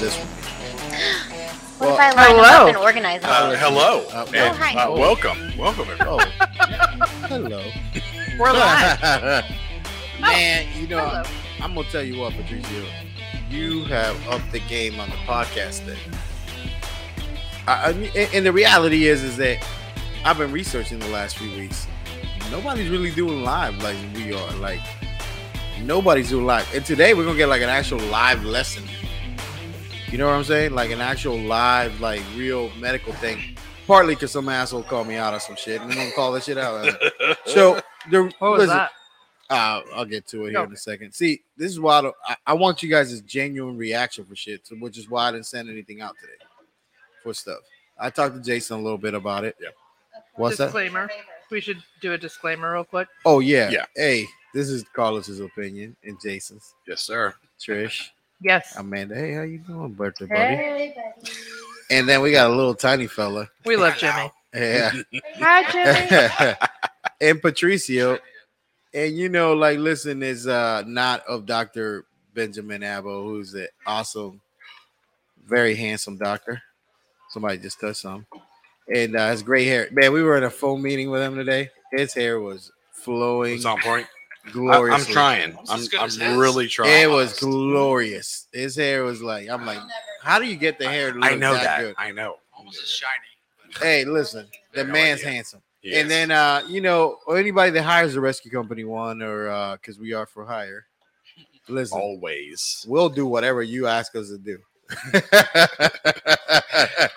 How's this? What Well, if I line hello. up and organize them? Uh, hello. Uh, and, oh, hi. uh, welcome. Welcome, everyone. Oh, hello. We're live. Man, you know, Hello. I'm gonna tell you what, Patricio. You have upped the game on the podcast thing. I, I and and the reality is, is that I've been researching the last few weeks. Nobody's really doing live like we are. Like nobody's doing live. And today we're gonna get like an actual live lesson. You know what I'm saying? Like an actual live, like real medical thing. Partly because some asshole called me out on some shit, and we're gonna call that shit out. So the What was listen, that? uh, I'll get to it here in a second. See, this is why I, I, I want you guys' genuine reaction for shit, so, which is why I didn't send anything out today for stuff. I talked to Jason a little bit about it. Yeah. What's that? disclaimer. We should do a disclaimer real quick. Oh yeah. Yeah. Hey, this is Carlos's opinion and Jason's. yes, sir. Trish, Yes. Amanda. Hey, how you doing, birthday buddy? Hey, buddy. And then we got a little tiny fella. We love Jimmy. Yeah. Hi, Jimmy. and Patricio. And you know, like, listen, is uh not of Dr. Benjamin Abo, who's an awesome, very handsome doctor. Somebody just touched some. And uh his gray hair. Man, we were in a phone meeting with him today. His hair was flowing It's on point. I, I'm trying. I'm, as good as I'm really trying. It was glorious. His hair was like, I'm like, how do you get the hair to look I know that, that. good? I know. Almost as shiny. Hey, listen, the No man's idea. handsome. Yes. And then uh, you know, anybody that hires a rescue company one or uh because we are for hire. Listen, always. we'll do whatever you ask us to do.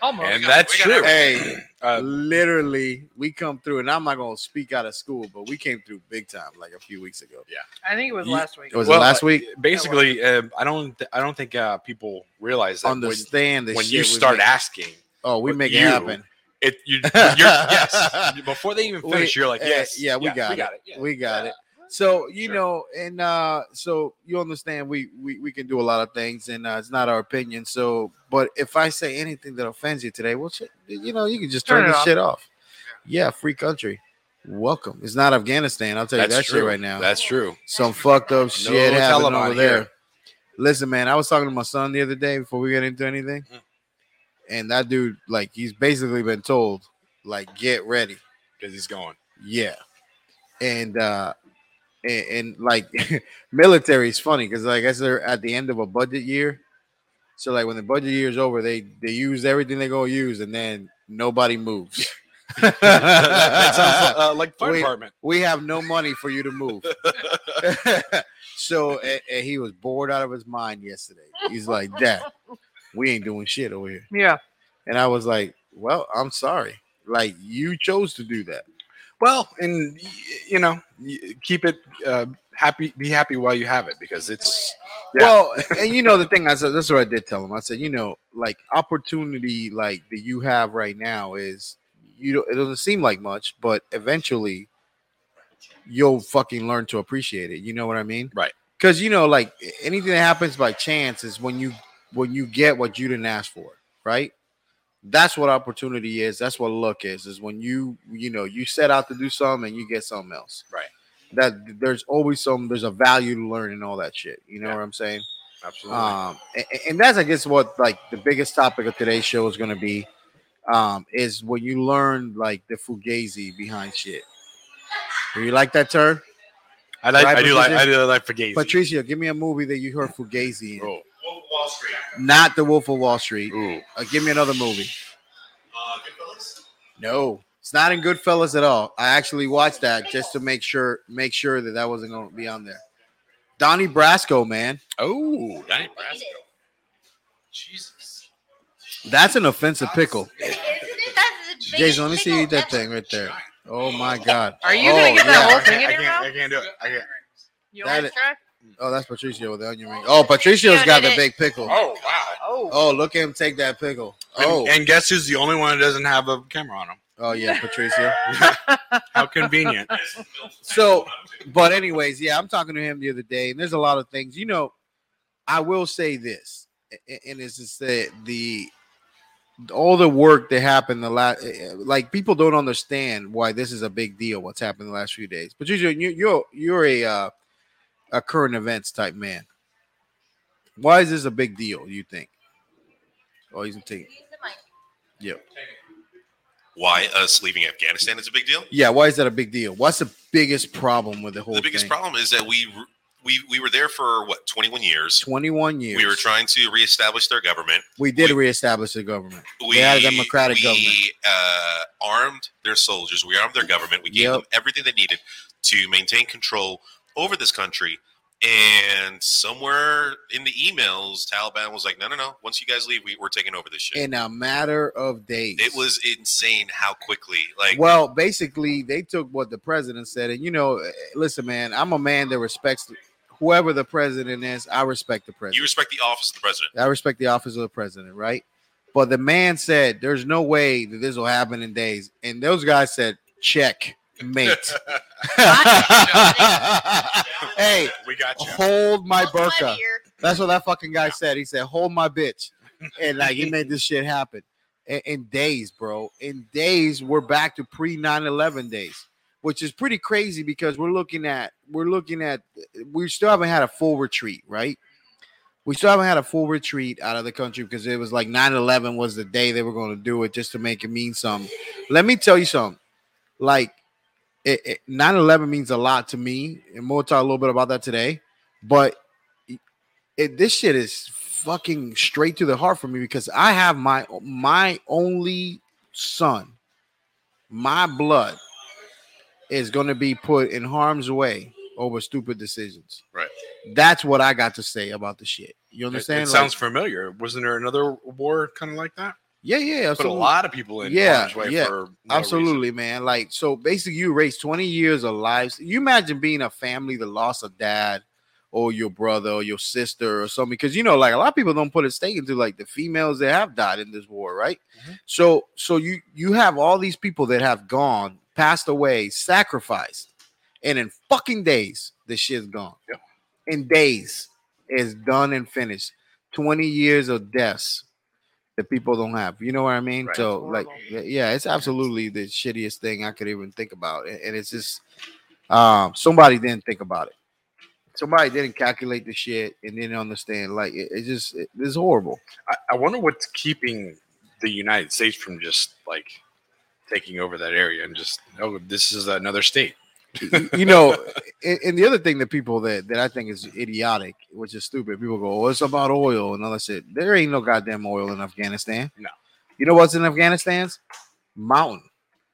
Almost. And got- that's we got true. hey, Uh, literally, we come through, and I'm not gonna speak out of school, but we came through big time like a few weeks ago. Yeah, I think it was Ye- last week. It was well, it last week? Basically, uh, I don't. Th- I don't think uh, people realize that when, Understand the when shit you we start make. asking, Oh, we with make it you, happen. it you you're, yes before they even We- finish, you're like, eh, yes, yeah, we got we it. got it. yeah, We got yeah. it. So you Sure. know, and uh, so you understand, we, we we can do a lot of things, and uh, it's not our opinion. So, but if I say anything that offends you today, well, shit, you know, you can just turn, Turn this off. shit off. Yeah, free country. Welcome. It's not Afghanistan. I'll tell you That's that true. shit right now. That's true. Some fucked up shit happening Taliban over there. here. Listen, man, I was talking to my son the other day before we get into anything, Mm. and that dude, like, he's basically been told, like, get ready. because he's going. Yeah. And uh and, and like military is funny because like I guess they're at the end of a budget year. So like when the budget year is over, they they use everything they're gonna use and then nobody moves. that sounds uh, like fire Wait. department. we have no money for you to move. so and, and he was bored out of his mind yesterday. He's like, Dad, we ain't doing shit over here. Yeah. And I was like, Well, I'm sorry. Like you chose to do that. Well, and you know, keep it uh, happy. Be happy while you have it because it's Yeah. Well, and you know the thing I said that's what I did tell him. I said, you know, like opportunity like that you have right now is you don't it doesn't seem like much, but eventually you'll fucking learn to appreciate it. You know what I mean? Right. Because you know, like anything that happens by chance is when you when you get what you didn't ask for, right? That's what opportunity is. That's what luck is. Is when you you know you set out to do something and you get something else. Right. That there's always some there's a value to learn and all that shit. You know Yeah. what I'm saying? absolutely. Um, and, and that's I guess what like the biggest topic of today's show is going to be, um, is when you learn like the fugazi behind shit. Do you like that term, I like. right, I do like. I do like Fugazi. Patricia? Give me a movie that you heard fugazi in, Oh, Wall Street. not The Wolf of Wall Street. ooh. Uh, give me another movie. Uh, Goodfellas. No, it's not in Goodfellas at all. I actually watched that just to make sure make sure that that wasn't going to be on there. Donnie Brasco, man, Oh, Donnie Brasco. Jesus. that's an offensive pickle. Isn't it? That's the Jason, let me see you eat that thing right there. Oh my god. Are you Oh, gonna get that yeah. whole I thing can't, in I your can't, I can't do it. I can't. You That want is- to try? Oh, that's Patricio with the onion ring. Oh, Patricio's Yeah, got the big pickle. Oh wow. Oh. Oh, look at him take that pickle. Oh, and guess who's the only one that doesn't have a camera on him? oh yeah, Patricio. How convenient. So, but anyways, yeah, I'm talking to him the other day, and there's a lot of things. You know, I will say this, a- and it's just that the all the work that happened the last, like people don't understand why this is a big deal. What's happened the last few days, Patricio, you, you're you're a uh, a current events type man. Why is this a big deal? You think? Oh, he's gonna take. Use the mic. Yep. Why us leaving Afghanistan is a big deal? Yeah. Why is that a big deal? What's the biggest problem with the whole The biggest thing? problem is that we we we were there for what 21 years. Twenty-one years. We were trying to reestablish their government. We did we- reestablish the government. We They had a democratic we, government. We uh, armed their soldiers. We armed their government. We gave Yep. them everything they needed to maintain control over this country. And somewhere in the emails, Taliban was like, "No, no, no. Once you guys leave, we, we're taking over this shit." In a matter of days. it was insane how quickly. Like, Well, basically, they took what the president said, and you know, eh, listen, man, I'm a man that respects whoever the president is. I respect the president. you respect the office of the president. I respect the office of the president, right? But the man said, "There's no way that this will happen in days," and those guys said, "Check, mate." hey, We got you. hold my Hold my That's what that fucking guy said. He said, "Hold my bitch," and like he made this shit happen in, in days, bro. In days, we're back to pre 9/11 days, which is pretty crazy because we're looking at we're looking at we still haven't had a full retreat, right? We still haven't had a full retreat out of the country because it was like 9/11 was the day they were going to do it just to make it mean something. Let me tell you something, like. It, it, 9/11 means a lot to me, and we'll talk a little bit about that today. But it, this shit is fucking straight to the heart for me because I have my my only son, my blood, is going to be put in harm's way over stupid decisions. Right. That's what I got to say about the shit. You It, understand? it Like- sounds familiar. Wasn't there another war kind of like that? Yeah, yeah, Put a lot of people in Yeah, way yeah, no Absolutely, man. Like, so basically, you erase 20 years of lives. You imagine being a family that lost a dad or your brother or your sister or something. Because, you know, like a lot of people don't put a stake into like the females that have died in this war, right? Mhm. So, so you you have all these people that have gone, passed away, sacrificed, and in fucking days, the shit's gone. Yep. In days, it's done and finished. 20 years of deaths that people don't have. You know what I mean? Right. So, like, yeah, it's absolutely the shittiest thing I could even think about, and, and it's just um somebody didn't think about it. Somebody didn't calculate the shit and didn't understand. Like, it, it just it, it's horrible. I, I wonder what's keeping the United States from just like taking over that area and just oh this is another state. You know, and, and the other thing that people that that I think is idiotic, which is stupid, people go, "Oh, it's about oil and all that shit." There ain't no goddamn oil in Afghanistan. No. You know what's in Afghanistan's mountain?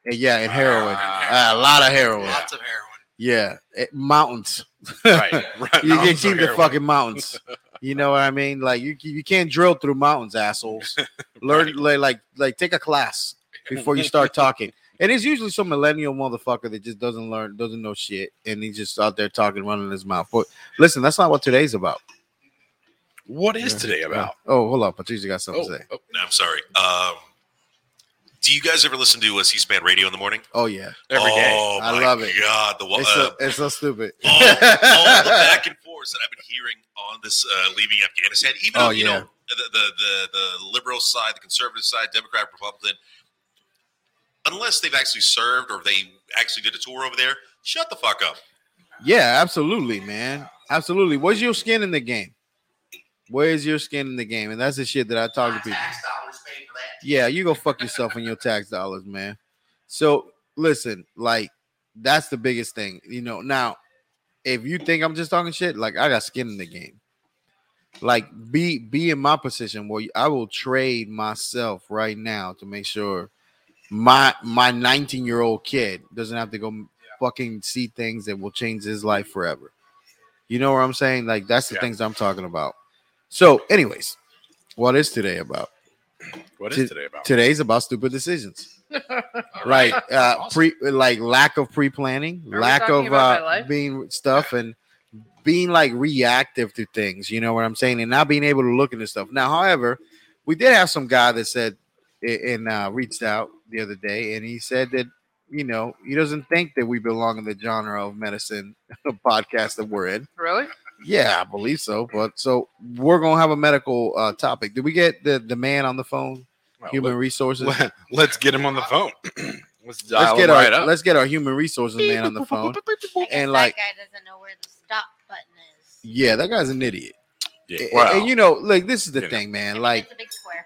And yeah, and heroin. Ah. a lot of heroin. Lots of heroin. Yeah, it- mountains. right, right. you can keep the fucking mountains. You know what I mean? Like you, you can't drill through mountains, assholes. Learn like, like like take a class before you start talking. And it's usually some millennial motherfucker that just doesn't learn, doesn't know shit, and he's just out there talking, running his mouth. But listen, that's not what today's about. What is Yeah. today about? Oh, hold on, Patricia got something Oh, to say. oh, No, I'm sorry. Um, do you guys ever listen to a C-SPAN radio in the morning? Oh yeah, every day. Oh, I my love it. God, the one. it's Uh, so, it's so stupid. all, all the back and forth that I've been hearing on this uh, leaving Afghanistan, even Oh, you yeah. know the, the the the liberal side, the conservative side, Democrat, Republican, unless they've actually served or they actually did a tour over there, shut the fuck up. Yeah, absolutely, man. Absolutely. Where's your skin in the game? Where's your skin in the game? And that's the shit that I talk to people. Yeah, you go fuck yourself and your tax dollars, man. So listen, like that's the biggest thing, you know. Now, if you think I'm just talking shit, like I got skin in the game. Like be be in my position where I will trade myself right now to make sure my my 19 year old kid doesn't have to go fucking see things that will change his life forever. You know what I'm saying? Like that's the Yeah. things I'm talking about. So, anyways, what is today about? What is today about? Today's about stupid decisions. Right. uh Awesome. pre like lack of pre-planning, Are lack of uh being stuff and being like reactive to things, you know what I'm saying, and not being able to look into stuff. Now, however, we did have some guy that said and uh reached out the other day and he said that you know he doesn't think that we belong in the genre of medicine podcast that we're in. Really? Yeah, I believe so. But so we're gonna have a medical uh topic. Did we get the the man on the phone? Well, Human resources. let, us get him on the phone. let's dial let's him get right our up. let's get our human resources man on the phone. And, like- that guy doesn't know where the stop button is. Yeah, that guy's an idiot. Yeah, And- well, and you know, like this is the you know. thing, I man. Like it's a big square.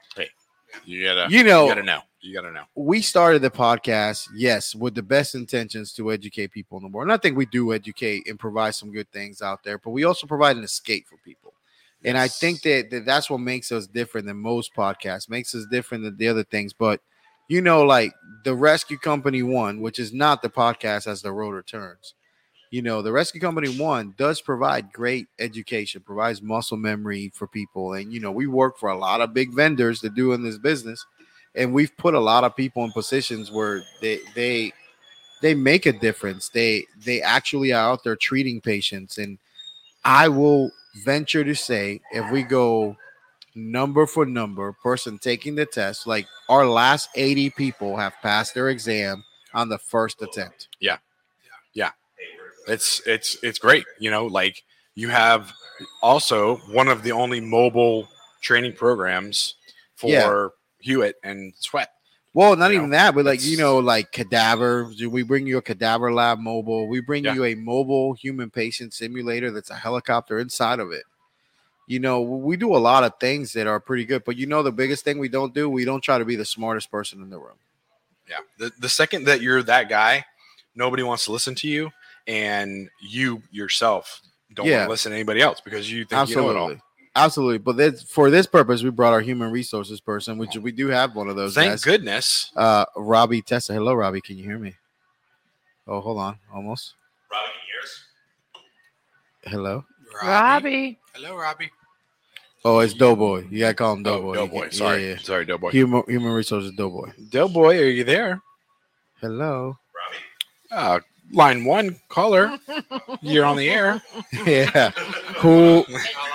You gotta, You know, you gotta know. You gotta know. we started the podcast, yes, with the best intentions to educate people in the world. And I think we do educate and provide some good things out there, but we also provide an escape for people. And I think that, that that's what makes us different than most podcasts, makes us different than the other things. But you know, like the Rescue Company One, which is not the podcast as the road returns. You know, the Rescue Company One does provide great education, provides muscle memory for people. And you know, we work for a lot of big vendors that do in this business and we've put a lot of people in positions where they they they make a difference they they actually are out there treating patients and i will venture to say if we go number for number person taking the test like our last 80 people have passed their exam on the first attempt Yeah. Yeah. It's it's it's great. You know, like you have also one of the only mobile training programs for Yeah. HUET and SWET. well not You even know, that but like you know like cadaver we bring you a cadaver lab mobile we bring Yeah. you a mobile human patient simulator that's a helicopter inside of it you know we do a lot of things that are pretty good but you know the biggest thing we don't do we don't try to be the smartest person in the room Yeah. The the second that you're that guy, nobody wants to listen to you, and you yourself don't Yeah. want to listen to anybody else because you think you know it all. Absolutely absolutely but that's for this purpose we brought our human resources person which we do have one of those Thank guys. goodness. uh robbie tessa hello robbie can you hear me oh hold on almost Robbie, can you hear us? hello Robbie. Hello, Robbie. oh it's doughboy you gotta call him Oh, doughboy Doughboy. Yeah, Sorry. yeah. Sorry, Doughboy. human human resources doughboy Doughboy, are you there? hello Robbie. Uh, line one, caller. You're on the air. yeah who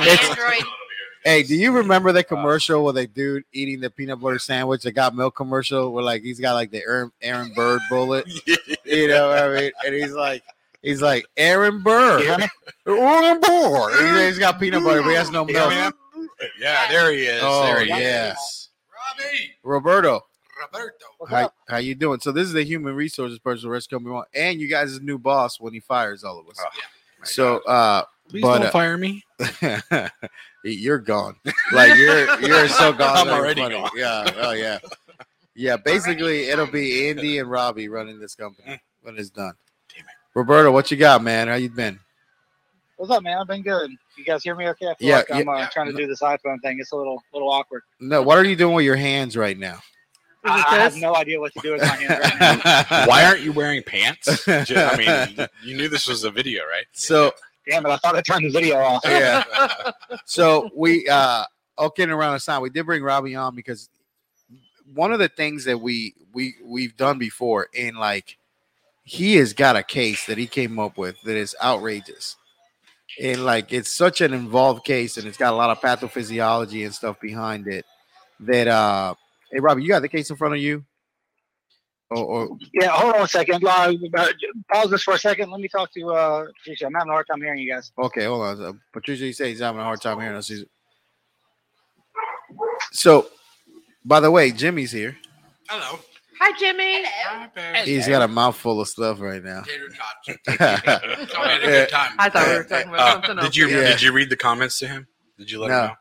It's Android. Hey, do you remember the commercial with a dude eating the peanut butter sandwich that got milk commercial where like he's got like the Aaron, Aaron Burr bullet? You know what I mean? And he's like, he's like Aaron Burr. Aaron Burr. He's- he's got peanut butter, but he has no milk. Yeah, yeah, there he is. Oh there he oh, yes, Robbie. Roberto. Roberto. How, how you doing? So this is the human resources person, Rich Company One, and you guys' is new boss when he fires all of us. Oh, my so, uh, Please but, don't uh, fire me. you're gone. Like you're you're so gone. I'm already funny. gone. Yeah. Oh yeah. Yeah. Basically, it'll be Andy and Robbie running this company when it's done. Damn it. Roberto, what you got, man? How you been? What's up, man? I've been good. You guys hear me okay? I feel Yeah, like I'm yeah, uh, trying to do this iPhone thing. It's a little little awkward. No. What are you doing with your hands right now? Is I, I have no idea what to do with my hands right now. Why aren't you wearing pants? Ju- I mean, you knew this was a video, right? So Damn it! I thought I turned the video off. yeah. So we uh okay and around the time we did bring Robbie on because one of the things that we we we've done before and like he has got a case that he came up with that is outrageous. And like it's such an involved case and it's got a lot of pathophysiology and stuff behind it that uh hey Robbie, you got the case in front of you? Or, or Yeah, hold on a second. Uh, uh, pause this for a second. Let me talk to uh, Patricia. I'm having a hard time hearing you guys. okay, hold on. Uh, Patricia, you say he's having a hard time hearing us. He's- So, by the way, Jimmy's here. Hello. Hi, Jimmy. Hi. He's got a mouthful of stuff right now. Tater tots. Oh, I had a good time. I thought we were talking about Uh, something else. did you Yeah. did you read the comments to him? Did you let No. him know?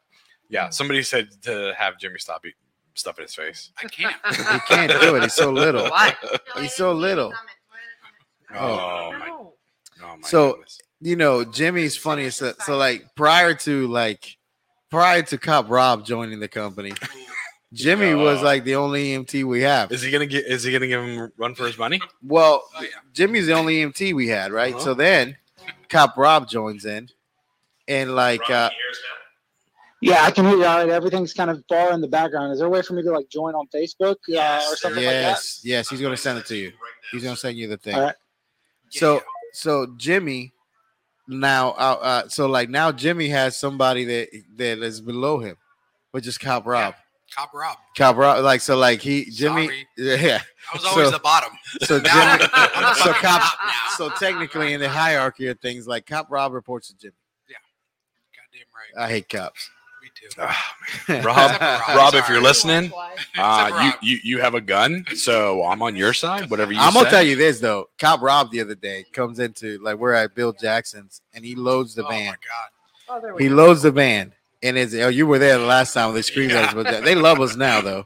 Yeah, somebody said to have Jimmy stop eat stuff in his face. I can't. He can't do it. He's so little. Why? He's so little. Oh, my, oh my So- goodness. You know, Jimmy's funny. So, so like prior to like prior to Cop Rob joining the company, Jimmy was Uh. like the only EMT we have. Is he gonna get? Is he gonna give him run for his money? Well, Oh, yeah. Jimmy's the only EMT we had, right? Uh-huh. So then Cop Rob joins in, and like uh, Yeah, I can hear you. All right. Everything's kind of far in the background. Is there a way for me to like join on Facebook uh, or something like that? yes, yes, he's gonna send it to you. He's gonna send you the thing. All right. So so Jimmy now uh, uh so like now Jimmy has somebody that that is below him, which is Cop Rob. Cop Rob. Cop Rob like so like he Jimmy Sorry. yeah. I was always So- the bottom. So Jimmy I'm the so Cop so technically in the hierarchy of things like Cop Rob reports to Jimmy. Yeah. Goddamn right. I hate cops. Me too. Ah, Rob, Rob, Except for Rob. Rob, if you're listening, uh, you, you you have a gun, so I'm on your side. Whatever you. I'm gonna tell you this though. Cop Rob the other day comes into like we're at Bill Jackson's and he loads the oh van. my god. Oh, He go. loads the van And it's oh, you were there the last time they screamed at us, but they- they love us now though.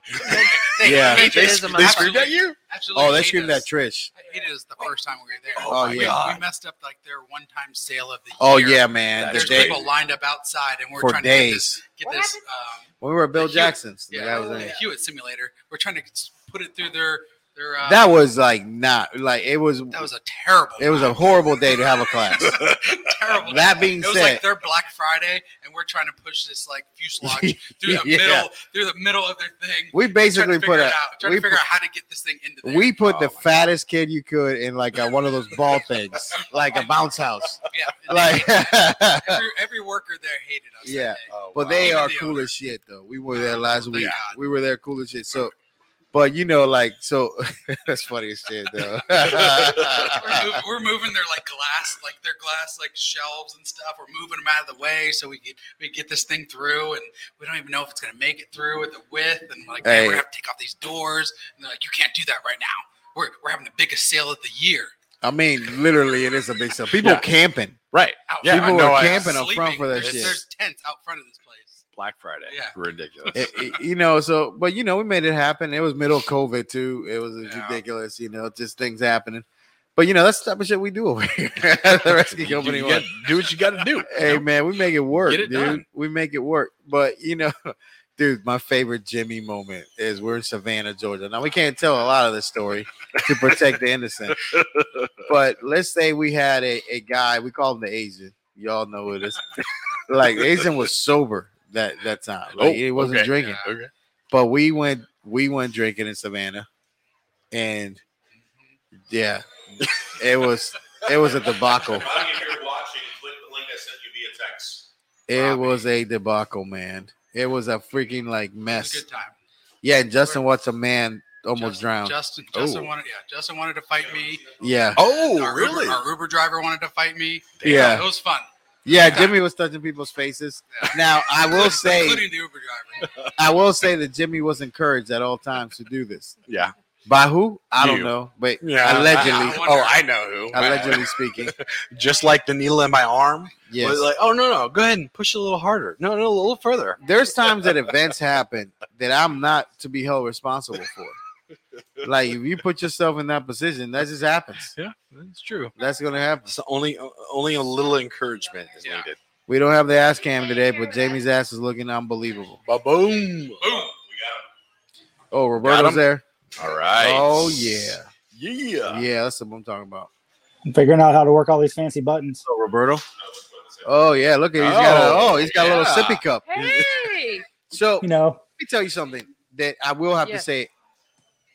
They, Yeah. they, They- just- they screamed at you? Absolutely Oh, they hated screamed us. at Trish. They hated us the first time we were there. Oh, We- yeah. we, messed up like their one-time sale of the Oh year. yeah, man. The There's day, people lined up outside, and we're for trying to get this, get this um, we were at Bill the HUET- Jackson's. the yeah, guy was the in. HUET simulator. We're trying to put it through their their. Uh, That was like not like it was. that was a terrible. It was a horrible day to have a class. terrible. That day. being it was said- like their Black Friday, and we're trying to push this like fuselage through the Yeah. middle through the middle of their thing. We basically put a it out, trying we to figure put, out how to get this thing into there. we put Oh the my fattest kid you could in like a, one of those ball things, like a bounce house. Yeah, Like, every, every worker there hated us. Yeah. Oh, but wow. they Even are the cool owner. as shit though. We were there last Thank week. God. We were there cool as shit. So, but you know, like so, that's funny as shit though. we're, moving, we're moving their like glass, like their glass, like shelves and stuff. We're moving them out of the way so we get we get this thing through, and we don't even know if it's gonna make it through with the width. And like, man, we're gonna have to take off these doors. And they're like, you can't do that right now. We're we're having the biggest sale of the year. I mean, literally, it is a big sale. People Yeah. camping. Right. Out Yeah, People I were know, I- camping up front for that there's, shit. There's tents out front of this place. Black Friday. Yeah. Ridiculous. It- it- you know, so but you know, we made it happen. It was middle of COVID too. It was Yeah. ridiculous, you know, just things happening. But you know, that's the type of shit we do over here. the rescue company. you one. gotta do what you got to do. Hey man, we make it work, Get it dude. done. We make it work. But you know, dude, my favorite Jimmy moment is we're in Savannah, Georgia. Now we can't tell a lot of the story to protect the innocent. But let's say we had a, a guy, we call him the Asian. Y'all know who it is. like Asian was sober that that time. Like, oh, he wasn't okay. drinking. Okay. But we went we went drinking in Savannah, and yeah, it was it was a debacle. If you're watching, click the link I sent you via text. It Robbie. was a debacle, man. It was a freaking like It was a mess. good time. Yeah, and Justin What's a man almost Justin, drowned. Justin, Justin Oh. wanted, yeah, Justin wanted to fight me. yeah, Oh, our really? Uber, our Uber driver wanted to fight me. Yeah. it was fun. Yeah. Jimmy was touching people's faces. Yeah. Now I will say, including the Uber driver. I will say that Jimmy was encouraged at all times to do this. Yeah. By who? I don't You. know, but Yeah. allegedly, I wonder- Oh, I know who. allegedly speaking, Just like the needle in my arm. yes. Was like, oh no, no, go ahead and push it a little harder. No, no, a little further. there's times that events happen that I'm not to be held responsible for. Like if you put yourself in that position, that just happens. Yeah, that's true. That's gonna happen. So only, only a little encouragement is Yeah. needed. We don't have the ass cam today, but Jamie's ass is looking unbelievable. Ba boom. Boom. Oh, Roberto's there. All right. Oh yeah, Yeah. yeah. That's what I'm talking about. I'm figuring out how to work all these fancy buttons. Oh, Roberto. Oh yeah, look at he's got a Oh, oh he's got a little sippy cup. Hey, So You know, let me tell you something that I will have Yeah. to say.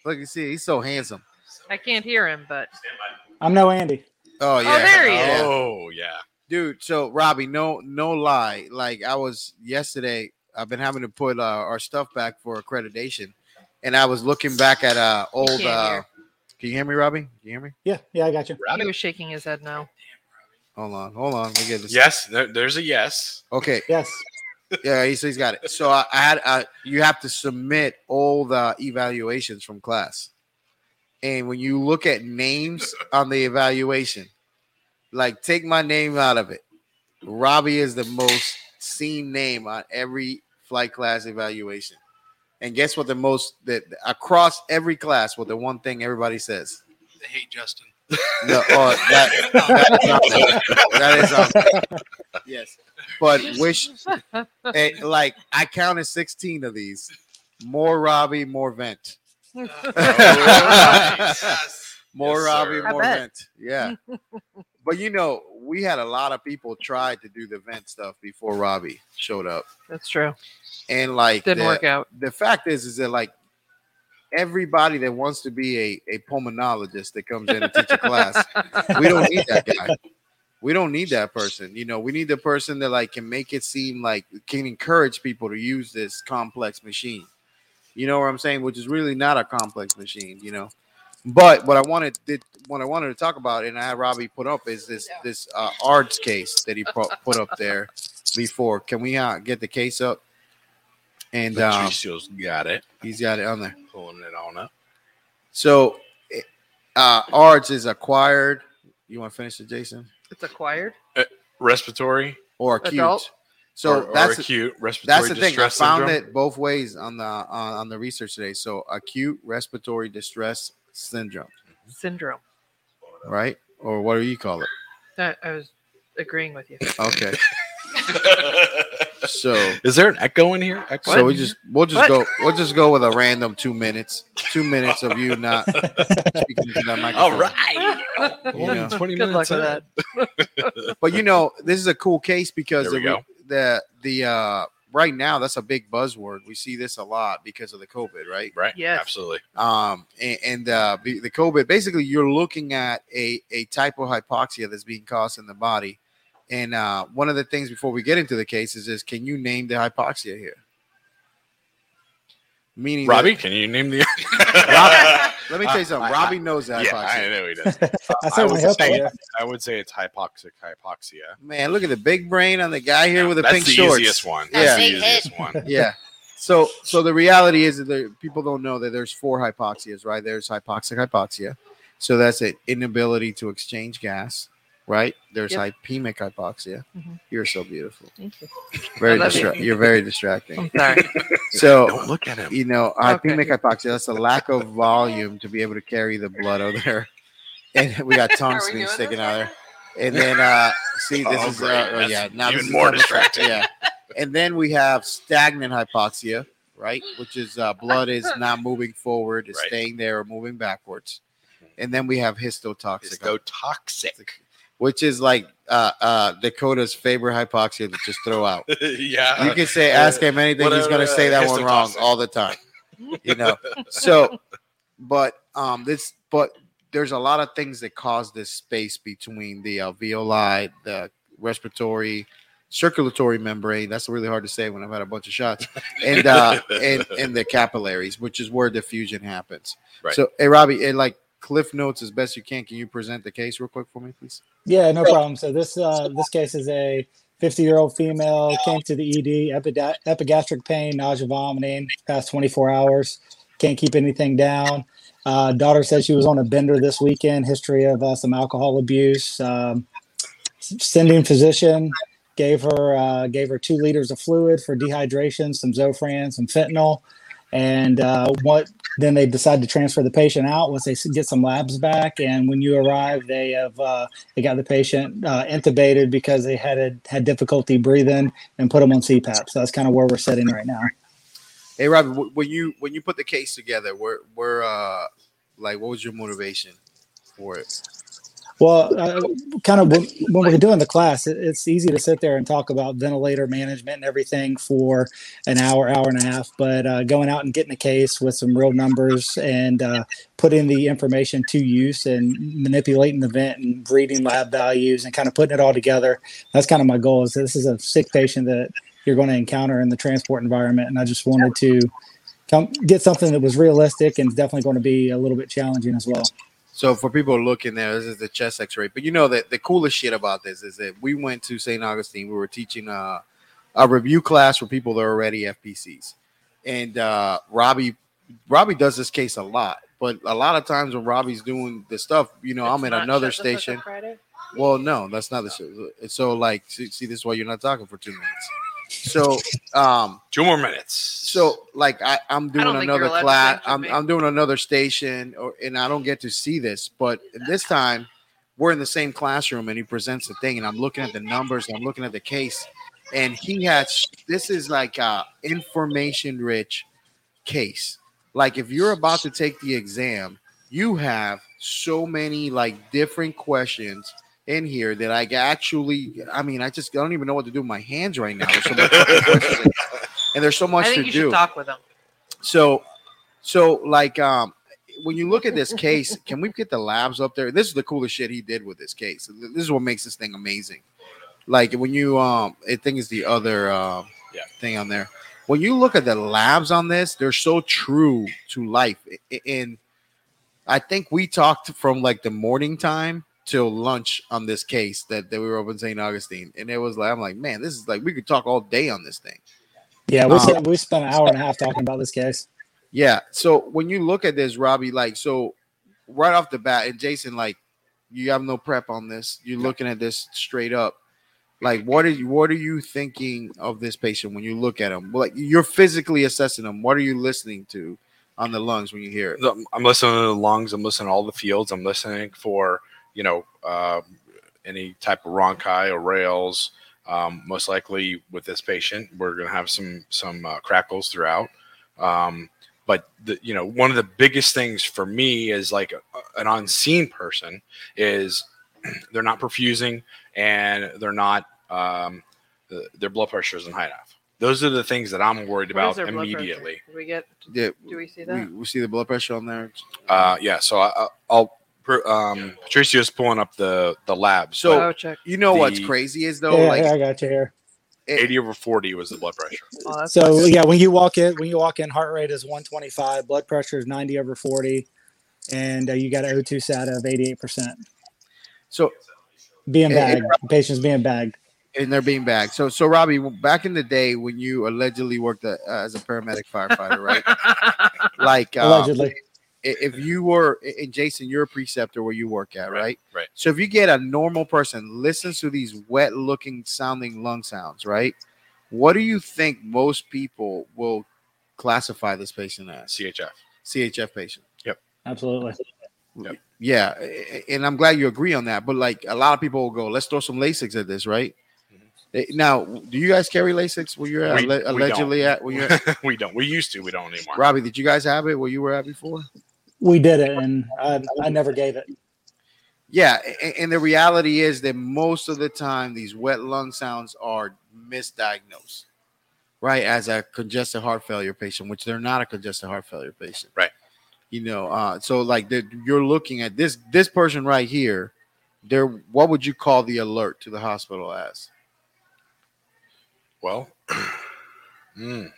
Look, you see, he's so handsome. I can't hear him, but I'm no Andy. Oh yeah, there he is. Oh yeah. dude. So Robbie, no, no lie. Like I was yesterday, I've been having to put uh, our stuff back for accreditation, and I was looking back at uh old. can't uh. Can you hear me, Robbie? Can you hear me? Yeah, yeah, I got you. Robbie? he was shaking his head no. Hold on, hold on. Let me get this. Yes, there, there's a yes. Okay. Yes. Yeah, he's, he's got it. So I, I had uh, you have to submit all the evaluations from class, and when you look at names on the evaluation, like take my name out of it. Robbie is the most seen name on every flight class evaluation, and guess what? The most that across every class, what the one thing everybody says. They hate Justin. No, oh, that, that is there. That is there. Yes, but wish eh, like I counted sixteen of these. More Robbie, more vent. Yes. More Yes, Robbie, sir. More vent. Yeah, but you know, we had a lot of people try to do the vent stuff before Robbie showed up, That's true. and like Didn't the, work out. the fact is, is that like everybody that wants to be a, a pulmonologist that comes in and teach a class, we don't need that guy. We don't need that person. You know, we need the person that like can make it seem like can encourage people to use this complex machine. You know what I'm saying? Which is really not a complex machine, you know. But what I wanted did what I wanted to talk about, and I had Robbie put up is this this uh, ARDS case that he put, put up there before. Can we uh, get the case up? And um, Patricio's got it. he's got it on there. Pulling it on up. So, uh, ARDS is acquired. You want to finish it, Jason? It's acquired. Uh, respiratory. Or acute? Adult. So or, or that's acute respiratory that's the thing. I found syndrome. it both ways on the on, on the research today. So acute respiratory distress syndrome, Syndrome. right? Or what do you call it? That I was agreeing with you. Okay. So Is there an echo in here? Echo? so we just we'll just What? go we'll just go with a random two minutes. Two minutes of you not speaking to that microphone. All right. You know. Twenty Good luck minutes. with in. that. But you know, this is a cool case because There we the, go. the the uh right now that's a big buzzword. We see this a lot because of the COVID, right? Right. Yes. Absolutely. um and, and uh the the covid basically you're looking at a a type of hypoxia that's being caused in the body and uh one of the things before we get into the cases is can you name the hypoxia here meaning that- Robbie, can you name the? let me tell you something I- robbie knows the yeah, hypoxia I know he does. I would say- do. I would say it's hypoxic hypoxia. man look at the big brain on the guy here with the pink shorts. That's the shorts easiest one. Yeah. That's the easiest one. yeah so so the reality is that there, people don't know that there's four hypoxias right there's hypoxic hypoxia so that's an inability to exchange gas right there's Yep. hypemic hypoxia Mhm. you're so beautiful Thank you. very I love you. distra- you're very distracting I'm sorry. so Don't look at him. you know Okay. hypemic hypoxia that's a lack of volume to be able to carry the blood over there and we got tongue Are sticking out there and then uh see this Oh, is great. uh, oh, yeah now even this is more distracting. yeah and then we have stagnant hypoxia right which is uh, blood is not moving forward it's Right. staying there or moving backwards and then we have histotoxic Histotoxic. Which is like uh uh dakota's favorite hypoxia to just throw out yeah. you can say ask him anything he's going to say uh, that one wrong all the time you know so but um this but there's a lot of things that cause this space between the alveoli the respiratory circulatory membrane that's really hard to say when i've had a bunch of shots and uh and and the capillaries which is where diffusion happens Right. so hey robbie and like cliff notes as best you can can you present the case real quick for me please Yeah, no problem. So this uh, this case is a 50 year old female came to the ED, epida- epigastric pain, nausea, vomiting, past 24 hours, can't keep anything down. Uh, daughter said she was on a bender this weekend, history of uh, some alcohol abuse. Um, sending physician gave her uh, gave her two liters of fluid for dehydration, some Zofran, some fentanyl, and uh, what then they decide to transfer the patient out once they get some labs back. And when you arrive, they have uh, they got the patient uh, intubated because they had a, had difficulty breathing and put them on CPAP. So that's kind of where we're sitting right now. hey robbie wh- when you when you put the case together where where uh like what was your motivation for it Well, uh, kind of when, when we're doing the class, it, it's easy to sit there and talk about ventilator management and everything for an hour, hour and a half. But uh, going out and getting a case with some real numbers and uh, putting the information to use and manipulating the vent and reading lab values and kind of putting it all together. That's kind of my goal. Is this is a sick patient that you're going to encounter in the transport environment, and I just wanted to come get something that was realistic and definitely going to be a little bit challenging as well. So for people looking there, this is the chest X-ray. But you know that the coolest shit about this is that we went to St. Augustine. We were teaching a, a review class for people that are already FPCs, and uh, Robbie Robbie does this case a lot. But a lot of times when Robbie's doing the stuff, you know, I'm It's another the Fuck Up station. Well, no, that's not the show. So like, see, see, this is why you're not talking for two minutes. So, um, Two more minutes. so like I, I'm doing don't think you're another class. I'm, me. I'm doing another station, or, and I don't get to see this. But this time, we're in the same classroom, and he presents the thing, and I'm looking at the numbers, and I'm looking at the case, and he has. This is like a information rich case. Like if you're about to take the exam, you have so many like different questions in here that I actually. I mean, I just I don't even know what to do with my hands right now. There's so much fucking questions, and there's so much I think to you do should talk with them. so so like um when you look at this case can we get the labs up there this is the coolest shit he did with this case this is what makes this thing amazing like when you um i think it's the other um Yeah. thing on there when you look at the labs on this they're so true to life and i think we talked from like the morning time till lunch on this case that, that we were up in st augustine and it was like i'm like man this is like we could talk all day on this thing Yeah, we, Um, spent, we spent an hour and a half talking about this case. Yeah. So when you look at this, Robbie, like so right off the bat, and Jason, like you have no prep on this. You're looking at this straight up. Like, what are you what are you thinking of this patient when you look at him? Like, you're physically assessing him. What are you listening to on the lungs when you hear it? I'm listening to the lungs. I'm listening to all the fields. I'm listening for you know uh, any type of rhonchi or rales. Um, most likely with this patient, we're going to have some some uh, crackles throughout. Um, but the, you know, one of the biggest things for me is like a, an unseen person is they're not perfusing and they're not um, the, their blood pressure isn't high enough. Those are the things that I'm worried What is about their blood pressure? immediately. Do we get? Yeah, Do we see we, that? we see the blood pressure on there. Uh, yeah, so I, I- I'll. per- Um, Patricio's pulling up the the lab. So- So check. You know what's crazy is though, yeah, like yeah, I got you here. 80 over 40 was the blood pressure. Oh, So not good. yeah, when you walk in, when you walk in, heart rate is 125, blood pressure is 90 over 40, and uh, you got an O2 SATA of 88 percent. so Being bagged, patient's being bagged. and they're being bagged. So, so Robbie, back in the day when you allegedly worked uh, as a paramedic firefighter, right? like, uh, Allegedly, i- if you were, and Jason, you're a preceptor where you work at, Right, right? right. So, if you get a normal person listens to these wet-looking sounding lung sounds, right? What do you think most people will classify this patient as? CHF. CHF patient. Yep. Absolutely. Yeah, a- a- and I'm glad you agree on that. But like a lot of people will go, let's throw some Lasix at this, right? Eh, Now, do you guys carry Lasix where you're at, Mm-hmm. We- alle- we allegedly don't. at? Where you're at? we don't. We used to. We don't anymore. Robbie, did you guys have it where you were at before? We did it, and I, I never gave it. Yeah, a- and the reality is that most of the time these wet lung sounds are misdiagnosed, right? As a congestive heart failure patient, which they're not a congestive heart failure patient, Right. You know, uh, so like the, you're looking at this this person right here. They're what would you call the alert to the hospital as? Well, mm.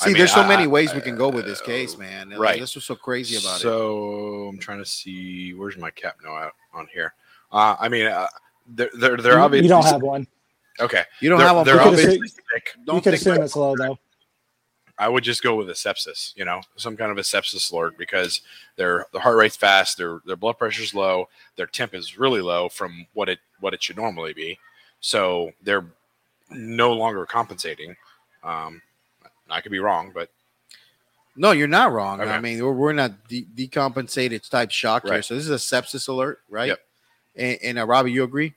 I See, mean, there's so I- many I- ways we can go with this uh, case, man. Like, right. That's what's so crazy about it. so I'm trying to see where's my capno out on here. Uh, I mean, uh, they're they're they're You- obviously you don't have one. okay. You don't they're, have one. They're You could've obviously said- sick. You Don't could assume it's low though. I would just go with a sepsis, you know, some kind of a sepsis alert because their the heart rate's fast, their their blood pressure's low, their temp is really low from what it what it should normally be. So they're no longer compensating. Um, I could be wrong, but No, you're not wrong. Okay. I mean, we're, we're not de- decompensated type shock here. Right. So this is a sepsis alert, right? Yep. And, and uh, Robbie, you agree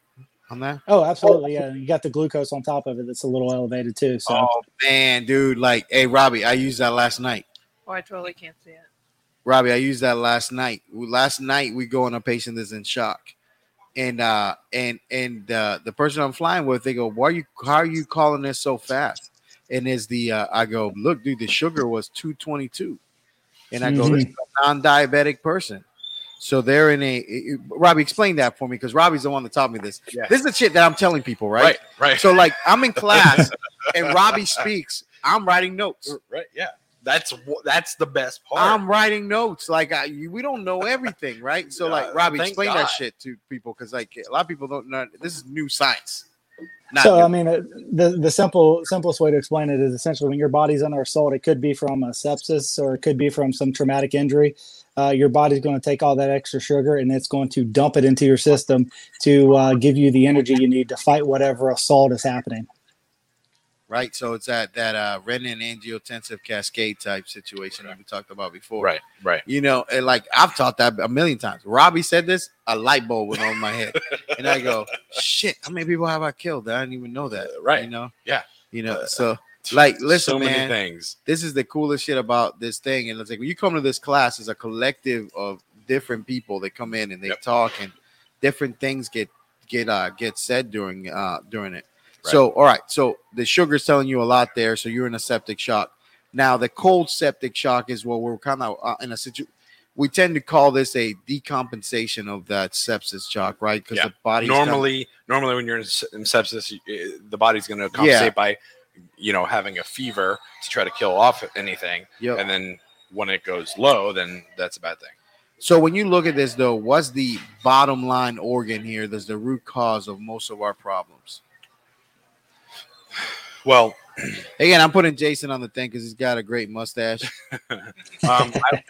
on that? Oh, absolutely. Yeah, you got the glucose on top of it. That's a little elevated too. So Oh man, dude, like, hey, Robbie, I used that last night. Oh, I totally can't see it. Robbie, I used that last night. Last night we go on a patient that's in shock, and uh, and and uh, the person I'm flying with, they go, "Why are you? How are you calling this so fast?" And is the uh, I go, "Look, dude, the sugar was 222," and I go, "This is a non-diabetic person." So they're in a it- Robbie. Explain that for me, because Robbie's the one that taught me this. Yeah. This is the shit that I'm telling people, right? right, right, So like, I'm in class, and Robbie speaks. I'm writing notes. right, yeah. That's wh- that's the best part. I'm writing notes. Like I, we don't know everything, right? So, like, Uh, Robbie, explain God. that shit to people because, like, a lot of people don't know. This is new science. Not so. I mean, uh, the the simple simplest way to explain it is essentially when your body's under assault, it could be from a sepsis or it could be from some traumatic injury. Uh, your body's going to take all that extra sugar and it's going to dump it into your system to uh, give you the energy you need to fight whatever assault is happening. Right? So it's that that uh, renin angiotensive cascade type situation that we talked about before, right, right. You know, and like I've taught that a million times. Robbie said this, a light bulb went on my head, and I go, "Shit, how many people have I killed? I didn't even know that." Uh, right. You know. Yeah. You know. Uh, So, like, listen, so many man. things. this is the coolest shit about this thing. And it's like when you come to this class, it's a collective of different people that come in and they Yep. talk and different things get get uh get said during uh during it. Right. So all right, so the sugar's telling you a lot there, so you're in a septic shock. Now the cold septic shock is what we're kind of uh, in a situation. We tend to call this a decompensation of that sepsis shock, right? Because Yeah. the body normally normally when you're in, in sepsis uh, the body's going to compensate by you know having a fever to try to kill off anything Yep. and then when it goes low then that's a bad thing So when you look at this, though, what's the bottom line organ here? That's the root cause of most of our problems. Well Again, I'm putting Jason on the thing because he's got a great mustache. um, I,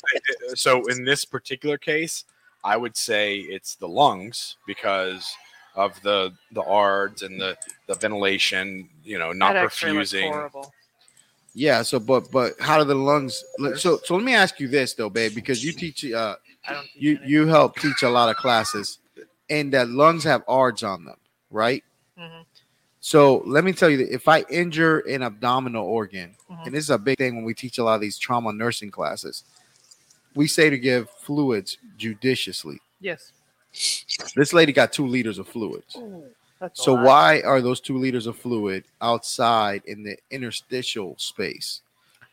so in this particular case i would say it's the lungs because of the the ards and the the ventilation. You know, not that X-ray perfusing. horrible. Yeah. So, but but how do the lungs? So so let me ask you this though, babe, because you teach uh I don't. you you help teach a lot of classes, and that lungs have ARDS on them, right? Mhm. So let me tell you, that if I injure an abdominal organ, Mhm. and this is a big thing when we teach a lot of these trauma nursing classes, we say to give fluids judiciously. Yes. This lady got two liters of fluids. A So why are those two liters of fluid outside in the interstitial space?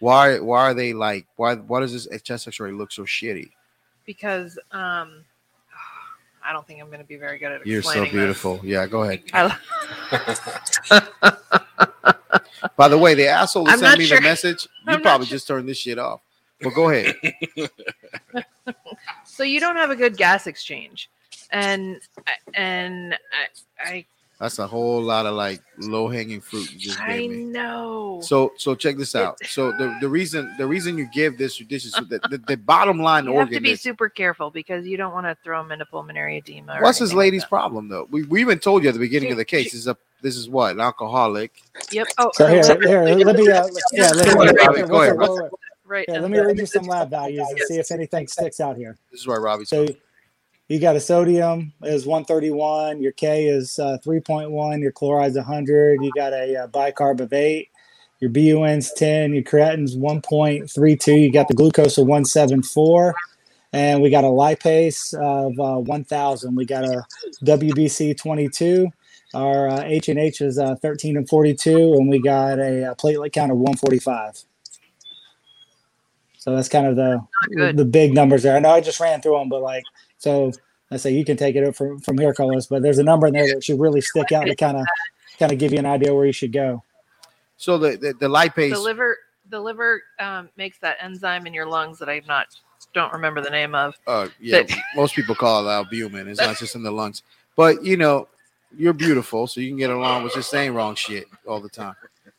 Why why are they like why why does this chest X-ray look so shitty? Because um, I don't think I'm going to be very good at it. You're so explaining this. beautiful. Yeah, go ahead. I, By the way, the asshole who I'm sent me sure. the message, you I'm probably sure. just turned this shit off. But go ahead. so you don't have a good gas exchange, and and I I, That's a whole lot of like low hanging fruit you just I gave me. know. So so check this out. So the, the reason the reason you give this judicious the, the, the bottom line you have to be is super careful because you don't want to throw them into pulmonary edema. what's this anything like lady's problem though? We, we even told you at the beginning She- of the case. she- This is a this is what an alcoholic. Yep. Oh, So here, here, let me, uh, yeah, let me, Robbie, go ahead. wait, wait, right. Here, and let me read you some lab values and see if anything sticks out here. This is why Robbie's So you got a sodium is 131, your K is uh, 3.1, your chloride's 100, you got a uh, bicarb of 8, your BUN's 10, your creatine's 1.32, you got the glucose of 174, and we got a lipase of uh, 1000. We got a WBC 22. Our uh, H and H is uh, 13 and 42, and we got a, uh platelet count of 145. So that's kind of the the big numbers there. I know I just ran through them, but like so, I say you can take it up from from here, Carlos. But there's a number in there that should really stick out to kind of kind of give you an idea where you should go. So the the, the lipase. the liver the liver um, makes that enzyme in your lungs that I'm not don't remember the name of. uh, yeah, that- most people call it albumin. It's not just in the lungs. But you know, you're beautiful, so you can get along with just saying wrong shit all the time.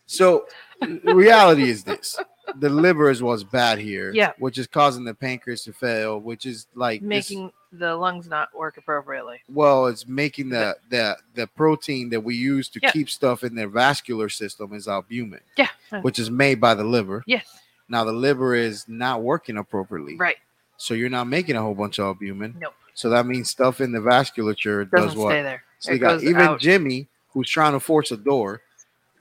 So the reality is this: the liver is what's bad here, Yeah. which is causing the pancreas to fail, which is like this- Making the lungs not work appropriately. well, it's making the the the protein that we use to Yeah. keep stuff in their vascular system is albumin, Yeah. which is made by the liver. Yes. Now the liver is not working appropriately, Right. so you're not making a whole bunch of albumin. Nope. So that means stuff in the vasculature Doesn't does what? stay there. So It got even out. Jimmy, who's trying to force a door,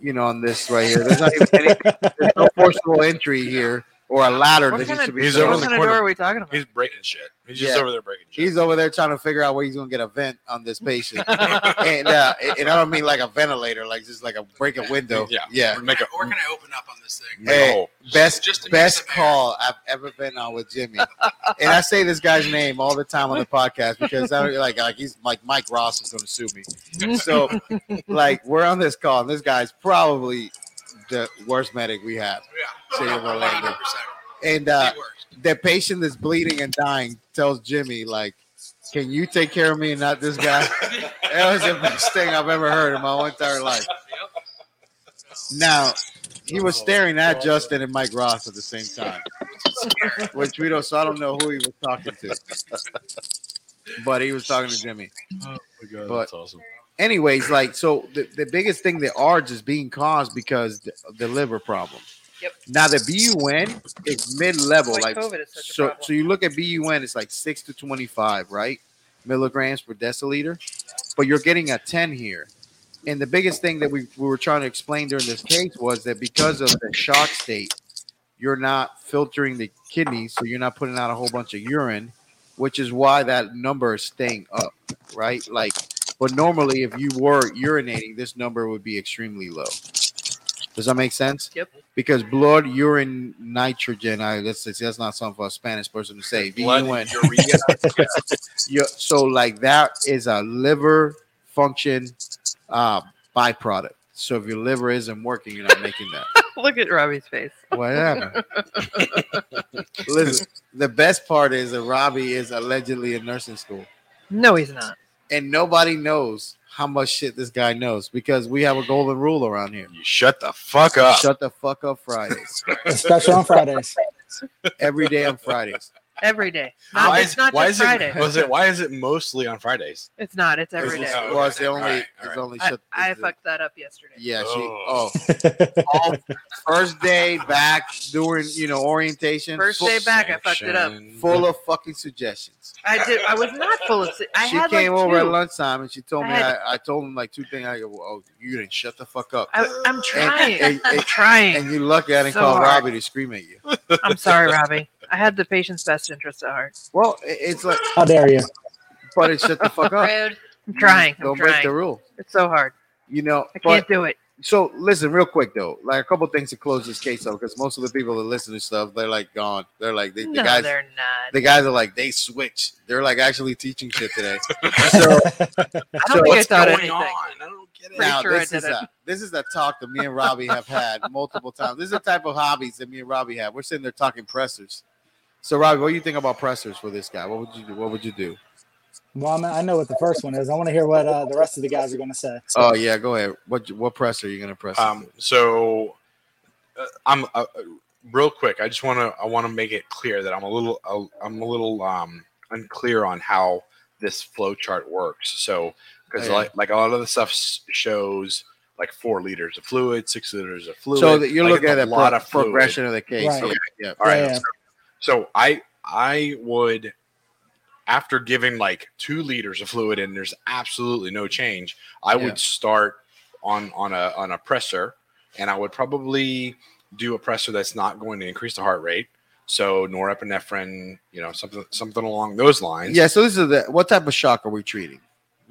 you know, on this right here. There's not even any there's no forcible entry here or a ladder What that kind needs of, to be He's over what up. in the kind of corner. door are we talking about? He's breaking shit. He's just over there breaking shit. He's over there trying to figure out where he's gonna get a vent on this patient. and uh, and I don't mean like a ventilator, like just like a break a window. Yeah. Yeah. Or make a, We're gonna open up on this thing. make Hey, hole. Best Just best call I've ever been on with Jimmy. and I say this guy's name all the time on the podcast because I don't like like he's like Mike Ross is gonna sue me. So like we're on this call and this guy's probably the worst medic we have. Yeah. City of Orlando. 100%. And uh The patient that's bleeding and dying tells Jimmy, like, can you take care of me and not this guy? That was the best thing I've ever heard in my whole entire life. Now, he was staring at Justin and Mike Ross at the same time, which we don't. So I don't know who he was talking to, but he was talking to Jimmy. Oh my god, But- that's awesome. Anyways, like, so the, the biggest thing that ARDS is being caused because the, the liver problem. Yep. Now the BUN is mid level, Like like COVID is such so. So you look at BUN, it's like six to twenty five, right? Milligrams per deciliter, but you're getting a ten here. And the biggest thing that we, we were trying to explain during this case was that because of the shock state, you're not filtering the kidneys, so you're not putting out a whole bunch of urine, which is why that number is staying up, right? Like, but normally if you were urinating, this number would be extremely low. Does that make sense? Yep. Because blood, urine, nitrogen. I that's that's not something for a Spanish person to say. Blood, BUN. urea. Yeah, so like that is a liver function uh, byproduct. So if your liver isn't working, you're not making that. Look at Robbie's face. Whatever. Listen, the best part is that Robbie is allegedly in nursing school, No, he's not. And nobody knows how much shit this guy knows because we have a golden rule around here. you shut the fuck up. Shut the fuck up Fridays. Especially on Fridays. Every day on Fridays. Every day. Not, why it's is, not why just is Friday. it, was it? Why is it mostly on Fridays? It's not. It's every It's- day. Oh, well, it's the only. All right, all It's right. only. I, shut- I it's- fucked that up yesterday. Yeah, she. Oh. Oh, all first day back during you know orientation. First day back, I fucked it up. Full of fucking suggestions. I did. I was not full of. I she had came like over at lunchtime and she told I me had- I, I told him like two things. I go, oh, you didn't shut the fuck up. I, I'm trying. and- I'm trying. And you lucky I didn't So call hard. Robbie to scream at you. I'm sorry, Robbie. I had the patient's best interest at heart. Well, it's like, How dare you? but it shut the fuck up. Rude. I'm trying. I'm Don't break trying. the rule. It's so hard. You know, I but can't do it. so listen real quick though like a couple things to close this case up because most of the people that listen to stuff they're like gone they're like they, the no, guys they're not. the guys are like they switch they're like actually teaching shit today so I don't think I What's thought going anything. on? I don't get it. Pretty now sure I this is did it. a this is a talk that me and Robbie have had multiple times. This is the type of hobbies that me and Robbie have. We're sitting there talking pressors. So Robbie, what do you think about pressors for this guy? What would you do? What would you do? Well, I, mean, I know what the first one is. I want to hear what uh, the rest of the guys are going to say. Oh yeah, go ahead. What what press are you gonna press? Um, so uh, I'm uh, real quick. I just want to I want to make it clear that I'm a little uh, I'm a little um, unclear on how this flow chart works. So because Yeah. like like a lot of the stuff shows like four liters of fluid, six liters of fluid. so that you're Like, looking at a a lot pro- of fluid. progression of the case. Right. Yeah, yeah. All right. Yeah, yeah. So I I would after giving like two liters of fluid and there's absolutely no change, I Yeah. would start on on a on a pressor and I would probably do a pressor that's not going to increase the heart rate. So norepinephrine, you know, something something along those lines. Yeah. So this is the what type of shock are we treating?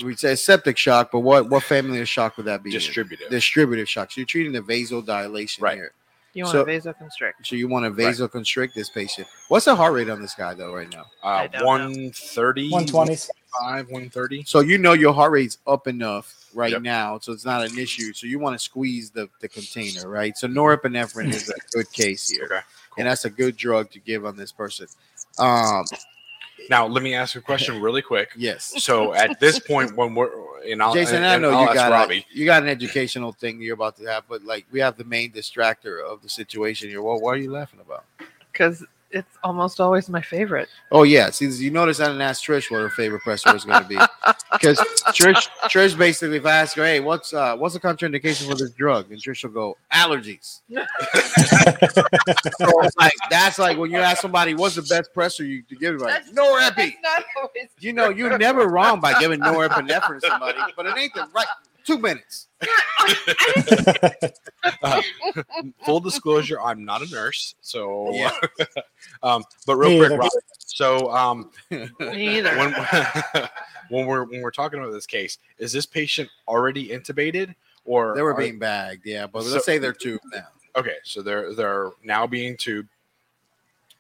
We'd say septic shock, but what what family of shock would that be? in? distributive. Distributive shock. So you're treating the vasodilation Right. here. You want So- a vasoconstrict? So you want to Right. vasoconstrict this patient. What's the heart rate on this guy though right now? uh, I don't know. 130, 120s. 125, 130. So you know your heart rate's up enough right Yep. now, so it's not an issue. So you want to squeeze the, the container, right? So norepinephrine is a good case here, Okay. and that's a good drug to give on this person. Um, Now let me ask you a question really quick. yes, So at this point, when we're and I'll, Jason, and, I know I'll you got Robbie. a, you got an educational thing you're about to have, but like we have the main distractor of the situation here. Well, what are you laughing about? Because it's almost always my favorite. Oh yeah, see, you notice I didn't ask Trish what her favorite pressor was going to be because Trish, Trish basically, if I ask her, hey, what's uh, what's the contraindication for this drug, and Trish will go allergies. so like that's like when you ask somebody what's the best pressor you to give everybody, norepi. You know, you're never wrong by giving norepinephrine to somebody, but it ain't the right two minutes. Full disclosure, I'm not a nurse, so Yeah. um, but real Me quick. Rob, so um, either. when when we're when we're talking about this case, is this patient already intubated or They were are- being bagged, yeah, but So- let's say they're tubed now. okay? So they're they're now being tubed.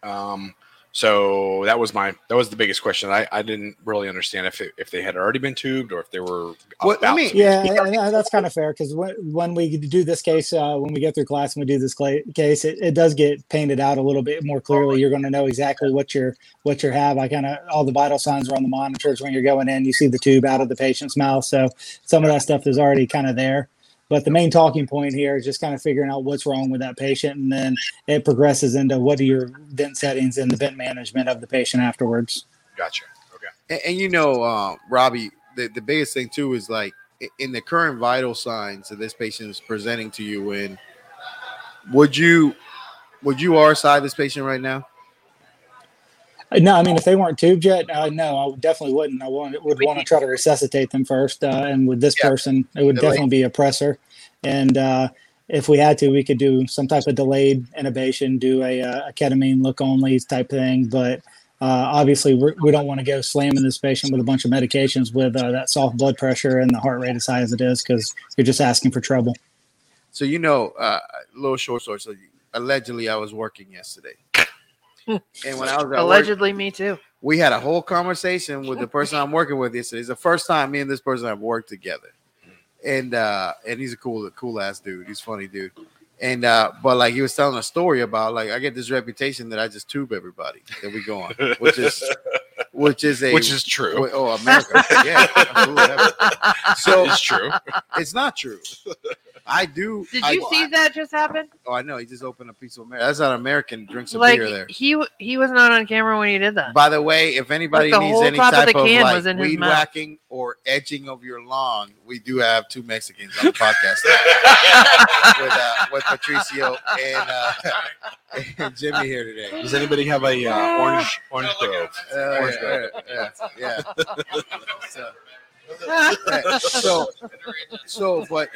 Um, so that was my that was the biggest question. I, I didn't really understand if it, if they had already been tubed or if they were What- about let me- to. Yeah, and that's kind of fair because when, when we do this case, uh, when we get through class and we do this cla- case, it, it does get painted out a little bit more clearly. You're going to know exactly what you're what you have. I kind of all the vital signs are on the monitors when you're going in. You see the tube out of the patient's mouth, so some of that stuff is already kind of there. But the main talking point here is just kind of figuring out what's wrong with that patient, and then it progresses into what are your vent settings and the vent management of the patient afterwards. Gotcha. Okay. And, and you know, uh, Robbie, the, the biggest thing too is like in the current vital signs that this patient is presenting to you in, would you would you RSI this patient right now? No, I mean if they weren't tubed yet, uh, no, I definitely wouldn't. I want, would want to try to resuscitate them first. Uh, and with this Yeah. person, it would Delay. definitely be a pressor. And uh, if we had to, we could do some type of delayed intubation, do a, uh, a ketamine look only type thing. But uh, obviously, we're, we don't want to go slamming this patient with a bunch of medications with uh, that soft blood pressure and the heart rate as high as it is, because you're just asking for trouble. So you know, uh, a little short story. So allegedly, I was working yesterday, and when I was at work, Allegedly, me too. we had a whole conversation with the person I'm working with yesterday. It's the first time me and this person have worked together. And uh and he's a cool, cool ass dude. He's a funny dude. And uh, but like he was telling a story about like I get this reputation that I just tube everybody that we go on, which is which is a Which is true. oh America, yeah. So it's true. it's not true. I do. Did I- you see that just happen? Oh, I know. He just opened a piece of America. That's not American. Drink some Like beer there. he he was not on camera when he did that. By the way, if anybody the needs any top of type the of, like was in weed whacking or edging of your lawn, we do have two Mexicans on the podcast with uh, with Patricio and, uh, and Jimmy here today. Does anybody have a uh, orange orange grove? Uh, Orange yeah, Grove. yeah, yeah. So, so, so, but,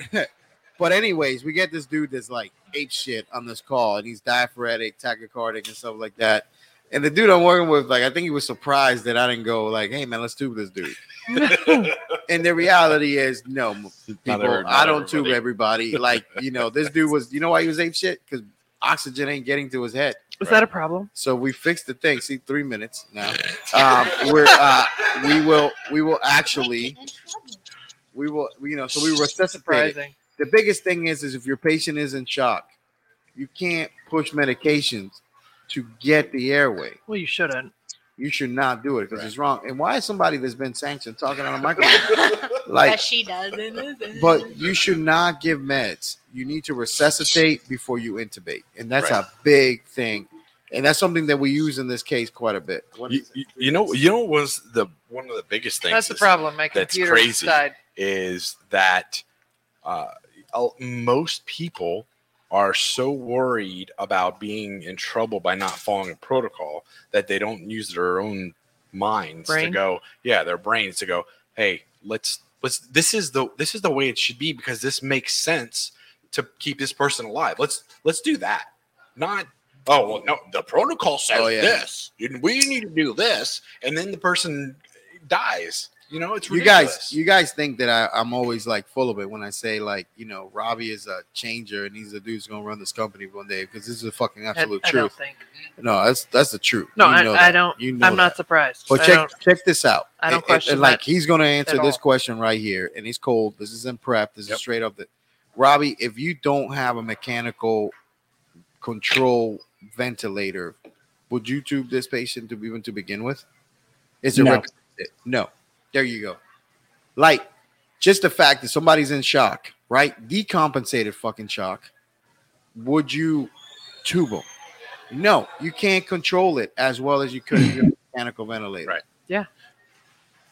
but anyways, we get this dude that's like ape shit on this call, and he's diaphoretic, tachycardic, and stuff like that. And the dude I'm working with, like, I think he was surprised that I didn't go, like, "Hey, man, let's tube this dude." and the reality is, no, people, every- not I don't tube everybody. everybody. Like, you know, this dude was, you know, why he was ape shit because oxygen ain't getting to his head. Was that a problem? So we fixed the thing. See, three minutes now. Um, we're uh, we will we will actually we will you know so we resuscitate. it. Surprising. The biggest thing is is if your patient is in shock, you can't push medications to get the airway. Well, you shouldn't. You should not do it because it's wrong. And why is somebody that's been sanctioned talking on a microphone? like, As she does. in but you should not give meds. You need to resuscitate before you intubate, and that's Right. a big thing. And that's something that we use in this case quite a bit. What You, you- you know, you know, was the one of the biggest things? That's the problem. My that's computer crazy. died. is that uh, most people are so worried about being in trouble by not following a protocol that they don't use their own minds to go, yeah, their brains to go, hey, let's let's this is the this is the way it should be because this makes sense to keep this person alive. Let's let's do that. Not oh well no the protocol says Oh, yeah. this. We need to do this, and then the person dies. You know, it's you guys you guys think that I, I'm always like full of it when I say like you know Robbie is a changer and he's the dude's gonna run this company one day because this is the fucking I, absolute I don't truth. think. No, that's that's the truth. No, You I, know I that. don't. You know I'm not surprised. But I check check this out. I don't And- question and, like that he's gonna answer this question right here, and he's cold. This is in prep. This Yep. is straight up. The Robbie, if you don't have a mechanical control ventilator, would you tube this patient to even to begin with? Is it No. recommended? No. There you go. Like just the fact that somebody's in shock, right? Decompensated fucking shock. Would you tube them? No, you can't control it as well as you could if you're a mechanical ventilator. Right. Yeah.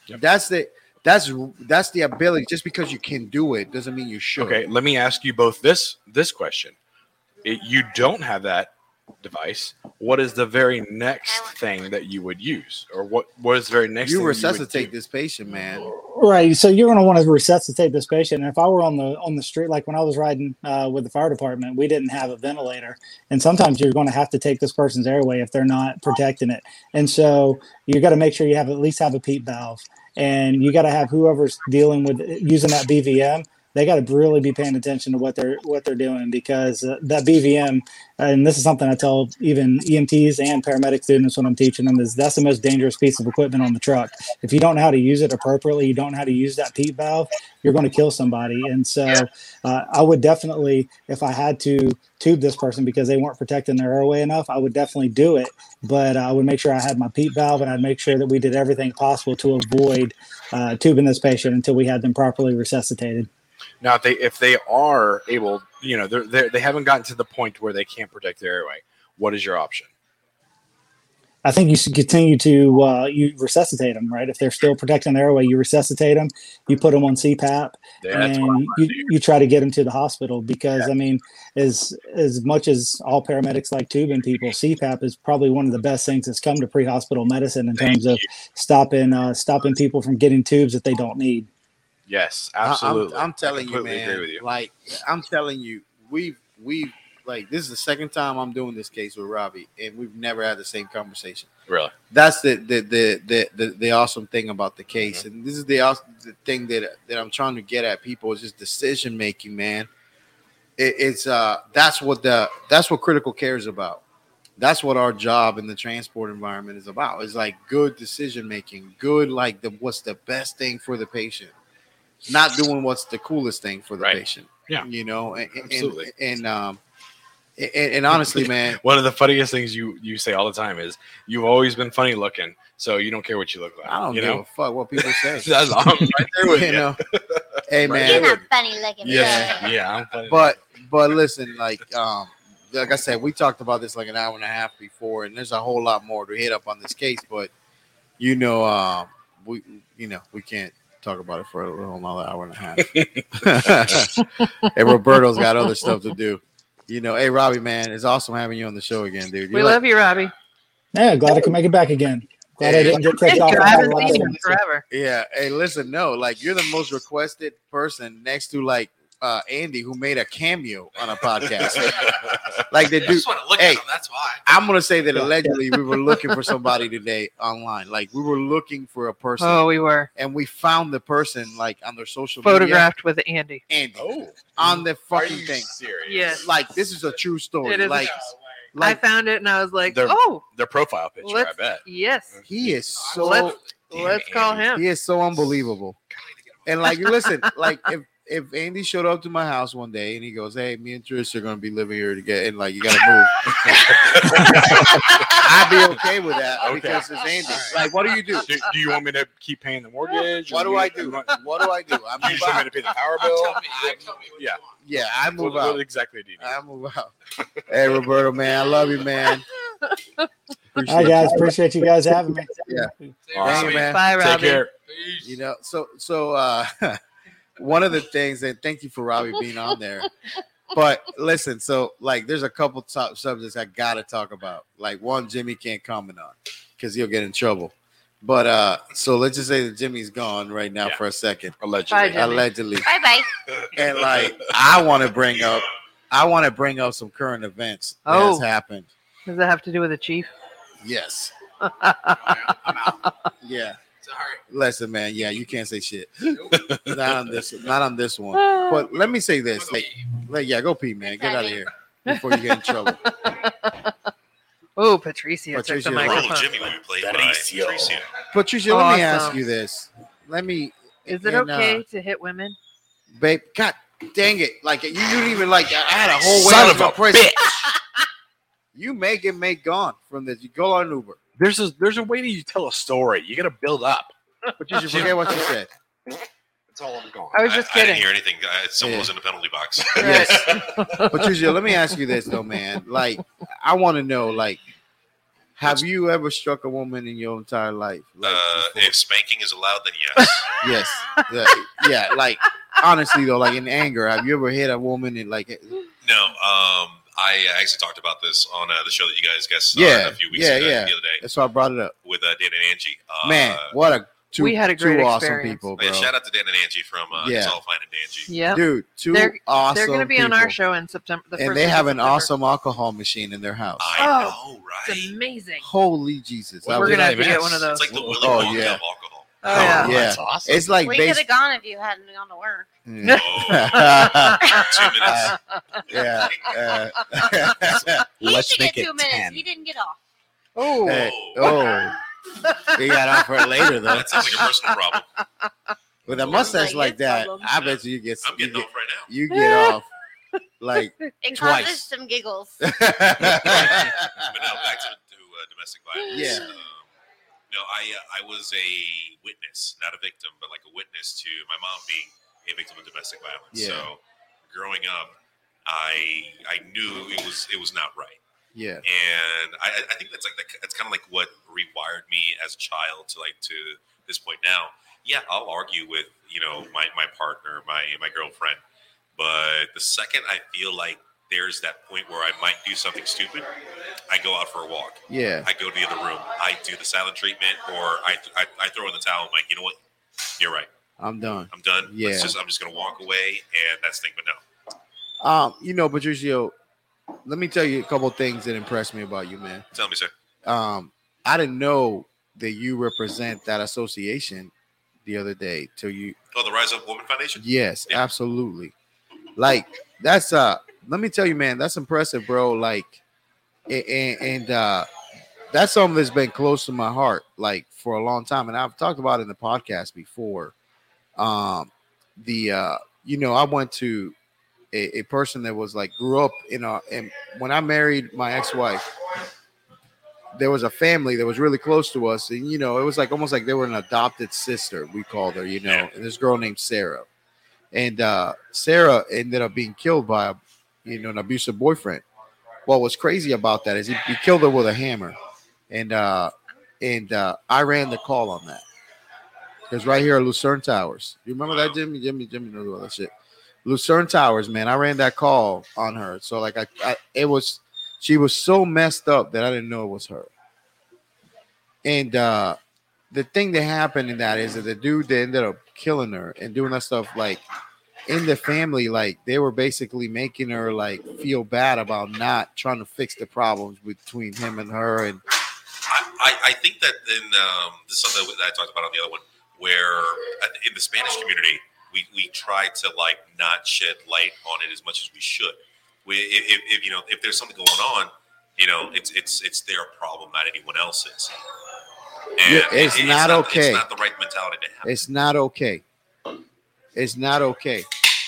Yep. That's the that's that's the ability. Just because you can do it doesn't mean you should. Okay, let me ask you both this this question. It- you don't have that device. What is the very next thing that you would use, or what what is the very next? You thing that would resuscitate do? this patient, man. Right. So you're going to want to resuscitate this patient. And if I were on the on the street, like when I was riding uh, with the fire department, we didn't have a ventilator, and sometimes you're going to have to take this person's airway if they're not protecting it. And so you got to make sure you have at least have a PEEP valve, and you got to have whoever's dealing with using that BVM. They got to really be paying attention to what they're what they're doing because uh, that BVM, and this is something I tell even EMTs and paramedic students when I'm teaching them is that's the most dangerous piece of equipment on the truck if you don't know how to use it appropriately, you don't know how to use that PEEP valve, you're going to kill somebody. And so uh, I would definitely, if I had to tube this person because they weren't protecting their airway enough, I would definitely do it. But I would make sure I had my PEEP valve and I'd make sure that we did everything possible to avoid uh, tubing this patient until we had them properly resuscitated. Now, if they if they are able, you know, they're, they're they haven't gotten to the point where they can't protect their airway. What is your option? I think you should continue to uh, you resuscitate them, right? If they're still protecting their airway, you resuscitate them. You put them on CPAP, Yeah, and you, you try to get them to the hospital because I mean, as as much as all paramedics like tubing people, CPAP is probably one of the best things that's come to pre-hospital medicine in terms of stopping uh, stopping people from getting tubes that they don't need. Yes, I- I'm- absolutely. I'm, telling you, man. agree with you. Like I'm telling you, we've we've like this is the second time I'm doing this case with Robbie, and we've never had the same conversation. Really, That's the the the the the, the awesome thing about the case, Mm-hmm. and this is the, awesome, the thing that that I'm trying to get at people is just decision making, man. It, it's uh that's what the that's what critical care is about. That's what our job in the transport environment is about. It's like good decision making, good like the what's the best thing for the patient, not doing what's the coolest thing for the Right. patient. Yeah. you know, and, and- Absolutely. and um, and, and honestly, man, one of the funniest things you you say all the time is you've always been funny looking, so you don't care what you look like. I don't you give know, a fuck what people say. That's- I'm right there with you you. know Hey Right. man, You're not funny looking. Yeah. boy. Yeah, I'm funny. but but listen, like um, like I said, we talked about this like an hour and a half before, and there's a whole lot more to hit up on this case. But you know, um, we you know we can't talk about it for a little another hour and a half. and Roberto's got other stuff to do. You know, hey Robbie, man, it's awesome having you on the show again, dude. We You're like- love you, Robbie. Yeah, glad I could make it back again. Glad I didn't get kicked off. I haven't seen you forever. Yeah. Hey, listen, no, like you're the most requested person next to like uh Andy who made a cameo on a podcast. like they I do. just want to look Hey. at them. That's why. I'm gonna say that allegedly we were looking for somebody today online. Like we were looking for a person Oh, we were and we found the person like on their social media. photographed with Andy. Andy oh, on the are fucking you thing. serious? Yes. Like this is a true story. It is like No like I found it and I was like, They're- oh, Their profile picture, I bet. yes. he is so Let's, let's call him. he is so unbelievable. And like, listen, like if if Andy showed up to my house one day and he goes, "Hey, me and Trish are gonna be living here together," and like you gotta move, I'd be okay with that Okay. because it's Andy. Like, what do you do? Do, do you want me to keep paying the mortgage? What or do I do? want- What do I do? I Do you move just want me to pay the power Tell bill? me, you tell me Yeah. Yeah, I move what, out. what exactly do you need? I move out. Hey, Roberto, man, I love you, man. All Appreciate right, guys. you. Appreciate you guys having me. Say, Awesome. Thank you, man. Bye, Take care. Peace. You know, so so uh one of the things, and thank you for Robbie being on there. But listen, so like there's a couple top subjects I gotta talk about. Like one Jimmy can't comment on because he'll get in trouble. But uh so let's just say that Jimmy's gone right now Yeah. for a second. Allegedly. Bye, Jimmy. Allegedly. Bye bye. And like I want to bring up I want to bring up some current events that has Oh. happened. Does that have to do with the chief? Yes. Yeah, I'm out. Sorry. Listen, man. Yeah, you can't say shit. Nope. Not on this not on this one. but But let me say this. Like, like, yeah, go pee, man. Get out of here before you get in trouble. oh, Patricia, took Patricia the Roll, Roll microphone. Jimmy will be played by Patricio. Patricio. Patricia, let me ask Awesome. you this. Let me. Is it and, uh, okay to hit women? babe? God dang it! Like you didn't even like. I had a whole way Son I of a press- bitch. You make it make gone from this. You go on Uber, There's a there's a way to tell a story. You got to build up. but you should forget what you said. That's all I'm going. I was just I, I didn't hear anything. Someone Yeah. was in the penalty box. Yes, Patricia. Let me ask you this though, man. Like, I want to know, like, have you ever struck a woman in your entire life? Like, Uh, if spanking is allowed, then yes. yes, yeah, yeah. Like, honestly though, like in anger, have you ever hit a woman and like? No, um, I actually talked about this on uh, the show that you guys guest uh, Yeah, a few weeks yeah, ago yeah. the other day That's why I brought it up. with uh, Dan and Angie. Uh, Man, what a two, We had a great two awesome experience. people, oh, bro. yeah, shout out to Dan and Angie from uh, Yeah. It's All Fine and Angie. Yep. Dude, 2 They're- awesome. They're going to be on our show in September. The and they have an September. awesome alcohol machine in their house. I Oh, know, right? It's amazing. Holy Jesus! Well, We're I going to have to get one of those. It's like the Willy Oh, Wonka yeah. of alcohol. Oh, yeah. yeah. That's awesome. It's like we could have gone if you hadn't gone to work. Yeah. Two minutes. yeah. uh, He Let's used to make get it two minutes. 10. He didn't get off. Oh, hey, oh, we got off for it later though. That sounds like a personal problem. With a mustache Like like that, problem. I bet you you get I'm you getting get, off right now. you get off like It Twice. causes some giggles. But now back to, to uh, domestic violence. Yeah. Um, no, I uh, I was a witness, not a victim, but like a witness to my mom being a victim of domestic violence. Yeah. So growing up, I I knew it was it was not right, yeah, and I, I think that's like the, that's kind of like what rewired me as a child to like to this point now. Yeah, I'll argue with you know my my partner, my my girlfriend, but the second I feel like there's that point where I might do something stupid, I go out for a walk. yeah, I go to the other room. I do the silent treatment, or I, I, I throw in the towel. I'm like, you know what? You're right. I'm done. I'm done. Yeah. Just, I'm just gonna walk away, and that's the thing. But no, Um, you know, Patricio, let me tell you a couple things that impressed me about you, man. tell me, sir. Um, I didn't know that you represent that association the other day till you Oh, the Rise Up Woman Foundation. Yes, Yeah. absolutely. Like that's uh let me tell you, man, that's impressive, bro. Like and, and uh that's something that's been close to my heart like for a long time. And I've talked about it in the podcast before. Um the uh you know, I went to a, a person that was like grew up in a and when I married my ex-wife, there was a family that was really close to us, and you know, it was like almost like they were an adopted sister, we called her, you know, and this girl named Sarah and uh, Sarah ended up being killed by, you know, an abusive boyfriend. What was crazy about that is he, he killed her with a hammer, and uh, and uh, I ran the call on that. Because right here at Lucerne Towers, you remember that, Jimmy? Jimmy, Jimmy knows all that shit. Lucerne Towers, man, I ran that call on her. So like I, I it was she was so messed up that I didn't know it was her. And uh the thing that happened in that is that the dude that ended up killing her and doing that stuff like in the family, like they were basically making her like feel bad about not trying to fix the problems between him and her. And I, I, I think that in um, this is something that I talked about on the other one, where in the Spanish community, we, we try to like not shed light on it as much as we should. We, if, if, you know if there's something going on, you know it's it's it's their problem, not anyone else's. And Yeah, it's it- not okay. It's not the right mentality to have. it's not okay. It's not okay.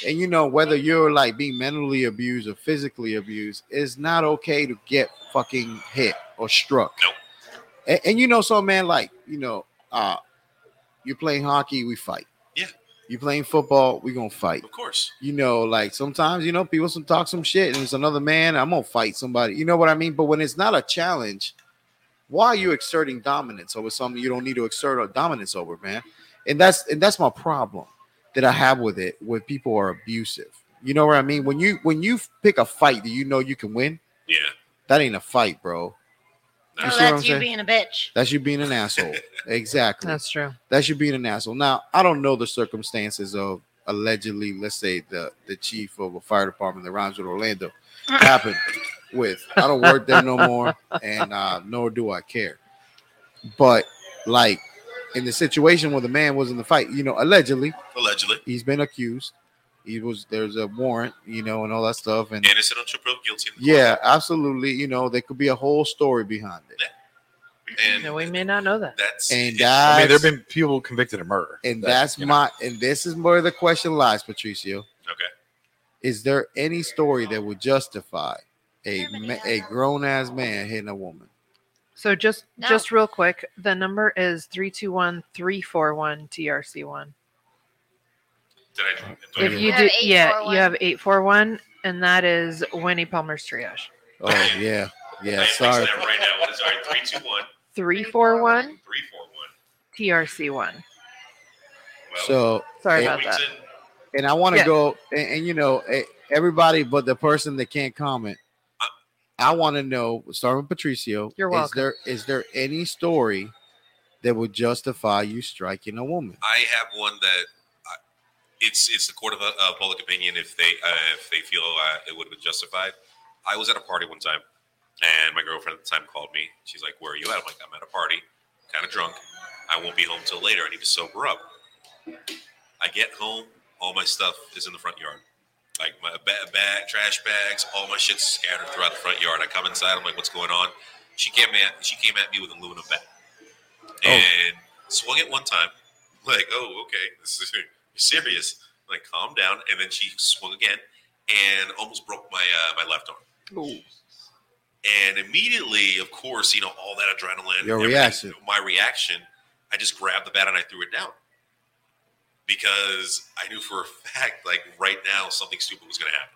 And you know, whether you're like being mentally abused or physically abused, it's not okay to get fucking hit or struck. Nope. And, and you know, so man, like, you know, uh you're playing hockey, we fight. Yeah. You're playing football, we gonna fight. Of course. You know, like sometimes, you know, people some talk some shit and it's another man, I'm gonna fight somebody. You know what I mean? But when it's not a challenge, why are you exerting dominance over something you don't need to exert a dominance over, man? And that's and that's my problem that I have with it when people are abusive. You know what I mean? When you when you pick a fight that you know you can win, Yeah. that ain't a fight, bro. You see that's you saying? being a bitch. That's you being an asshole. exactly. That's true. That's you being an asshole. Now, I don't know the circumstances of allegedly, let's say the the chief of a fire department that rhymes with Orlando happened with. I don't work there no more, and uh, nor do I care. But like in the situation where the man was in the fight, you know, allegedly Allegedly. he's been accused. He was there's a warrant, you know, and all that stuff. And Innocent until proved guilty. in the yeah, absolutely. You know, there could be a whole story behind it. court. And No, we may not know that. that's And it's- I mean, there have been people convicted of murder, And That, that's you know, my and this is where the question lies, Patricio. okay. Is there any story that would justify a ma- a grown ass man hitting a woman? So just No. just real quick, the number is 321-341 TRC1. Did I, If you You do yeah, you have 841 and that is Winnie Palmer's triage. Oh yeah, yeah. Sorry. That right now. What is all right? Three, two, one, 341 three, four, one. TRC1. Well, So Sorry about that. in, and I want to Yeah. go and, and you know everybody but the person that can't comment. I want to know. Starting with Patricio. You're Is there is there any story that would justify you striking a woman? I have one that uh, it's it's the court of uh, public opinion if they uh, if they feel uh, it would have been justified. I was at a party one time, and my girlfriend at the time called me. She's like, "Where are you at?" I'm like, "I'm at a party, kind of drunk. I won't be home till later. I need to sober up." I get home, all my stuff is in the front yard, like my ba- bag, trash bags, all my shit's scattered throughout the front yard. I come inside, I'm like, "What's going on?" She came at she came at me with an aluminum bat and swung it one time. Like, oh, okay, this is you're serious. Like, calm down. And then she swung again and almost broke my uh, my left arm. And immediately, of course, you know all that adrenaline. Your reaction. My reaction. I just grabbed the bat and I threw it down because I knew for a fact, like right now, something stupid was going to happen.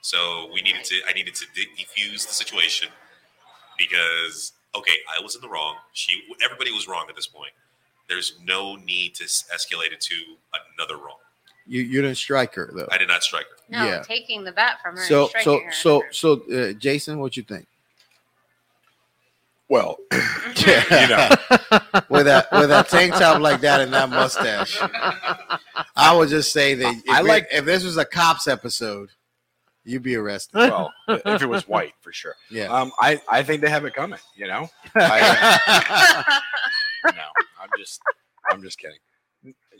So we needed to. I needed to defuse the situation because okay, I was in the wrong. She, everybody was wrong at this point. There's no need to escalate it to another wrong. You you didn't strike her though. I did not strike her. No, Yeah. taking the bat from her. So and striking so her. so so uh, Jason, what you think? Well, Yeah. you know, with that with that tank top like that and that mustache. I would just say that if I it- like- if this was a cops episode, you'd be arrested. well, if it was white for sure. Yeah. Um, I I think they have it coming. You know, I, no, I'm just I'm just kidding.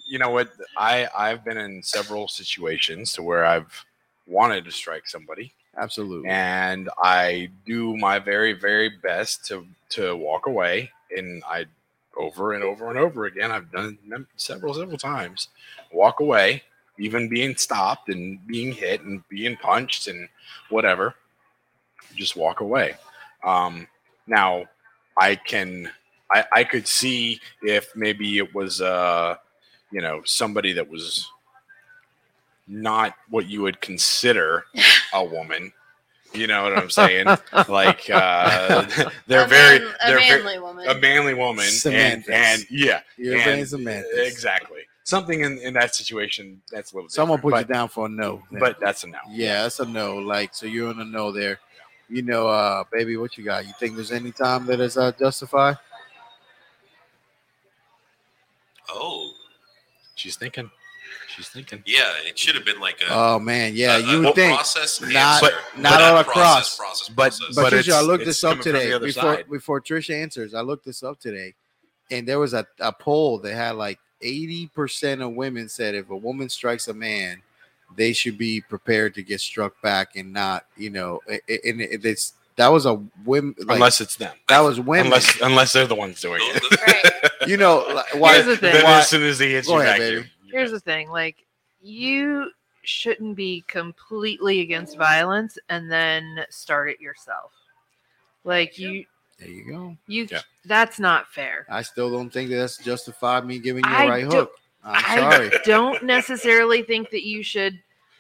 You know what? I I've been in several situations to where I've wanted to strike somebody, Absolutely. and I do my very very best to to walk away, and I over and over and over again I've done them several several times. Walk away, even being stopped and being hit and being punched and whatever. Just walk away. Um, now I can I, I could see if maybe it was uh you know somebody that was not what you would consider a woman. You know what I'm saying? like uh, they're a very man- a they're very, manly woman. a manly woman, and, Semantics. and yeah, You're and- saying semantics. exactly something in, in that situation that's a little. Someone put different, you down for a no. but, but that's a no. Yeah, that's a no. Like, so you're in a no there. You know, uh, baby, what you got? You think there's any time that is uh, justified? Oh, She's thinking. She's thinking. yeah, it should have been like a. Oh man, yeah, a- you a would think. process, not- answer. not all across. Process, process, But- process. But, But Trisha, I looked this up coming from the today before side. before Trisha answers. I looked this up today, and there was a, a poll that had like eighty percent of women said if a woman strikes a man, they should be prepared to get struck back and not, you know, a- a- and it- it's that was a women like unless it's them. that was women. Unless unless they're the ones doing it. right. you know, like, why? Here's the thing. Then why- as soon as he hits you back, baby. You're- you're Here's the thing, like you shouldn't be completely against violence and then start it yourself. Like you there you go. you Yeah. that's not fair. I still don't think that that's justified me giving you a I right hook. I'm sorry. I don't necessarily think that you should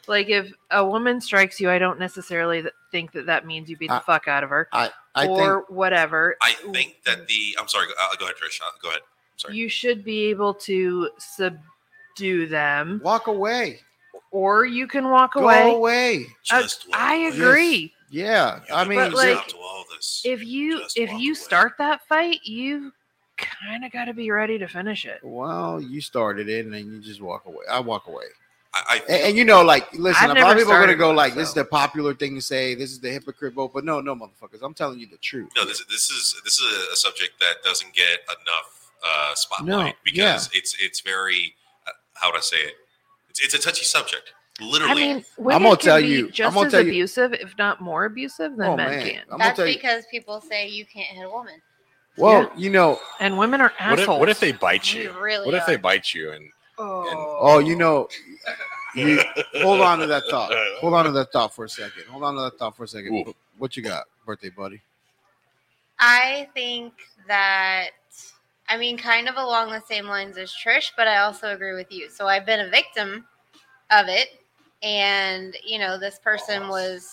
like if a woman strikes you, I don't necessarily think that that means you beat the I- fuck out of her I or think whatever. I think that the. I'm sorry. Uh, go ahead, Trish. Uh, go ahead. I'm sorry. you should be able to subdue them walk away. or you can walk Go away. away. Uh, Just I walk away. agree. Yeah, You I can mean, But, like, out to all this. If you Just if walk you away. start that fight, you kind of got to be ready to finish it. well, you started it, and then you just walk away. I walk away. I, I And, and you know, like, listen, I've a lot never of people are gonna started go one, like, "This is so. the popular thing to say. This is the hypocrite vote." But no, no, motherfuckers, I'm telling you the truth. no, this this is this is a, subject that doesn't get enough uh, spotlight No, because it's it's very how would I say it? It's, it's a touchy subject. Literally, I mean, women gonna tell be you- I'm just gonna as tell you- abusive, if not more abusive, than Oh men man, can. I'm gonna That's tell you. because people say you can't hit a woman. Well, Yeah. you know, And women are What assholes. if, what if they bite You you? really What if they are. bite you and Oh, oh, you know, you, hold on to that thought. Hold on to that thought for a second. Hold on to that thought for a second. Ooh. What you got, birthday buddy? I think that I mean kind of along the same lines as Trish, but I also agree with you. So I've been a victim of it and you know this person was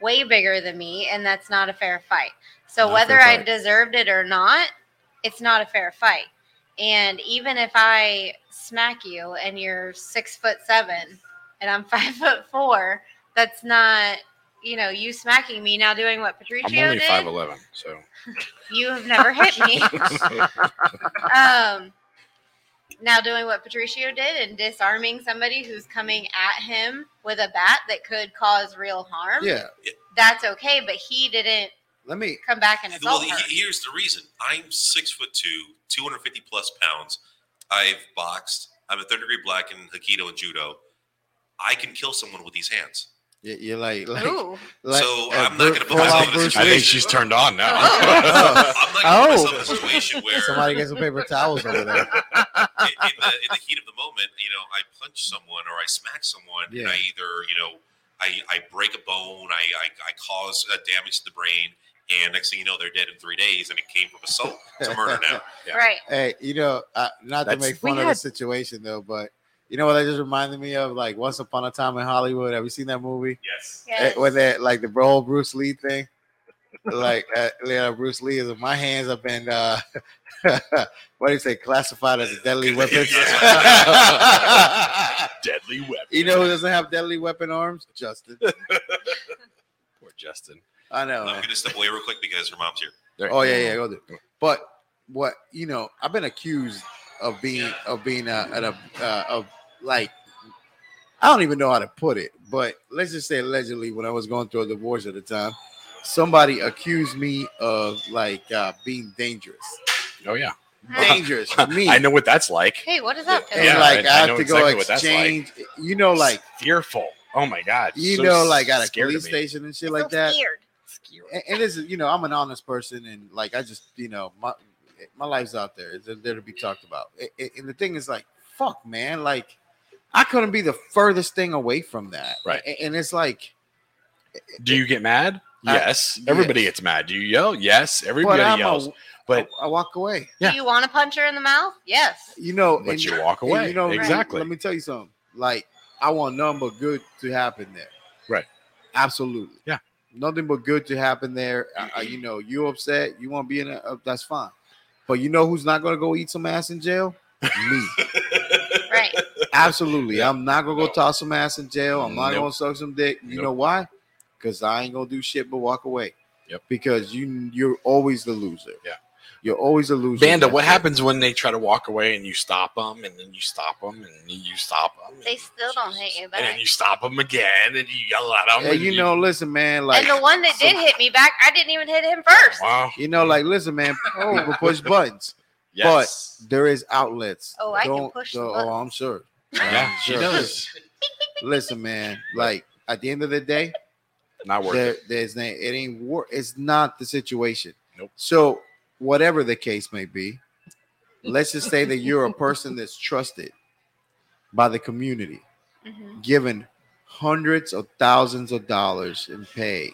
way bigger than me and that's not a fair fight. So Not whether I fight. deserved it or not, it's not a fair fight. And even if I smack you and you're six foot seven and I'm five foot four, that's not you know, you smacking me now doing what Patricio I'm only did. five eleven, so You have never hit me. um, now doing what Patricio did and disarming somebody who's coming at him with a bat that could cause real harm. Yeah, That's okay, but he didn't let me. come back and well, assault her. here's the reason. I'm six foot two, 250 plus pounds. I've boxed. I'm a third degree black in Aikido and Judo. I can kill someone with these hands. You- You're like, like, like So, I'm not gonna Bru- put myself in a Bruce I think she's turned on now. I'm not going to put myself in a Oh. situation where Somebody get some paper towels over there. in, in the in the heat of the moment, you know, I punch someone or I smack someone, Yeah. and I either, you know, I, I break a bone, I, I, I cause uh, damage to the brain, and next thing you know, they're dead in three days, and it came from assault to murder now. Yeah. Right. Hey, you know, uh, not to make fun We of the situation though, but you know what that just reminded me of? Like Once Upon a Time in Hollywood. Have you seen that movie? Yes. Eh, Yes. When that like the bro Bruce Lee thing. like uh, yeah, Bruce Lee is my hands have been uh what do you say, classified as a deadly weapon. Deadly weapon. you know who doesn't have deadly weapon arms? Justin. Poor Justin. I know. I'm going to step away real quick because her mom's here. There- Oh yeah, yeah, go do. But what you know, I've been accused of being of being a, at a uh, of like I don't even know how to put it, but let's just say allegedly when I was going through a divorce at the time, somebody accused me of like uh, being dangerous, Oh yeah. dangerous to me. I know what that's like. Hey, what is that? and Yeah, like I- I, I have know to exactly go what that's like. exchange, you know, like Fearful. Oh my god. you So know, like at a scared police station and shit I'm like so that. scared. and, and this is you know i'm an honest person and like i just you know my my life's out there it's there to be talked about A- a- and the thing is like fuck man like i couldn't be the furthest thing away from that Right. A- and it's like Do you get mad? I- Yes. Everybody yes. gets mad. Do you yell? Yes. Everybody I'm yells. a, but I, I walk away Yeah. Do you want to punch her in the mouth? Yes. you know But and- you walk away. you know Exactly. let me tell you something like I want nothing but good to happen there. Right. Absolutely. Yeah. Nothing but good to happen there. You know, you upset, you want to be in a, uh, that's fine. But you know who's not gonna go eat some ass in jail? Me. Right. Absolutely. I'm not gonna go toss some ass in jail. I'm not Nope. gonna suck some dick. You Nope. know why? Because I ain't gonna do shit but walk away. Yep. Because you you're always the loser. Yeah. You're always a loser. Banda, what happens when they try to walk away and you stop them, and then you stop them, and you stop them? They still don't hit you back. And then you stop them again, and you yell at them. Yeah, you know, listen, man, like and the one that did hit me back, I didn't even hit him first. Wow. you know, like listen, man, people oh. push buttons. Yes. There is outlets. Oh, I can Don't- push the Oh. I'm sure. yeah, I'm she sure. does. Listen, man, like at the end of the day, Not worth there, it. there's it ain't war. It's not the situation. Nope. So whatever the case may be, let's just say that you're a person that's trusted by the community, Mhm. given hundreds of thousands of dollars in pay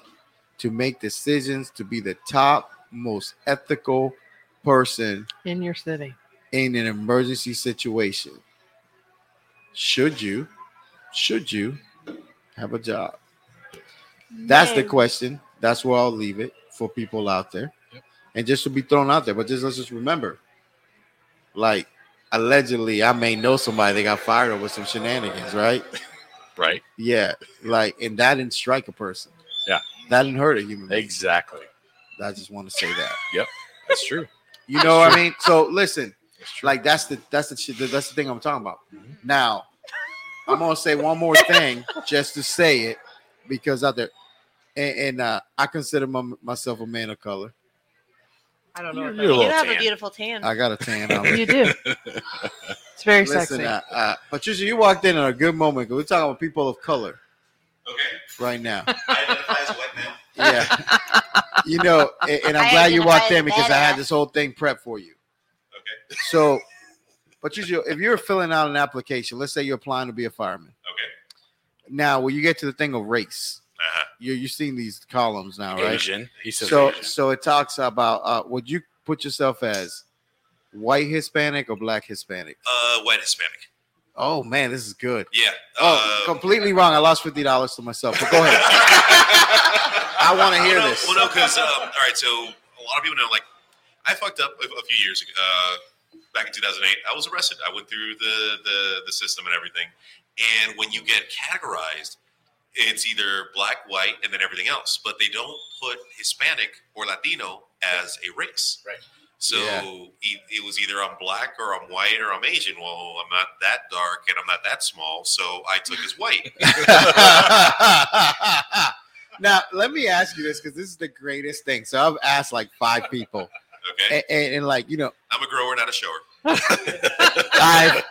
to make decisions to be the top most ethical person in your city. in an emergency situation. Should you, should you have a job? That's the question. That's where I'll leave it for people out there. And just to be thrown out there, but just let's just remember, like allegedly, I may know somebody that got fired over some shenanigans, right? Right. Yeah, like and that didn't strike a person. Yeah. that didn't hurt a human being. Exactly. I just want to say that. Yep. That's true. You know what I mean? So listen, That's like that's the that's the shit that's the thing I'm talking about. Mhm. Now, I'm gonna say one more thing just to say it because out there, and, and uh, I consider my, myself a man of color. I don't know. You're- you're You little have a beautiful tan. I got a tan on. is. me. You do. It's very Listen, sexy. uh, uh, Patricia, you walked in at a good moment because We're talking about people of color Okay. right now. I identify as white male. Yeah, you know, and, and I'm I glad you walked in because I had this whole thing prepped for you. Okay. So, Patricia, if you're filling out an application, let's say you're applying to be a fireman. Okay. Now, when you get to the thing of race, Uh-huh. you're you're seeing these columns now, right? Asian. He says So, Asian. so it talks about uh, would you put yourself as white Hispanic or black Hispanic? Uh, white Hispanic. Oh man, this is good. Yeah. Oh, uh, completely wrong. I lost fifty dollars to myself. But go ahead. I want to hear well, no, this. Well, no, because um, all right. So a lot of people know, like, I fucked up a, a few years ago. Uh, back in 2008, I was arrested. I went through the the the system and everything. And when you get categorized, it's either black, white, and then everything else. But they don't put Hispanic or Latino as a race. Right. So Yeah. e- it was either I'm black or I'm white or I'm Asian. Well, I'm not that dark and I'm not that small, so I took as white. now, let me ask you this because this is the greatest thing. So I've asked like five people, Okay, and, and, and like you know, I'm a grower, not a shower. I've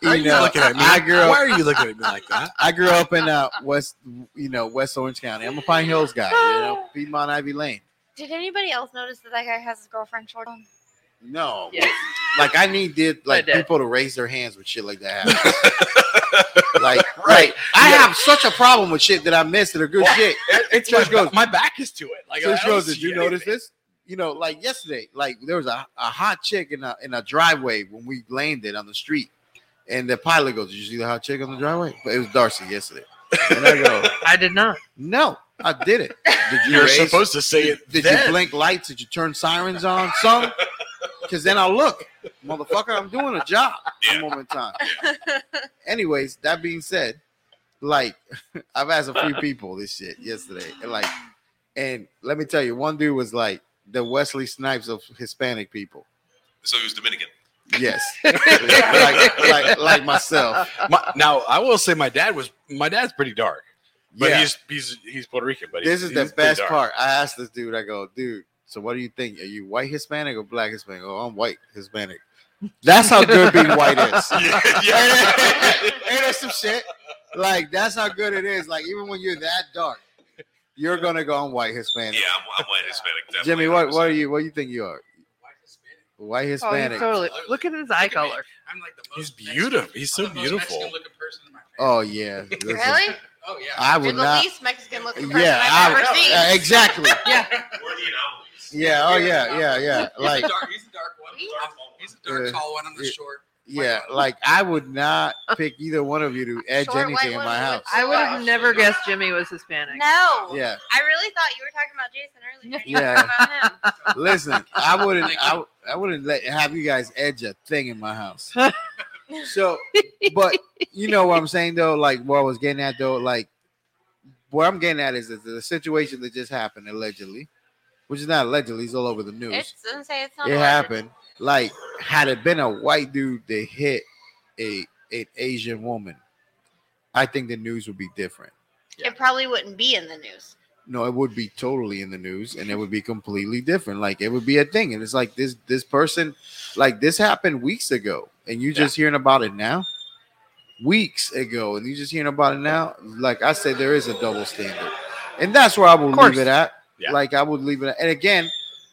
Why are you you know, looking at me? I grew up, Why are you looking at me like that? I grew up in uh, West, you know, West Orange County. I'm a Pine Hills guy. You know, Piedmont Ivey Lane. Did anybody else notice that that guy has his girlfriend short on? No, Yes. like I need did like did. people to raise their hands with shit like that. like, Right. right? I Yeah. have such a problem with shit that I missed that are good shit. It's Church my, goes- my back is to it. Like Church I don't goes, did see you notice this? You know, like yesterday, like there was a, a hot chick in a in a driveway when we landed on the street, and the pilot goes, "Did you see the hot chick on the driveway?" But it was Darcy yesterday. And I go, I did not. "No, I did it. Did you You're raise- supposed to say it. Did then. you blink lights? Did you turn sirens on? Some? Because then I'll look, motherfucker. I'm doing a job. Yeah. A moment in time. Anyways, that being said, like I've asked a few people this shit yesterday, and like, and let me tell you, one dude was like the Wesley Snipes of Hispanic people. So he was Dominican. Yes, like, like like myself. My- now I will say my dad was my dad's pretty dark, but Yeah. he's he's he's Puerto Rican. But This he's, is the he's pretty best part. I asked this dude, I go, dude, so what do you think? Are you white Hispanic or black Hispanic? Oh, I'm white Hispanic. That's how good being white is. Yeah, yeah. Ain't that some shit? Like that's how good it is. Like even when you're that dark, you're gonna go on white Hispanic. Yeah, I'm, I'm white Hispanic. Definitely, Jimmy, what what are you? What do you think you are? White Oh, Hispanic. he's totally. Look at his eye Look at me. color. I'm like the most He's beautiful. Mexican- He's so I'm the most beautiful. Mexican-looking person in my family. Oh yeah. Really? Oh yeah. I You're would the not. least Mexican looking person Yeah, I've I, ever seen. uh, exactly. Yeah. We're the anomalies. Yeah. Oh yeah. Yeah. Yeah. He's Like a dark, he's a dark one. He's- He's a dark, Yeah. tall one on the Yeah. short. Yeah, like I would not pick either one of you to edge Short white anything in my women house. with I would have Gosh. never guessed Jimmy was Hispanic. No. Yeah, I really thought you were talking about Jason earlier. You Yeah. talking about him. listen, I wouldn't, I, I wouldn't let have you guys edge a thing in my house. So, but you know what I'm saying though, like what I was getting at though, like what I'm getting at is that the situation that just happened allegedly, which is not allegedly, it's all over the news. It's doesn't say it's not. it alleged. happened. Like, had it been a white dude that hit a an Asian woman, I think the news would be different. It probably wouldn't be in the news. No, it would be totally in the news, and it would be completely different. Like it would be a thing, and it's like this this person, like this happened weeks ago, and you just hearing about it now. Weeks ago, and you just hearing about it now. Like I said, there is a double standard, and that's where I will leave it at. Yeah. Like I would leave it. At. And again,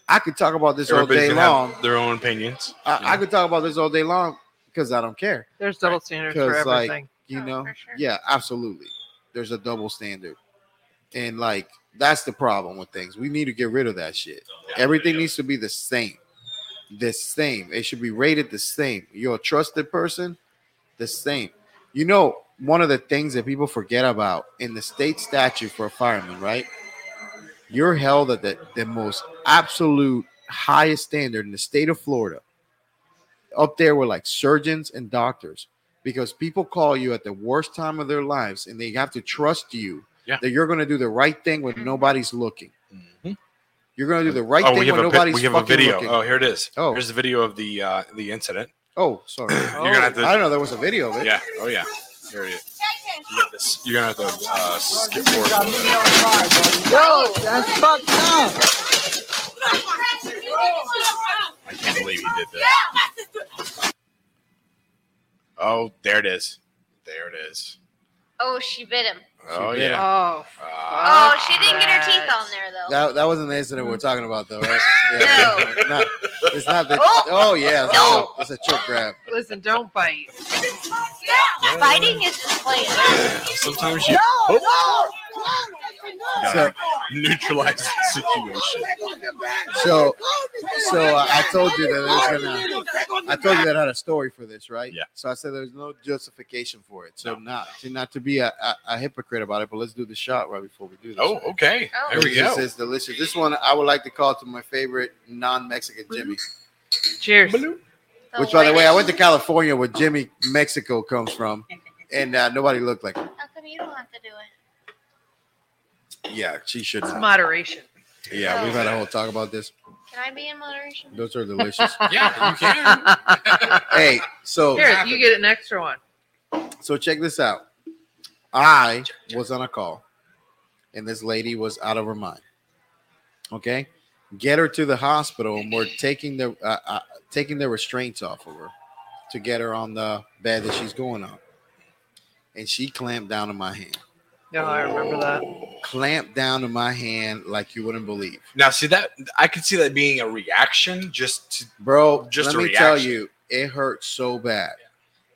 I could talk about this all day long. have their own opinions. I, you I could talk about this all day long because I don't care. There's double standards for 'Cause, like, everything. You Oh, know? sure. Yeah, absolutely. There's a double standard. And like that's the problem with things. We need to get rid of that shit. Everything needs to be the same. The same. It should be rated the same. You're a trusted person, the same. You know, one of the things that people forget about in the state statute for a fireman, right? You're held at the, the most absolute highest standard in the state of Florida. Up there with like surgeons and doctors because people call you at the worst time of their lives and they have to trust you Yeah. that you're going to do the right thing when nobody's looking. Mhm. You're going to do the right oh, thing when a nobody's we have a video. looking. Oh, here it is. Oh. here's the video of the uh, the incident. Oh, sorry. You're gonna have to- I don't know there was a video of it. Yeah. Oh yeah. Here it is. You got this. You're gonna have to uh, skip forward. Yo, that's fucked up. I can't believe he did this. Oh, there it is. There it is. Oh, she bit him. Oh did. yeah. Oh. Oh, she didn't get her teeth on there though. That, that wasn't the incident we're talking about though, right? No. Not, it's not the Oh. Oh, yeah, it's, No. a, choke- it's a choke grab. listen, don't bite. Biting is just playing. Sometimes you oh. Gotta neutralize the situation. So so uh, I told you that it was gonna I told you that I had a story for this, right? Yeah. So I said there's no justification for it. So No. not to not to be a, a, a hypocrite about it, but let's do the shot right before we do this. Oh, okay. Oh. There we This go. is delicious. This one I would like to call to my favorite non-Mexican Jimmy. Cheers. The Which, by the way, I went to California, where Jimmy Mexico comes from, and uh, nobody looked like him. How come you don't have to do it? Yeah, she should. It's moderation. Yeah, we've had a whole talk about this. Can I be in moderation? Those are delicious. Yeah, you can. hey, so Here, you get an extra one. so check this out. I was on a call, and this lady was out of her mind. Okay, get her to the hospital, and we're taking the uh, uh, taking the restraints off of her to get her on the bed that she's going on, and she clamped down on my hand. No, I remember that. Clamped down on my hand like you wouldn't believe, Now, see that I could see that being a reaction. Just to, bro. Just let a me tell you, it hurt so bad.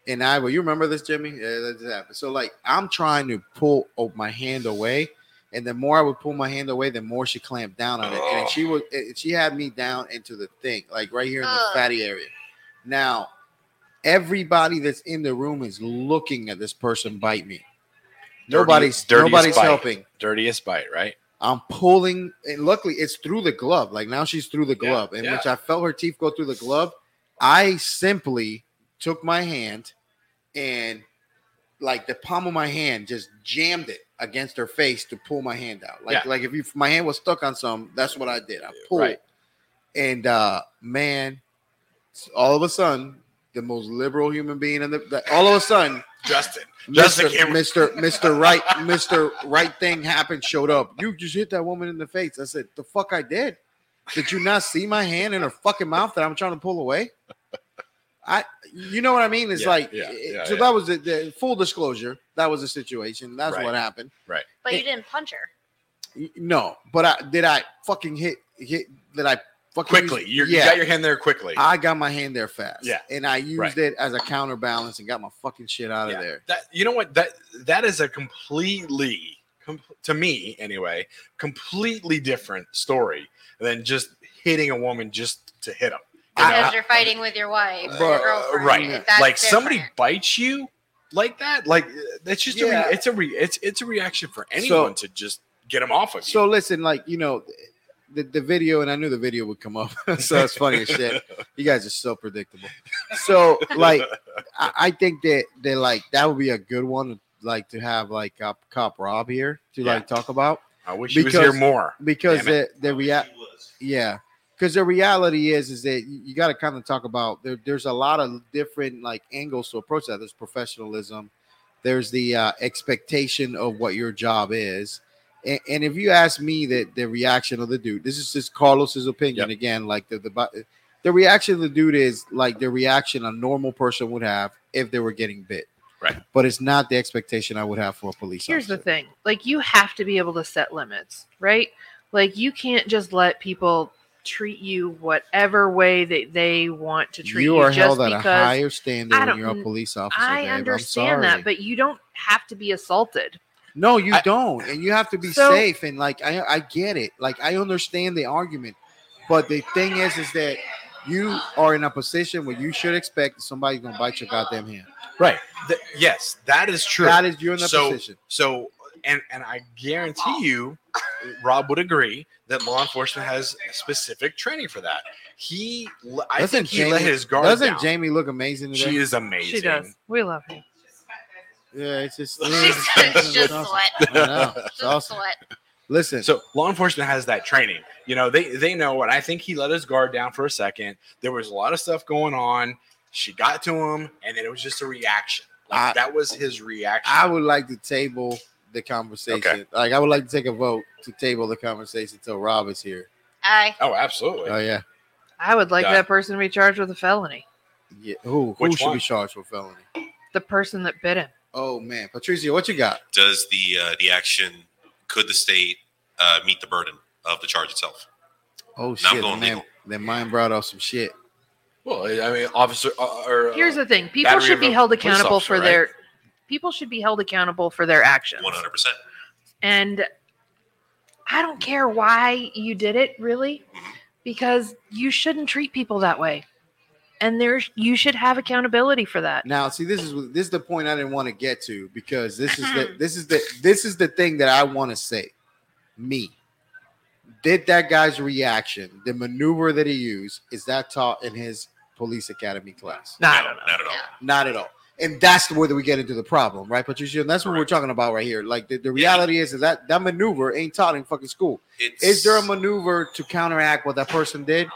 And I, well, you remember this, Jimmy? Yeah, that just happened. So, like, I'm trying to pull oh, my hand away, and the more I would pull my hand away, the more she clamped down on it, and she was, it- she had me down into the thing, like right here in the Ugh. fatty area. Now, everybody that's in the room is looking at this person bite me. Nobody's dirtiest nobody's bite. helping. dirtiest bite, right? I'm pulling, and luckily it's through the glove. Like now she's through the Yeah, glove, in yeah. which I felt her teeth go through the glove. I simply took my hand and, like the palm of my hand, just jammed it against her face to pull my hand out. Like, Yeah. like if you, my hand was stuck on some, that's what I did. I pulled, Right. and uh man, all of a sudden, the most liberal human being in the all of a sudden. Justin. Mr. Justin came. Mr. Mr. Right, Mr. Right thing happened, showed up. You just hit that woman in the face. I said, The fuck I did. Did you not see my hand in her fucking mouth that I'm trying to pull away? I you know what I mean? It's Yeah, like yeah, yeah, so yeah. that was the, the full disclosure. That was the situation. That's Right. what happened. Right. But you didn't punch her. No, but I did I fucking hit hit did I fucking quickly. use- You're, You got your hand there quickly. I got my hand there fast. Yeah. And I used Right. it as a counterbalance and got my fucking shit out Yeah. of there. That you know what that that is a completely com- to me anyway completely different story than just hitting a woman just to hit them. I- because I- you're fighting with your wife or But, your uh, girlfriend. right That's like somebody bites you like that like that's just a re- it's a re- it's it's a reaction for anyone to just get them off of you So listen, like you know, the, the video, and I knew the video would come up, so it's funny as shit. You guys are so predictable. So like, I, I think that they like that would be a good one, like to have like cop, cop Rob here to Yeah. like talk about. I wish he was here because- more. because Damn the the rea- yeah. Because the reality is is that you, you got to kind of talk about there, there's a lot of different like angles to approach that. There's professionalism. There's the uh, expectation of what your job is and, and if you ask me that the reaction of the dude this is just carlos's opinion again like the, the the reaction of the dude is like the reaction a normal person would have if they were getting bit Right. but it's not the expectation i would have for a police officer. Here's the thing like, you have to be able to set limits, right? Like, you can't just let people treat you whatever way that they want to treat you. you are just held at a because higher standard I when don't- you're a police officer. I babe. Understand that, but you don't have to be assaulted. No, you I- don't, and you have to be So- safe. And like, I, I get it. Like, I understand the argument, but the thing is, is that you are in a position where you should expect somebody's gonna bite your goddamn hand. right Th- yes that is true That is you're in that So- position. So, and and I guarantee you, Rob would agree that law enforcement has specific training for that. He, I Doesn't think he let his guard Doesn't down. Jamie look amazing today? she is amazing. She does. We love her. Yeah, it's just, She's it's just awesome. sweat. I know. It's Just awesome. sweat. Listen, So law enforcement has that training. You know, they they know what. I think he let his guard down for a second. There was a lot of stuff going on. She got to him, and then it was just a reaction. Like, I- that was his reaction. I would like to table the conversation. Okay. Like, I would like to take a vote to table the conversation until Rob is here. I oh, absolutely. Oh yeah, I would like Got that person to be charged with a felony. yeah. Who who Which should one? be charged with felony? The person that bit him. Oh man, Patricia, what you got? Does the uh, the action could the state uh, meet the burden of the charge itself? Oh I'm shit, going man. legal. Then mine brought up some shit. well, I mean, officer. Uh, or, Here's the thing: people should be held accountable officer, for right? their. People should be held accountable for their actions. One hundred percent. And I don't care why you did it, really, Mhm. because you shouldn't treat people that way. And there's you should have accountability for that. Now, see, this is this is the point I didn't want to get to because this is the this is the this is the thing that I want to say. Me, did that guy's reaction, the maneuver that he used, is that taught in his police academy class? No, I no, don't at all. Not at all. And that's where we get into the problem, right, Patricia? And that's what we're talking about right here. Like the, the reality is, is that that maneuver ain't taught in fucking school. It's, Is there a maneuver to counteract what that person did?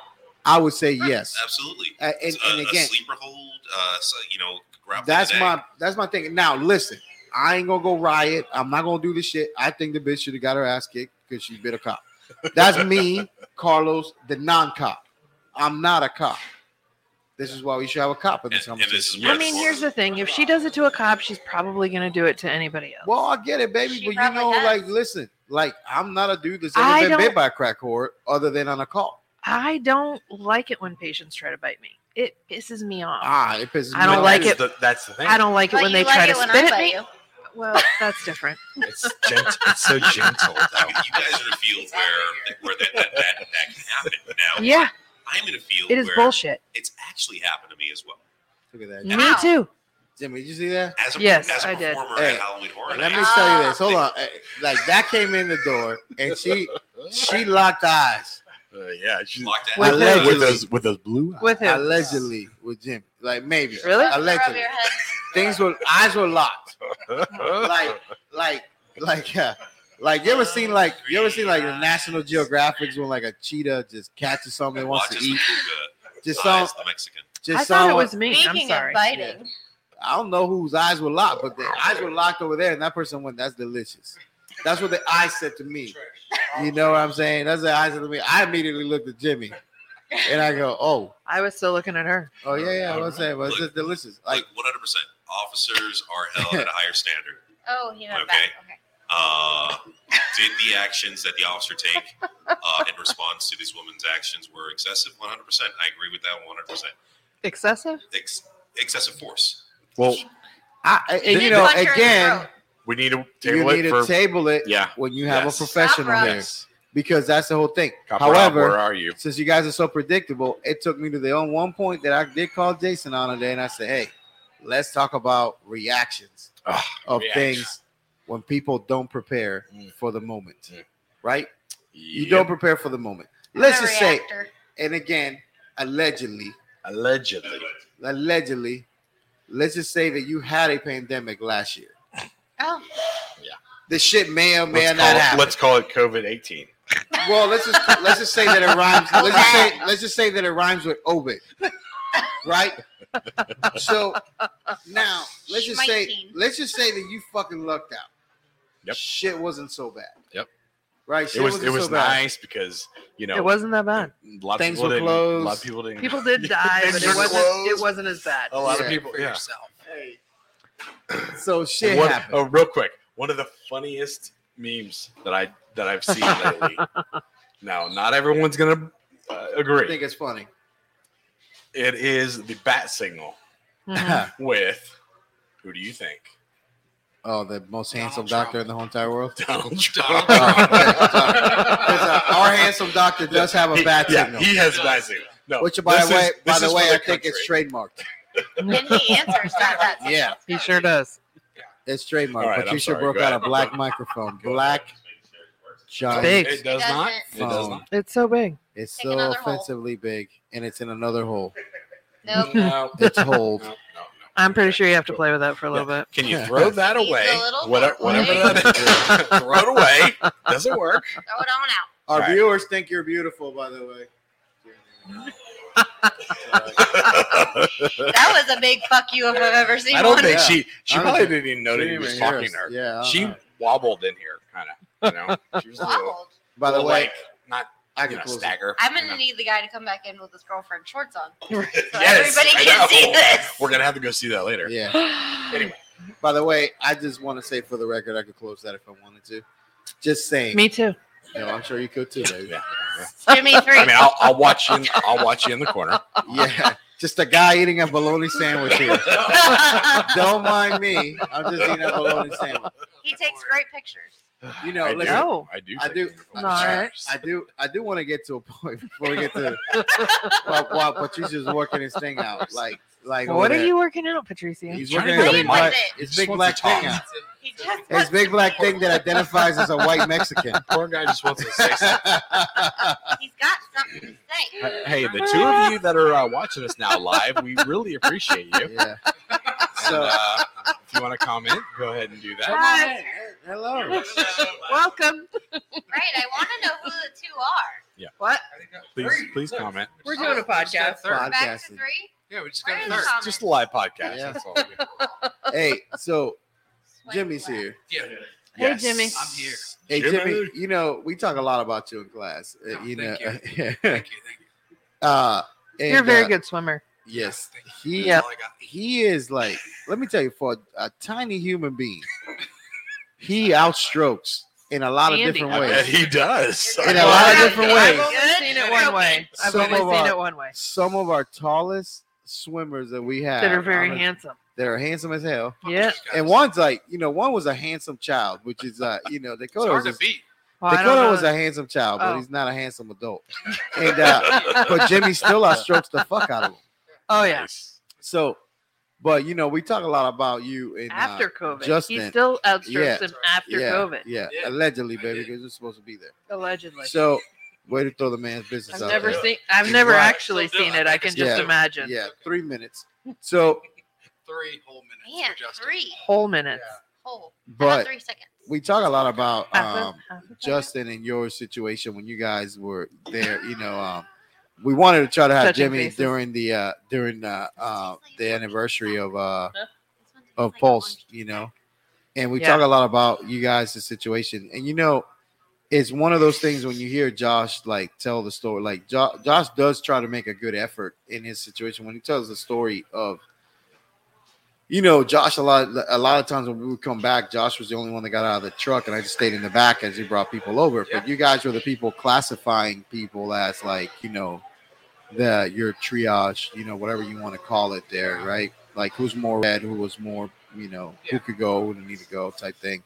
I would say yes. Absolutely. Uh, and, a, and a again, sleeper hold. Uh, so, you know, grab that's my that's my thing. Now listen, I ain't gonna go riot. I'm not gonna do this shit. I think the bitch should have got her ass kicked because she bit a cop. That's me, Carlos, the non-cop. I'm not a cop. This is why we should have a cop in this And- and this conversation. I mean, here's the thing: if she does it to a cop, she's probably going to do it to anybody else. Well, I get it, baby, She but you know, has. like, listen, like, I'm not a dude that's I ever been bit by a crack whore other than on a call. I don't like it when patients try to bite me. It pisses me off. Ah, it pisses I don't off. like that's it. The, that's the thing. I don't like it But when they like try it to when I spit at me. you. Well, that's different. It's gent- It's so gentle. I Though. you guys are in a field where where that that, that, that can happen. Now, Yeah, I'm in a field it is where bullshit. it's actually happened to me as well. Look at that. Me Ow. too. Jimmy, did you see that? As a, Yes, as a I did. performer Hey, at Halloween Horror Let me tell you this. Hold on. Like, that came in the door and she she locked eyes. Uh, yeah, she's locked at With with, those with those blue eyes. With him. Allegedly with Jimmy. Like, maybe. Really? Allegedly. Things were, eyes were locked. like like like uh, like you ever seen like you ever seen like the National Geographics when like a cheetah just catches something it wants to eat Fuga, just saw Size, the Mexican. just I saw thought it was me. I'm sorry. of biting, I don't know whose eyes were locked but the eyes were locked over there and that person went that's delicious that's what the eyes said to me you know what I'm saying that's the eyes said to me I immediately looked at Jimmy and I go oh I was still looking at her. oh yeah yeah I was saying but it's delicious like Like 100. percent Officers are held at a higher standard. oh, he went Okay. back. Okay. Uh, did the actions that the officer take uh, in response to these women's actions were excessive? 100. percent I agree with that 100. percent Excessive? Ex- Excessive force. Well, I, I He you know punch her in the again throat. We need to you table need it to for table it yeah. when you have Yes. a professional Stop, here Yes. because that's the whole thing. Copper Rob, However, where are you? since you guys are so predictable, it took me to the on one point that I did call Jason on today, and I said, "Hey, let's talk about reactions of reaction. things when people don't prepare Mm. for the moment, Mm. right? You don't prepare for the moment. I'm Let's a just say, and again, allegedly, allegedly. allegedly, let's just say that you had a pandemic last year. Oh, This shit may or may Let's not call, it, happen. let's call it COVID eighteen. Well, let's just let's just say that it rhymes. Let's just say let's just say that it rhymes with Ovid, right? So now let's just say let's just say that you fucking lucked out. Yep. Shit wasn't so bad. Yep. Right. It Shit was wasn't it was so bad. nice because you know It wasn't that bad. a lot of Things people were didn't. A lot of people didn't. People did die, but it wasn't. It wasn't as bad. A lot Yeah. of people. for Yeah. yourself. So shit One- happened. oh, real quick, one of the funniest memes that I that I've seen lately. now, not everyone's gonna uh, I agree. think it's funny. It is the bat signal Mhm. with who do you think? oh, the most handsome Donald doctor Trump. in the whole entire world. Donald Trump. Because, uh, our handsome doctor does have a He- bat yeah, signal, he has bat signal. No, which by the way, is- by the way, I think it's trademarked. And he answers that. Yeah, He sure does. it's trademarked. All right, I'm Patricia sorry, broke out a black microphone. Black giant. Big. It does not. It does not. It's so big. It's Take so another hole. offensively big, and it's in another hole. nope. No, It's hold. no, no, no. I'm pretty sure you have to play with that for a little bit. Can you throw that away? Whatever, whatever that is. throw it away. Doesn't work. Throw it on out. Our All right. viewers think you're beautiful, by the way. That was a big fuck you if I've ever seen I don't one. think Yeah. she. She I probably didn't even know that he was Didn't talking to her. Yeah, She don't wobbled in here, kind of. You know, she was a little, Wobbled. By the little, way, like, not I you can know, close it. stagger. I'm gonna know. need the guy to come back in with his girlfriend shorts on. So Yes, everybody can see this. We're gonna have to go see that later. Yeah. Anyway, By the way, I just want to say for the record, I could close that if I wanted to. Just saying. Me too. You know, I'm sure you could too, baby. Yeah. Jimmy three. I mean, I'll, I'll watch you. In, I'll watch you in the corner. Yeah. Just a guy eating a bologna sandwich here. Don't mind me. I'm just eating a bologna sandwich. he takes great pictures. You know, I listen, do. I do. I do- wonderful All right. I do I do want to get to a point before we get to while, while Patricia's working his thing out. Like like Well, what are there. you working out, Patricia? He's Trying working to his get big black, his big black thing out. He His big black thing that identifies as a white Mexican. Poor guy just wants to say something. He's got something to say. Hey, the two of you that are uh, watching us now live, we really appreciate you. yeah. So, uh, if you want to comment, go ahead and do that. Hi. Hello. Welcome. Right. I want to know who the two are. Yeah. What? Please, please comment. We're doing a podcast. Podcast. Back to three. Yeah, we just got Where a is third. Tom? Just a live podcast. Yeah. That's all. Hey, so Jimmy's here. Yeah, Hey, Jimmy. I'm here. Hey Jimmy. Jimmy, you know we talk a lot about you in class. Uh, Oh, you know, thank Thank you. Thank you. uh, You're a very uh, good swimmer. Yes, Thank you. he Yeah. That's all I got. he is like. Let me tell you, for a, a tiny human being, he outstrokes in a lot of Andy. different I bet ways. he does. In a lot of Yeah. different I've ways. only seen it one way. I've Some only of seen our- it one way. Some of our tallest swimmers that we have That are very on handsome. that are handsome as hell. Yeah. And one's like, you know, one was a handsome child, which is, uh, you know, It's Dakota hard was, to beat. Well, Dakota was a handsome child, but Oh. he's not a handsome adult. And uh, but Jimmy still outstrokes the fuck out of him. oh yeah. So, but you know, we talk a lot about you and After uh, COVID, Justin. he still outstrips Yeah. him after yeah, COVID, Yeah, Yeah. allegedly, baby, because you're supposed to be there. allegedly. So, way to throw the man's business I've out never there. seen. I've He's never right. actually Still do seen it. it. I can just Yeah. imagine. Yeah, three minutes. So, Three whole minutes Man, for Justin. three. Whole minutes. Whole. but three seconds. we talk a lot about Half a- um, half a second. Justin and your situation when you guys were there. You know, um, we wanted to try to have Touching Jimmy faces. during the uh, during uh, uh, the anniversary of uh, This one tastes of like Pulse. orange. You know, and we Yeah. talk a lot about you guys' situation. And you know, it's one of those things when you hear Josh like tell the story. Like jo- Josh does try to make a good effort in his situation when he tells the story of. You know, Josh. A lot, a lot of times when we would come back, Josh was the only one that got out of the truck, and I just stayed in the back as he brought people over. But you guys were the people classifying people as like, you know, the your triage, you know, whatever you want to call it, there, right? Like who's more red, who was more, you know, who could go, who didn't need to go, type thing.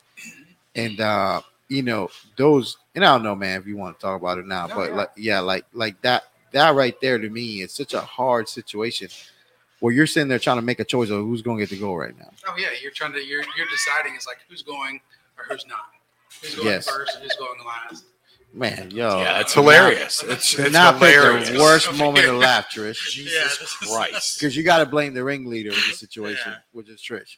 And uh you know, those and I don't know, man, if you want to talk about it now, No, but yeah. like yeah, like like that that right there to me is such a hard situation where you're sitting there trying to make a choice of who's going to get the goal right now. Oh yeah, you're trying to you're you're deciding it's like who's going or who's not. Who's going Yes. first and who's going last. Man, yo, yeah, it's do hilarious. It's, it's not pick hilarious. the worst moment of laughter. Trish, Jesus this is- Christ. because you got to blame the ringleader in the situation, Yeah. which is Trish.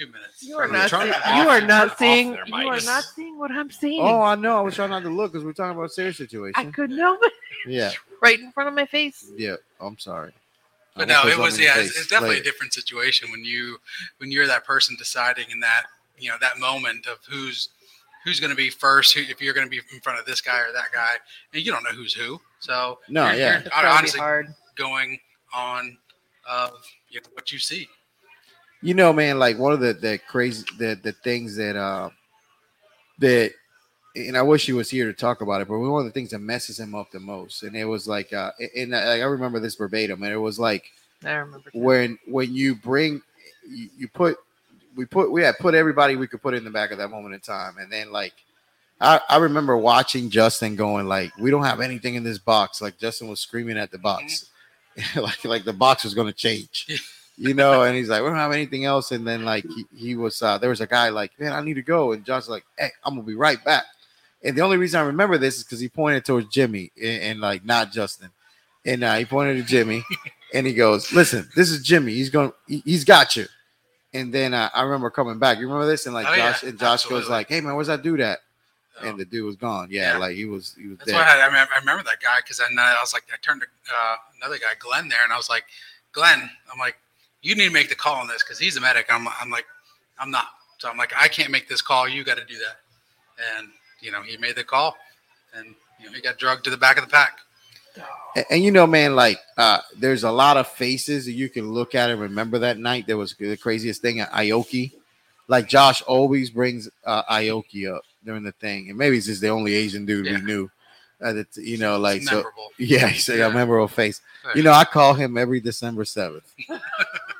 Two minutes. You are Turn- not. See- you are not seeing. their You are not seeing what I'm seeing. Oh, I know. I was trying not to look because we're talking about a serious situation I couldn't help. Yeah, Right in front of my face. yeah. I'm sorry. But I no, it was yeah, it's, it's definitely later. a different situation when you when you're that person deciding in that you know that moment of who's who's going to be first, who, if you're going to be in front of this guy or that guy, and you don't know who's who. So No, you're, yeah. you're It's gotta be honestly hard. going on of you know, what you see. You know, man, like one of the the crazy the the things that uh that and I wish he was here to talk about it, but one of the things that messes him up the most, and it was like, uh, and I, I remember this verbatim, and it was like I remember. when when you bring, you, you put, we put, we had put everybody we could put in the back of that moment in time, and then like, I I remember watching Justin going like, we don't have anything in this box, like Justin was screaming at the box, like like the box was going to change. You know, and he's like, we don't have anything else. And then like he, he was uh there was a guy like, Man, I need to go. And Josh's like, Hey, I'm gonna be right back. And the only reason I remember this is because he pointed towards Jimmy and, and, like not Justin. And uh, he pointed to Jimmy and he goes, Listen, this is Jimmy. He's going he, he's got you. And then uh, I remember coming back. You remember this? And like Oh, yeah, Josh and Josh goes like, Hey man, where's that dude at? So, And the dude was gone. Yeah, Yeah. like he was he was that's dead. why I, I, remember, I remember that guy because then I was like, I turned to uh, another guy, Glenn, there, and I was like, Glenn, I'm like, you need to make the call on this because he's a medic. I'm, I'm like, I'm not. So I'm like, I can't make this call. You got to do that. And you know, he made the call, and you know, he got drugged to the back of the pack. And, and you know, man, like uh there's a lot of faces that you can look at and remember that night. There was the craziest thing at Aoki. Like Josh always brings uh Aoki up during the thing, and maybe it's just the only Asian dude Yeah. we knew. Uh, that you know, like so. Yeah, he said Yeah. a memorable face. Right. You know, I call him every December seventh.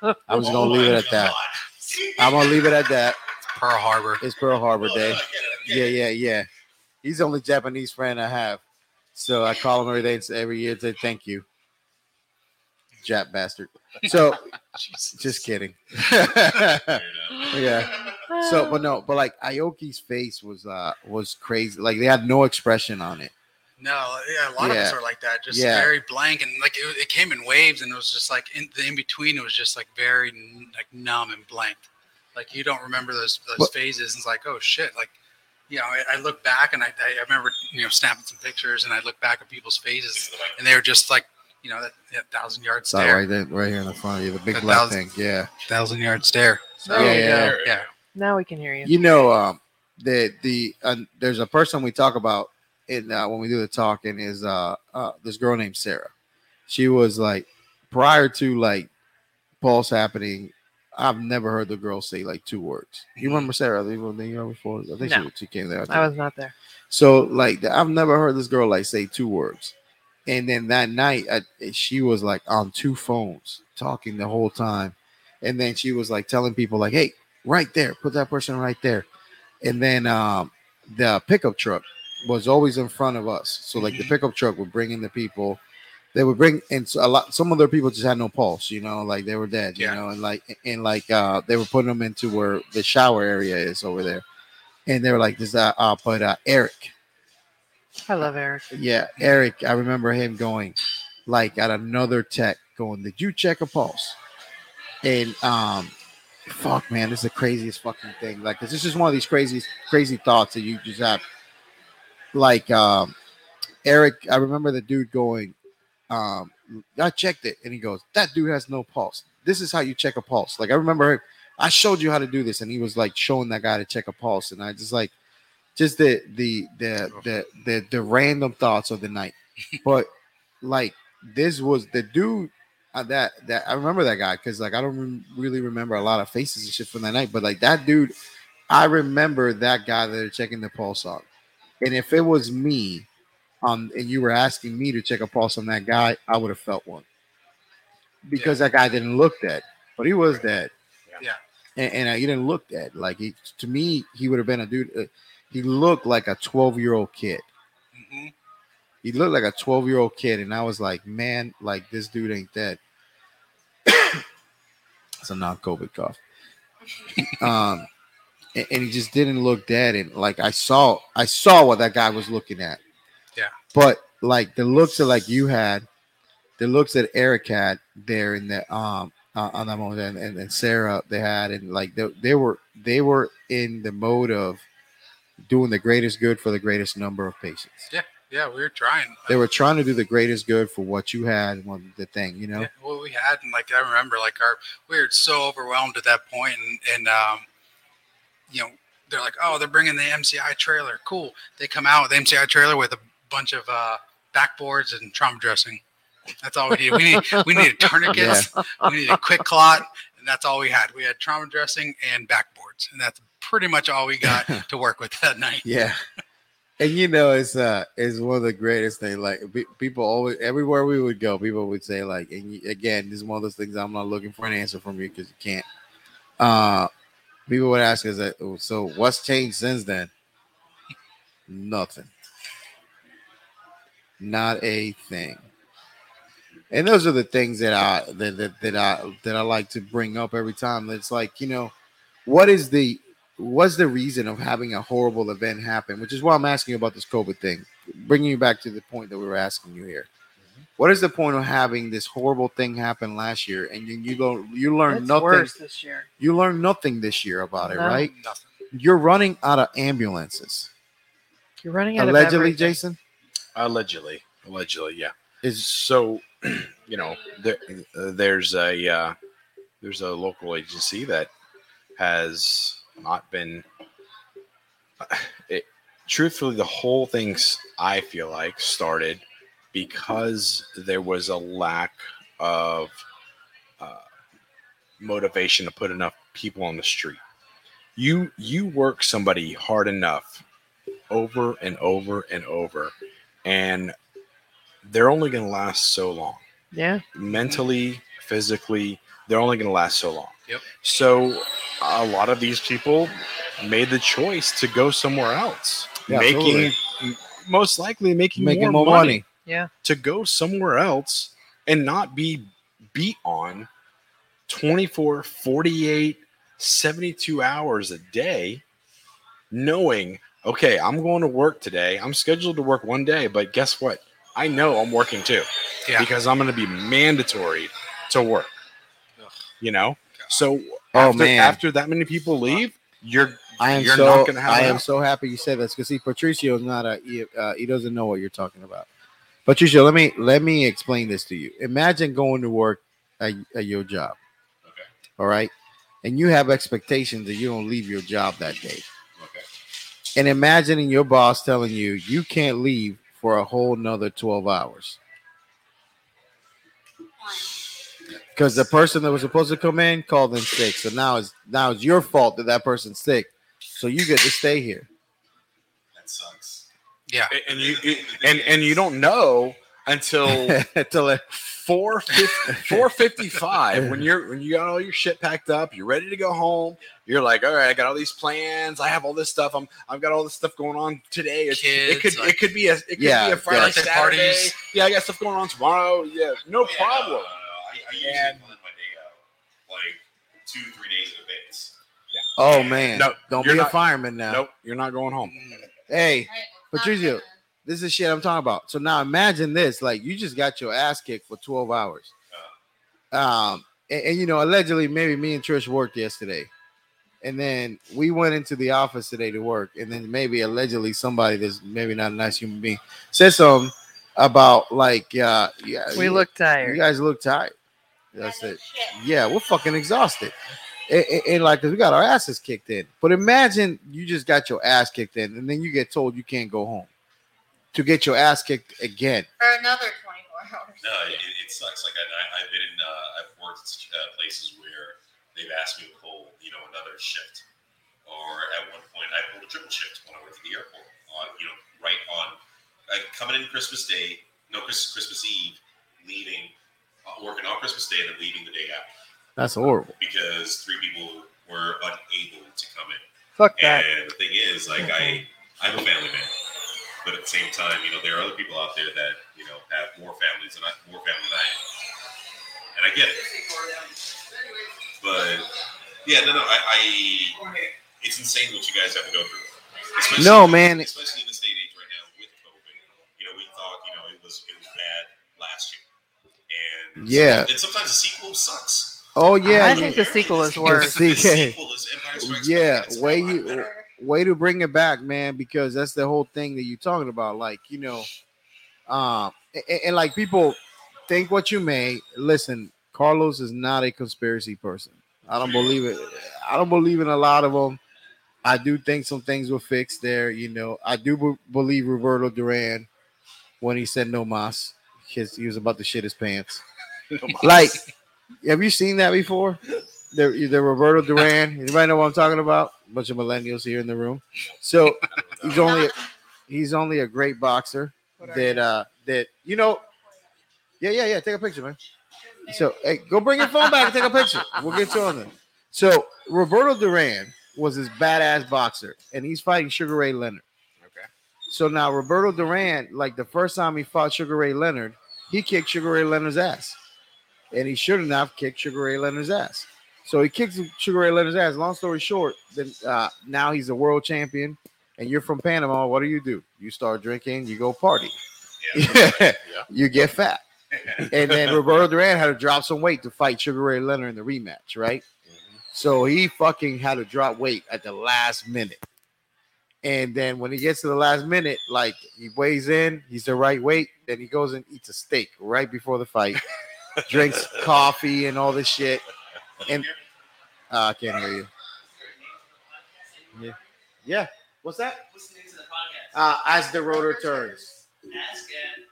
I'm just gonna leave it at that. I'm gonna leave it at that. Pearl Harbor. It's Pearl Harbor Day. Yeah, yeah, yeah. He's the only Japanese friend I have. So I call him every day and say, every year and say thank you. Jap bastard. So just kidding. yeah. So but no, but like Aoki's face was uh was crazy. Like they had no expression on it. No, yeah, a lot of us are like that, just Yeah. very blank, and like it, it came in waves, and it was just like in the in between, it was just like very like numb and blank. Like you don't remember those those But- phases. And it's like, oh shit, like you know, I, I look back and I, I remember you know snapping some pictures, and I look back at people's faces, and they were just like you know that, that thousand yard It's all stare, right there, right here in the front of you, the big That black thousand- thing. Yeah. thousand yard stare. So There you Yeah, yeah, Now we can hear you. You know, um, the the uh, there's a person we talk about in uh, when we do the talking is uh, uh this girl named Sarah. She was like prior to like Pulse happening. I've never heard the girl say like two words. You remember Sarah? The year before, I think No. she, she came there. I was not there. So like I've never heard this girl like say two words. And then that night I, she was like on two phones talking the whole time. And then she was like telling people like, "Hey, right there, put that person right there." And then um the pickup truck was always in front of us. So like the pickup truck would bring in the people. They would bring and so a lot some other people just had no pulse, you know, like they were dead, yeah. you know, and like and like uh they were putting them into where the shower area is over there. And they were like, this uh, uh but uh Eric, I love Eric. yeah, Eric. I remember him going like at another tech, going, "Did you check a pulse?" And um, fuck, man, this is the craziest fucking thing. Like, this is just one of these crazy, crazy thoughts that you just have. Like, um, Eric, I remember the dude going, um, I checked it, and he goes, "That dude has no pulse. This is how you check a pulse." Like, I remember. I showed you how to do this, and he was like showing that guy to check a pulse, and I just like, just the the the the the, the random thoughts of the night. But like, this was the dude uh, that that I remember that guy because like I don't rem- really remember a lot of faces and shit from that night, but like that dude, I remember that guy that they're checking the pulse on, and if it was me, um, and you were asking me to check a pulse on that guy, I would have felt one because that guy didn't look dead, but he was dead. Yeah. and, and uh, he didn't look that like he to me he would have been a dude. Uh, he looked like a twelve year old kid. hmm He looked like a twelve year old kid, and I was like, man, like this dude ain't dead. it's a non COVID cough. um, and, and he just didn't look dead, and like I saw, I saw what that guy was looking at. Yeah. But like the looks that like you had, the looks that Eric had there in the um uh, on that moment, and, and, and Sarah they had, and like they, they were they were in the mode of doing the greatest good for the greatest number of patients. Yeah, yeah, we were trying. They were trying to do the greatest good for what you had and what the thing, you know. Yeah, what we had, and like I remember, like our we were so overwhelmed at that point, and and um, you know, they're like, oh, they're bringing the MCI trailer, cool. They come out with the MCI trailer with a bunch of uh, backboards and trauma dressing. That's all we need. We need we needed tourniquets, we needed a quick clot, and that's all we had. We had trauma dressing and backboards, and that's pretty much all we got to work with that night. Yeah. And you know, it's uh, it's one of the greatest things. Like pe- people always, everywhere we would go, people would say like, and you- again, this is one of those things. I'm not looking for an answer from you because you can't. Uh, people would ask us that. "Oh, So what's changed since then? Nothing. Not a thing. And those are the things that I that, that, that I that I like to bring up every time. It's like you know, what is the what's the reason of having a horrible event happen? Which is why I'm asking you about this COVID thing, bringing you back to the point that we were asking you here. What is the point of having this horrible thing happen last year, and you you go you learn It's nothing? worse this year. You learn nothing this year about it, No. right? Nothing. You're running out of ambulances. You're running out Allegedly, of everything. Jason Allegedly, allegedly, yeah. is So, you know, there, uh, there's a uh, there's a local agency that has not been. It, truthfully, the whole thing's I feel like started because there was a lack of uh, motivation to put enough people on the street. You you work somebody hard enough over and over and over, and they're only going to last so long Yeah. mentally, physically, they're only going to last so long. Yep. So a lot of these people made the choice to go somewhere else, Yeah, making most likely making, making more, more money, money. Yeah. to go somewhere else and not be beat on 24, 48, 72 hours a day, knowing, okay, I'm going to work today. I'm scheduled to work one day, but guess what? I know I'm working too Yeah. because I'm going to be mandatory to work. Ugh. You know, so Oh, after, man. after that many people leave, you're I am you're so not going to have. I an am so happy you said this because see, Patricio is not a he, uh, he doesn't know what you're talking about. Patricio, let me let me explain this to you. Imagine going to work at, at your job. Okay. All right, and you have expectations that you don't leave your job that day. Okay. And imagining your boss telling you you can't leave for a whole nother 12 hours because the person that was supposed to come in called in sick. So now it's now it's your fault that that person's sick. So you get to stay here. That sucks. Yeah. And- and you, you and and you don't know until Until it- 455 when you're when you got all your shit packed up you're ready to go home you're like all right i got all these plans i have all this stuff i'm i've got all this stuff going on today It's- it could like- it could be a it could Yeah, be a friday birthday saturday parties. yeah i got stuff going on tomorrow yeah no Yeah, problem uh, I, I usually And- plan my day out like two, three days in advance. oh man, No, don't you're be a fireman now. nope you're not going home Hey, Patricio, this is shit I'm talking about. So now imagine this: like you just got your ass kicked for 12 hours. Um, and, and, you know, allegedly, maybe me and Trish worked yesterday, and then we went into the office today to work, and then maybe allegedly somebody that's maybe not a nice human being said something about like, uh, yeah, We you- look tired. you guys look tired. That's it. Yeah, we're fucking exhausted. And, and- and, like, 'cause we got our asses kicked in. But imagine you just got your ass kicked in, and then you get told you can't go home to get your ass kicked again. For another 24 hours. No, it, it sucks. Like I, I, I've been in, uh, I've worked uh, places where they've asked me to pull, you know, another shift, or at one point I pulled a triple shift when I went to the airport. On, you know, right on, like coming in Christmas Day, no Christmas Christmas Eve, leaving, uh, working on Christmas Day, and then leaving the day after That's horrible. because three people were unable to come in. Fuck that. And the thing is, like, I I'm a family man, but at the same time, you know, there are other people out there that you know have more families and I, more family than I am, and I get it. But yeah, no, no, I, I it's insane what you guys have to go through. Especially, No, man. especially in this day and age right now with COVID. You know, we thought you know it was it was bad last year, and Yeah. and sometimes the sequel sucks. Oh yeah, I you- think the sequel is The worse. See, sequel is Empire Strikes Back. yeah, way why- you way to bring it back, man, because that's the whole thing that you're talking about. Like, you know, um, and, and like people think what you may. Listen, Carlos is not a conspiracy person. I don't believe it. I don't believe in a lot of them. I do think some things were fixed there. You know, I do be- believe Roberto Duran when he said no mas, his, he was about to shit his pants. Like, have you seen that before? The, the Roberto Duran. Anybody know what I'm talking about? A bunch of millennials here in the room. So he's only he's only a great boxer that uh that you know. Yeah, yeah, yeah. Take a picture, man. So hey, go bring your phone back and take a picture. We'll get you on there. So Roberto Duran was this badass boxer, and he's fighting Sugar Ray Leonard. Okay. So now Roberto Duran, like the first time he fought Sugar Ray Leonard, he kicked Sugar Ray Leonard's ass, and he shouldn't have kicked Sugar Ray Leonard's ass. So he kicks Sugar Ray Leonard's ass. Long story short, then uh, now he's a world champion, and you're from Panama. What do you do? You start drinking, you go party, Yeah. you get fat, and then Roberto Duran had to drop some weight to fight Sugar Ray Leonard in the rematch, right? So he fucking had to drop weight at the last minute. And then when he gets to the last minute, like he weighs in, he's the right weight. Then he goes and eats a steak right before the fight, drinks coffee and all this shit. And uh, I can't hear you. Yeah. Yeah. What's that? Listening to the podcast. Uh, as the rotor turns.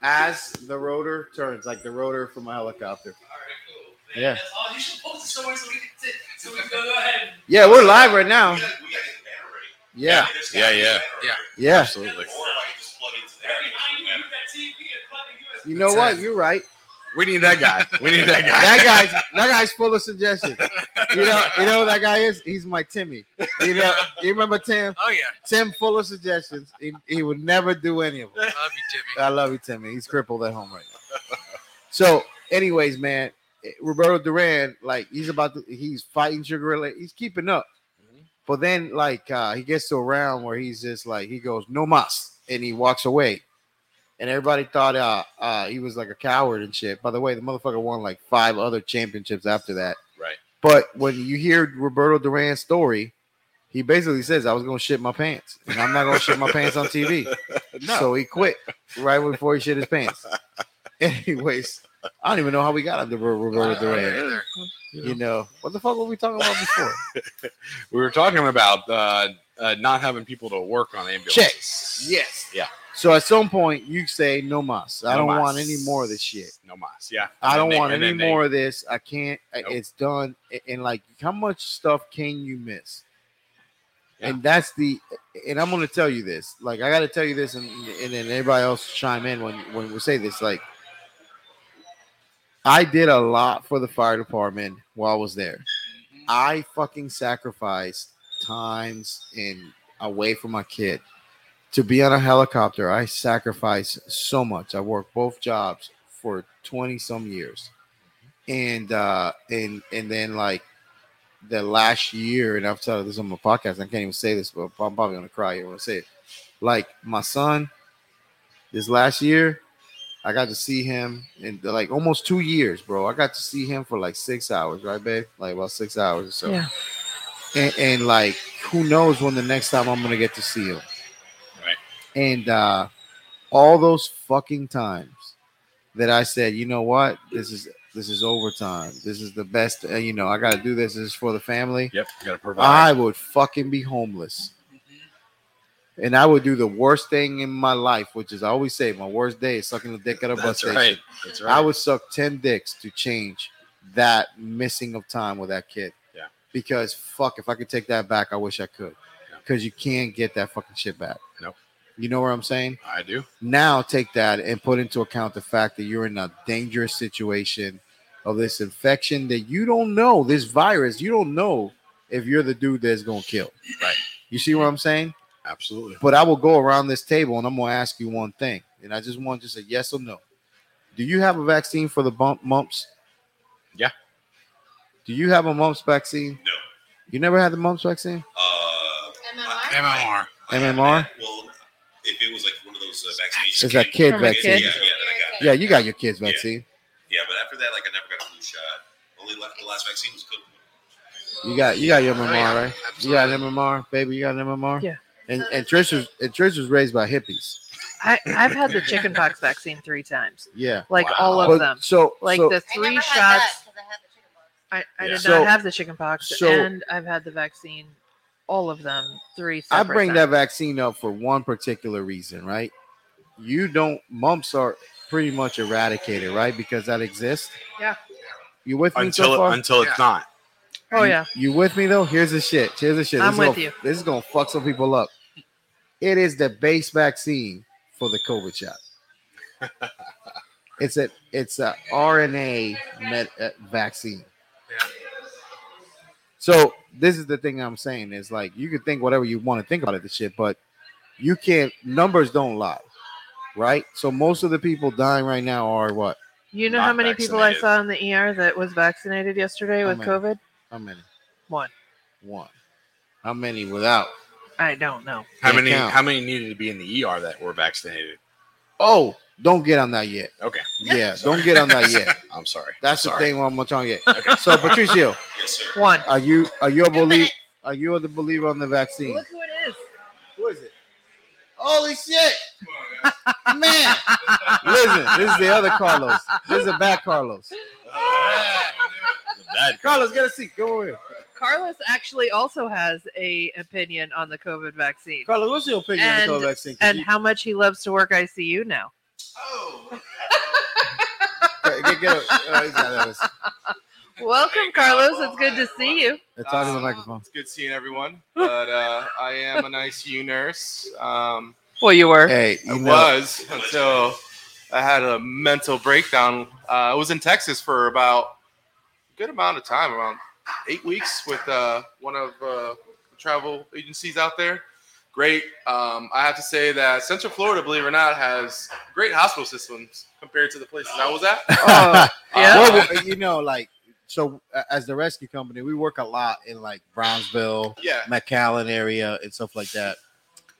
As the rotor turns, like the rotor from a helicopter. All right, cool. Yeah. That's all. You should post it somewhere so we can sit, so we can go, go ahead. Yeah, we're live right now. We gotta, we gotta get the banner ready. Yeah. Yeah, gotta be a yeah. Yeah. Yeah. Absolutely. Or if I can just plug into Right that. behind you, you got TV and plug the USB. You know what? You're right. We need that guy. We need that guy. That guy's that guy's full of suggestions. You know, you know who that guy is? He's my Timmy. You know, you remember Tim? Oh yeah, Tim full of suggestions. He, he would never do any of them. I love you, Jimmy. I love you, Timmy. He's crippled at home right now. So, anyways, man, Roberto Duran, like he's about to, he's fighting Sugar Ray. He's keeping up, but then like uh, he gets to a round where he's just like he goes no mas, and he walks away, and everybody thought uh, uh he was like a coward and shit. By the way, the motherfucker won like five other championships after that. Right. But when you hear Roberto Duran's story, he basically says, "I was gonna shit my pants, and I'm not gonna shit my pants on TV." No. So he quit right before he shit his pants. Anyways, I don't even know how we got into Ro- Roberto Duran. You know what the fuck were we talking about before? We were talking about uh, uh, not having people to work on ambulances. Checks. Yes. Yeah. So at some point you say no mas. I No don't mas. want any more of this shit. No mas. Yeah. I don't they- want any they- more of this. I can't. Nope. It's done. And like, how much stuff can you miss? Yeah. And that's the. And I'm going to tell you this. Like, I got to tell you this, and and then everybody else chime in when when we say this. Like, I did a lot for the fire department while I was there. Mm-hmm. I fucking sacrificed times and away from my kid to be on a helicopter. I sacrificed so much. I worked both jobs for 20 some years. And uh and and then like the last year, and I've told this on my podcast, I can't even say this, but I'm probably gonna cry here when I say it. Like my son, this last year, I got to see him in like almost two years, bro. I got to see him for like six hours, right, babe? Like about six hours or so. Yeah. And, and like, who knows when the next time I'm gonna get to see him? And uh all those fucking times that I said, you know what, this is this is overtime. This is the best. Uh, you know, I got to do this. This is for the family. Yep. Got to provide. I would fucking be homeless. And I would do the worst thing in my life, which is I always say my worst day is sucking the dick at a bus That's station. right. That's right. I would suck 10 dicks to change that missing of time with that kid. Yeah. Because fuck, if I could take that back, I wish I could. Yeah. Because you can't get that fucking shit back. Nope. You know what I'm saying? I do. Now take that and put into account the fact that you're in a dangerous situation of this infection that you don't know, this virus, you don't know if you're the dude that's gonna kill. Right. You see what I'm saying? Absolutely. But I will go around this table and I'm gonna ask you one thing, and I just want just a yes or no. Do you have a vaccine for the bump mumps? Yeah. Do you have a mumps vaccine? No. You never had the mumps vaccine? Uh, MMR? MMR. MMR? well, if it was like one of those uh, vaccinations, It's a kid From vaccine. kid? Yeah, yeah, that I got. Yeah, you got your kids' vaccine. Yeah, but after that, like I never got a flu shot. Only left the last vaccine was COVID. You got you got your MMR, yeah, right? You got an MMR, baby. You got an MMR. Yeah. And and Trish was and Trish was raised by hippies. I, I've had the chickenpox vaccine three times, Yeah. like Wow. all of But them. So Like so, the I three never had that I had the chickenpox. I, I Yeah. did So- not have the chickenpox, so- and I've had the vaccine, all of them, three. I Separate bring that vaccine up for one particular reason, right? You don't mumps are pretty much eradicated, right? Because that exists. Yeah. You with me Until so far? until it's not. Oh You- yeah, You with me though? Here's the shit. Here's the shit. I'm this with gonna, you. This is gonna fuck some people up. It is the base vaccine for the COVID shot. it's a it's a RNA med, uh, vaccine. Yeah. So this is the thing I'm saying is like you can think whatever you want to think about it, the shit, but you can't. Numbers don't lie, right? So most of the people dying right now are what? you know Not how many people I saw in the ER that was vaccinated yesterday How with many? COVID? How many? One. One. How many without? I don't know. How Can't many count. how many needed to be in the ER that were vaccinated? Oh, don't get on that yet. Okay. Yeah, don't get on that yet. I'm sorry. That's I'm the sorry. thing I'm trying to get. So Patricio, Yes, sir. One. are you are you a believer? Are you a believer on the vaccine? Look who it is. Who is it? Holy shit, man! Listen, this is the other Carlos. This is a bad Carlos. Bad. Carlos, get a seat. Go over here. Carlos actually also has a opinion on the COVID vaccine Carlos, what's your opinion And- on the vaccine? and how much he loves to work ICU now. Oh, get, get, uh, he's. Welcome, Carlos. It's good to see you. Let's talk to the Um, microphone. It's good seeing everyone. But uh, I am an ICU nurse. Um, Well, you were. Hey, I know, was until I had a mental breakdown. Uh, I was in Texas for about a good amount of time, around eight weeks, with uh, one of uh, the travel agencies out there. Great. Um, I have to say that Central Florida, believe it or not, has great hospital systems compared to the places I was at. uh, Yeah. well, well, you know, like so as the rescue company, we work a lot in like Brownsville, Yeah. McAllen area, and stuff like that.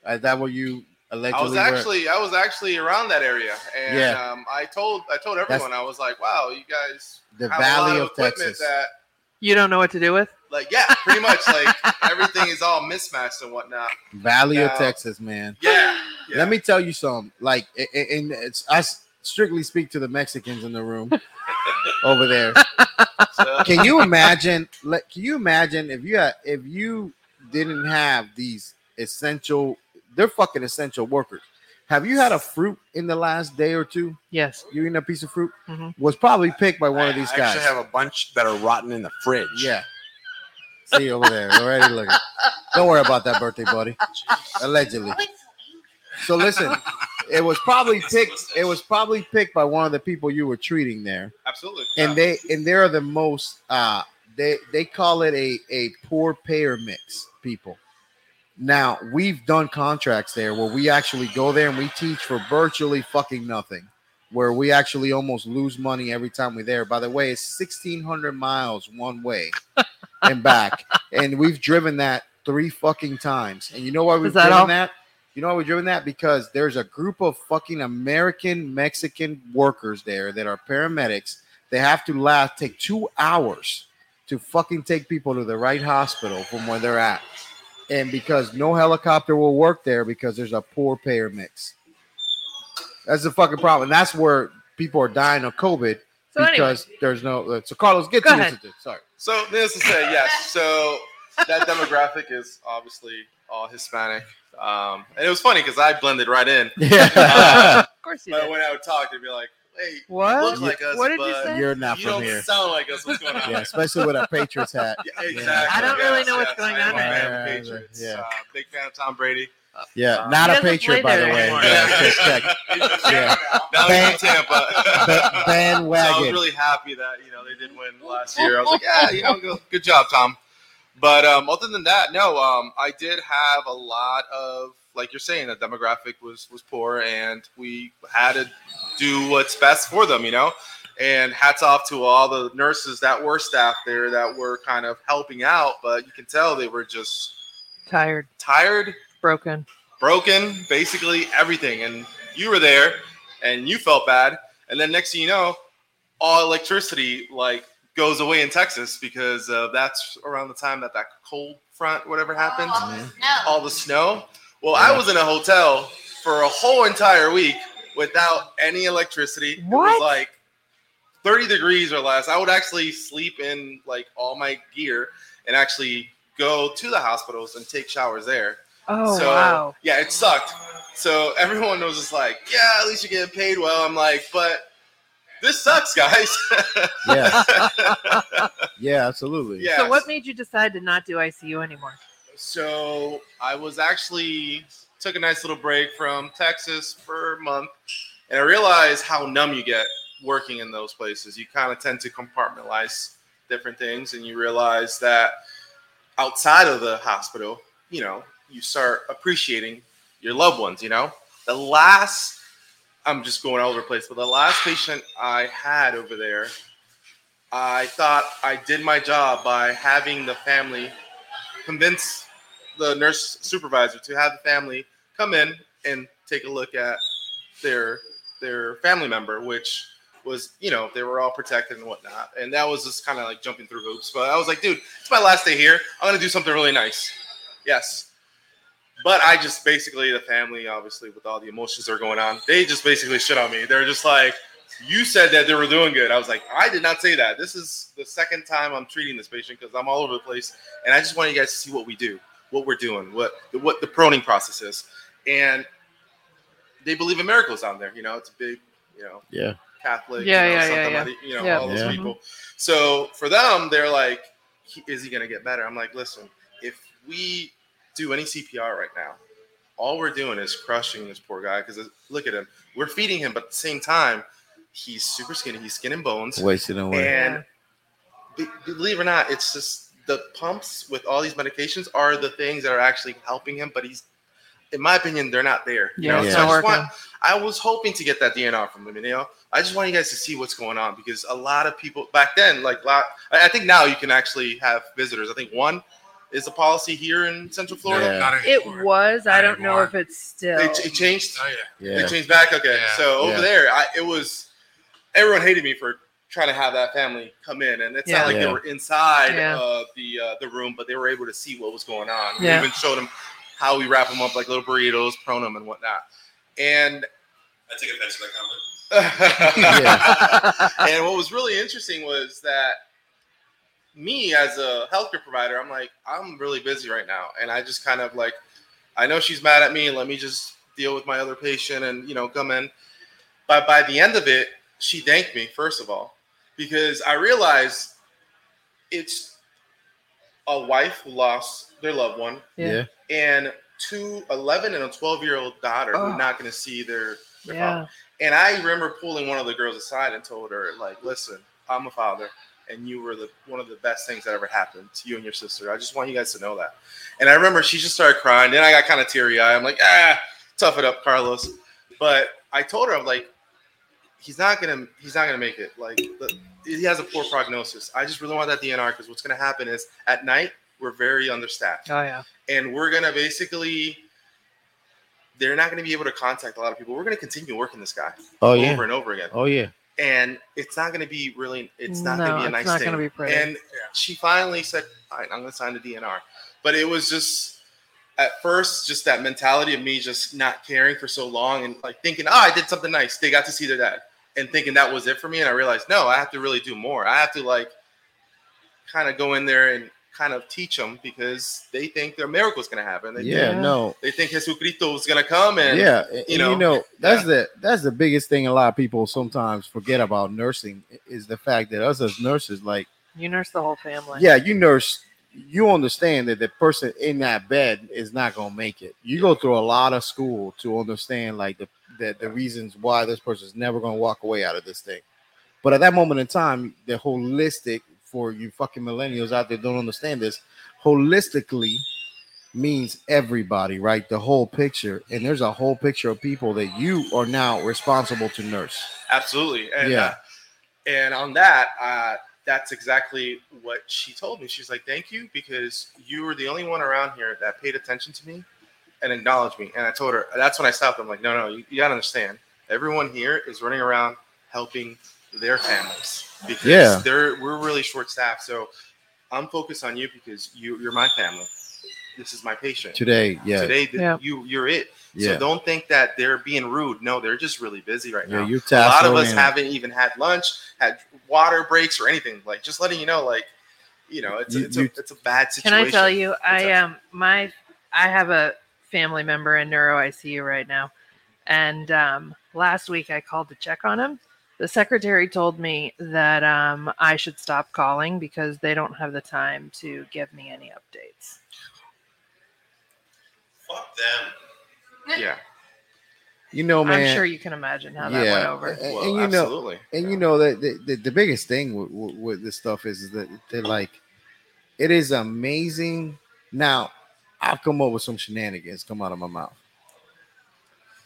Is that where you allegedly I was were? actually I was actually around that area, and Yeah. um, I told I told everyone I was like, "Wow, you guys the have Valley a lot of equipment Texas. That You don't know what to do with? Like yeah, pretty much like everything is all mismatched and whatnot. Valley of Texas, man. Yeah, yeah. Let me tell you something. Like, a- a- and it's I s- strictly speak to the Mexicans in the room over there. So- Can you imagine? Like, can you imagine if you had, if you didn't have these essential? They're fucking essential workers. Have you had a fruit in the last day or two? Yes. You eating a piece of fruit? Mhm. Was probably picked by one of these I guys. actually have a bunch that are rotten in the fridge. yeah. See over there, already looking. Don't worry about that birthday, buddy. Allegedly. So listen, it was probably picked. It was probably picked by one of the people you were treating there, absolutely. and yeah. they and they're the most. uh They they call it a a poor payer mix. People. Now we've done contracts there where we actually go there and we teach for virtually fucking nothing. Where we actually almost lose money every time we're there. By the way, it's sixteen hundred miles one way and back, and we've driven that three fucking times. And you know why we've that driven all? that? You know why we're doing that? Because there's a group of fucking American Mexican workers there that are paramedics. They have to last take two hours to fucking take people to the right hospital from where they're at. And because no helicopter will work there because there's a poor payer mix. That's the fucking problem. And That's where people are dying of COVID So anyway, because there's no. uh, So Carlos, get Go to ahead. this. Sorry. So needless to say, yes. So that demographic is obviously all Hispanic, um, and it was funny because I blended right in. Yeah. of course you But did. when I would talk, they'd be like, "Hey, you What? look like us, What did you but say? You're not you from don't here. sound like us. What's going on?" Yeah, especially with a Patriots hat. Yeah, exactly. I don't really Yes, know what's yes, going I am on a fan right of now. Patriots. Yeah. Uh, big fan of Tom Brady. Yeah, Um, not a Patriot, by the way. anymore. Yeah, check, check. Yeah. Now Ban- in Tampa. Ba- So I was really happy that you know they did win last year. I was like, yeah, you know, good, good job, Tom. But um, other than that, no. Um, I did have a lot of, like you're saying, the demographic was was poor, and we had to do what's best for them, you know. And hats off to all the nurses that were staff there that were kind of helping out, but you can tell they were just Tired, tired, broken. broken, basically everything. And you were there, and you felt bad. And then next thing you know, all electricity like goes away in Texas because uh, that's around the time that that cold front, whatever happened, All the snow. all the snow. Well, I was in a hotel for a whole entire week without any electricity. It What? was like 30 degrees or less. I would actually sleep in like all my gear and actually go to the hospitals and take showers there. Oh so wow. yeah, it sucked. So everyone was just like, "Yeah, at least you're getting paid well." I'm like, "But this sucks, guys." Yeah. Yeah, absolutely. yeah. So what made you decide to not do ICU anymore? So I was actually took a nice little break from Texas for a month, and I realized how numb you get working in those places. You kind of tend to compartmentalize different things, and you realize that outside of the hospital, you know, you start appreciating your loved ones. You know, the last I'm just going all over the place, but the last patient I had over there, I thought I did my job by having the family convince the nurse supervisor to have the family come in and take a look at their their family member, which was you know they were all protected and whatnot, and that was just kind of like jumping through hoops. But I was like, dude, it's my last day here. I'm gonna do something really nice. Yes. But I just basically the family, obviously, with all the emotions that are going on, they just basically shit on me. They're just like, you said that they were doing good. I was like, I did not say that. This is the second time I'm treating this patient because I'm all over the place, and I just want you guys to see what we do, what we're doing, what the, what the proning process is, and they believe in miracles down there. You know, it's a big, you know, Yeah. Catholic, Yeah, you know, yeah, yeah, yeah. Maria, you know, Yeah. all those Yeah. people. So for them, they're like, is he gonna get better? I'm like, listen, if we do any CPR right now, all we're doing is crushing this poor guy because look at him. We're feeding him, but at the same time, he's super skinny. He's skin and bones. Wasted away. And be- believe it or not, it's just the pumps with all these medications are the things that are actually helping him. But he's, in my opinion, they're not there. you Yeah, know? it's So I, just want. I was hoping to get that DNR from him. You know, I just want you guys to see what's going on because a lot of people back then, like, lot, I I think now you can actually have visitors. I think one is a policy here in Central Florida. Yeah. Not It anymore. was. I don't know if it's still. It, it changed. Oh yeah. Yeah. It changed back. Okay, Yeah. so over Yeah. there, I, it was everyone hated me for trying to have that family come in, and it's Yeah. not like Yeah. they were inside Yeah. uh, the uh, the room, but they were able to see what was going on. Yeah. We even showed them how we wrap them up like little burritos, prone them, and whatnot. And I take offense to that comment. and what was really interesting was that me as a healthcare provider, I'm like, I'm really busy right now, and I just kind of like, I know she's mad at me. Let me just deal with my other patient and you know come in. But by the end of it, she thanked me first of all because I realized it's a wife who lost their loved one Yeah. and two 11 and a 12 year old daughter who Oh. are not going to see their, their father. yeah. And I remember pulling one of the girls aside and told her, like, listen, I'm a father, and you were the one of the best things that ever happened to you and your sister. I just want you guys to know that. And I remember she just started crying. Then I got kind of teary eyed. I'm like, ah, tough it up, Carlos. But I told her, I'm like, he's not gonna, he's not gonna make it. Like, the, he has a poor prognosis. I just really want that DNR because what's gonna happen is at night we're very understaffed Oh yeah. and we're gonna basically they're not gonna be able to contact a lot of people. We're gonna continue working this guy Oh over yeah. and over again, Oh yeah. and it's not gonna be really. It's not No, gonna be a it's nice not thing. gonna be pretty. And she finally said, "All right, I'm gonna sign the DNR," but it was just at first just that mentality of me just not caring for so long and like thinking, "Oh, I did something nice. They got to see their dad," and thinking that was it for me. And I realized, no, I have to really do more. I have to like kind of go in there and kind of teach them because they think their miracle's gonna happen. They Yeah. think, No. they think Jesucristo is gonna come and yeah, and, you you know, know, that's the that's the biggest thing a lot of people sometimes forget about nursing is the fact that us as nurses, like, You nurse the whole family. yeah, you nurse, you understand that the person in that bed is not gonna make it. You go through a lot of school to understand like the the, the reasons why this person's never gonna walk away out of this thing. But at that moment in time, the holistic for you fucking millennials out there don't understand this, holistically means everybody, right? The whole picture. And there's a whole picture of people that you are now responsible to nurse. Absolutely. And, Yeah. uh, and on that, uh, that's exactly what she told me. She's like, "Thank you because you were the only one around here that paid attention to me and acknowledged me." And I told her that's when I stopped. I'm like, "No, no, you, you gotta understand. Everyone here is running around helping their families because Yeah. they're we're really short staffed. So I'm focused on you because you you're my family. This is my patient Today, yeah. today. th- Yeah. You you're it. Yeah. So don't think that they're being rude. No, they're just really busy right Yeah, now. you're a lot of us task-oriented. haven't even had lunch, had water breaks or anything. Like just letting you know, like you know, it's You- it's, you- a, it's a bad situation. Can. I tell you, I that? am my I have a family member in neuro ICU right now, and um, last week I called to check on him. The secretary told me that um, I should stop calling because they don't have the time to give me any updates. Fuck them. Yeah, You know, man. I'm sure you can imagine how that went over. And, well, and you know, absolutely. and you know that the, the, the biggest thing with, with, with this stuff is, is that they're like it is amazing now i'll come up with some shenanigans come out of my mouth.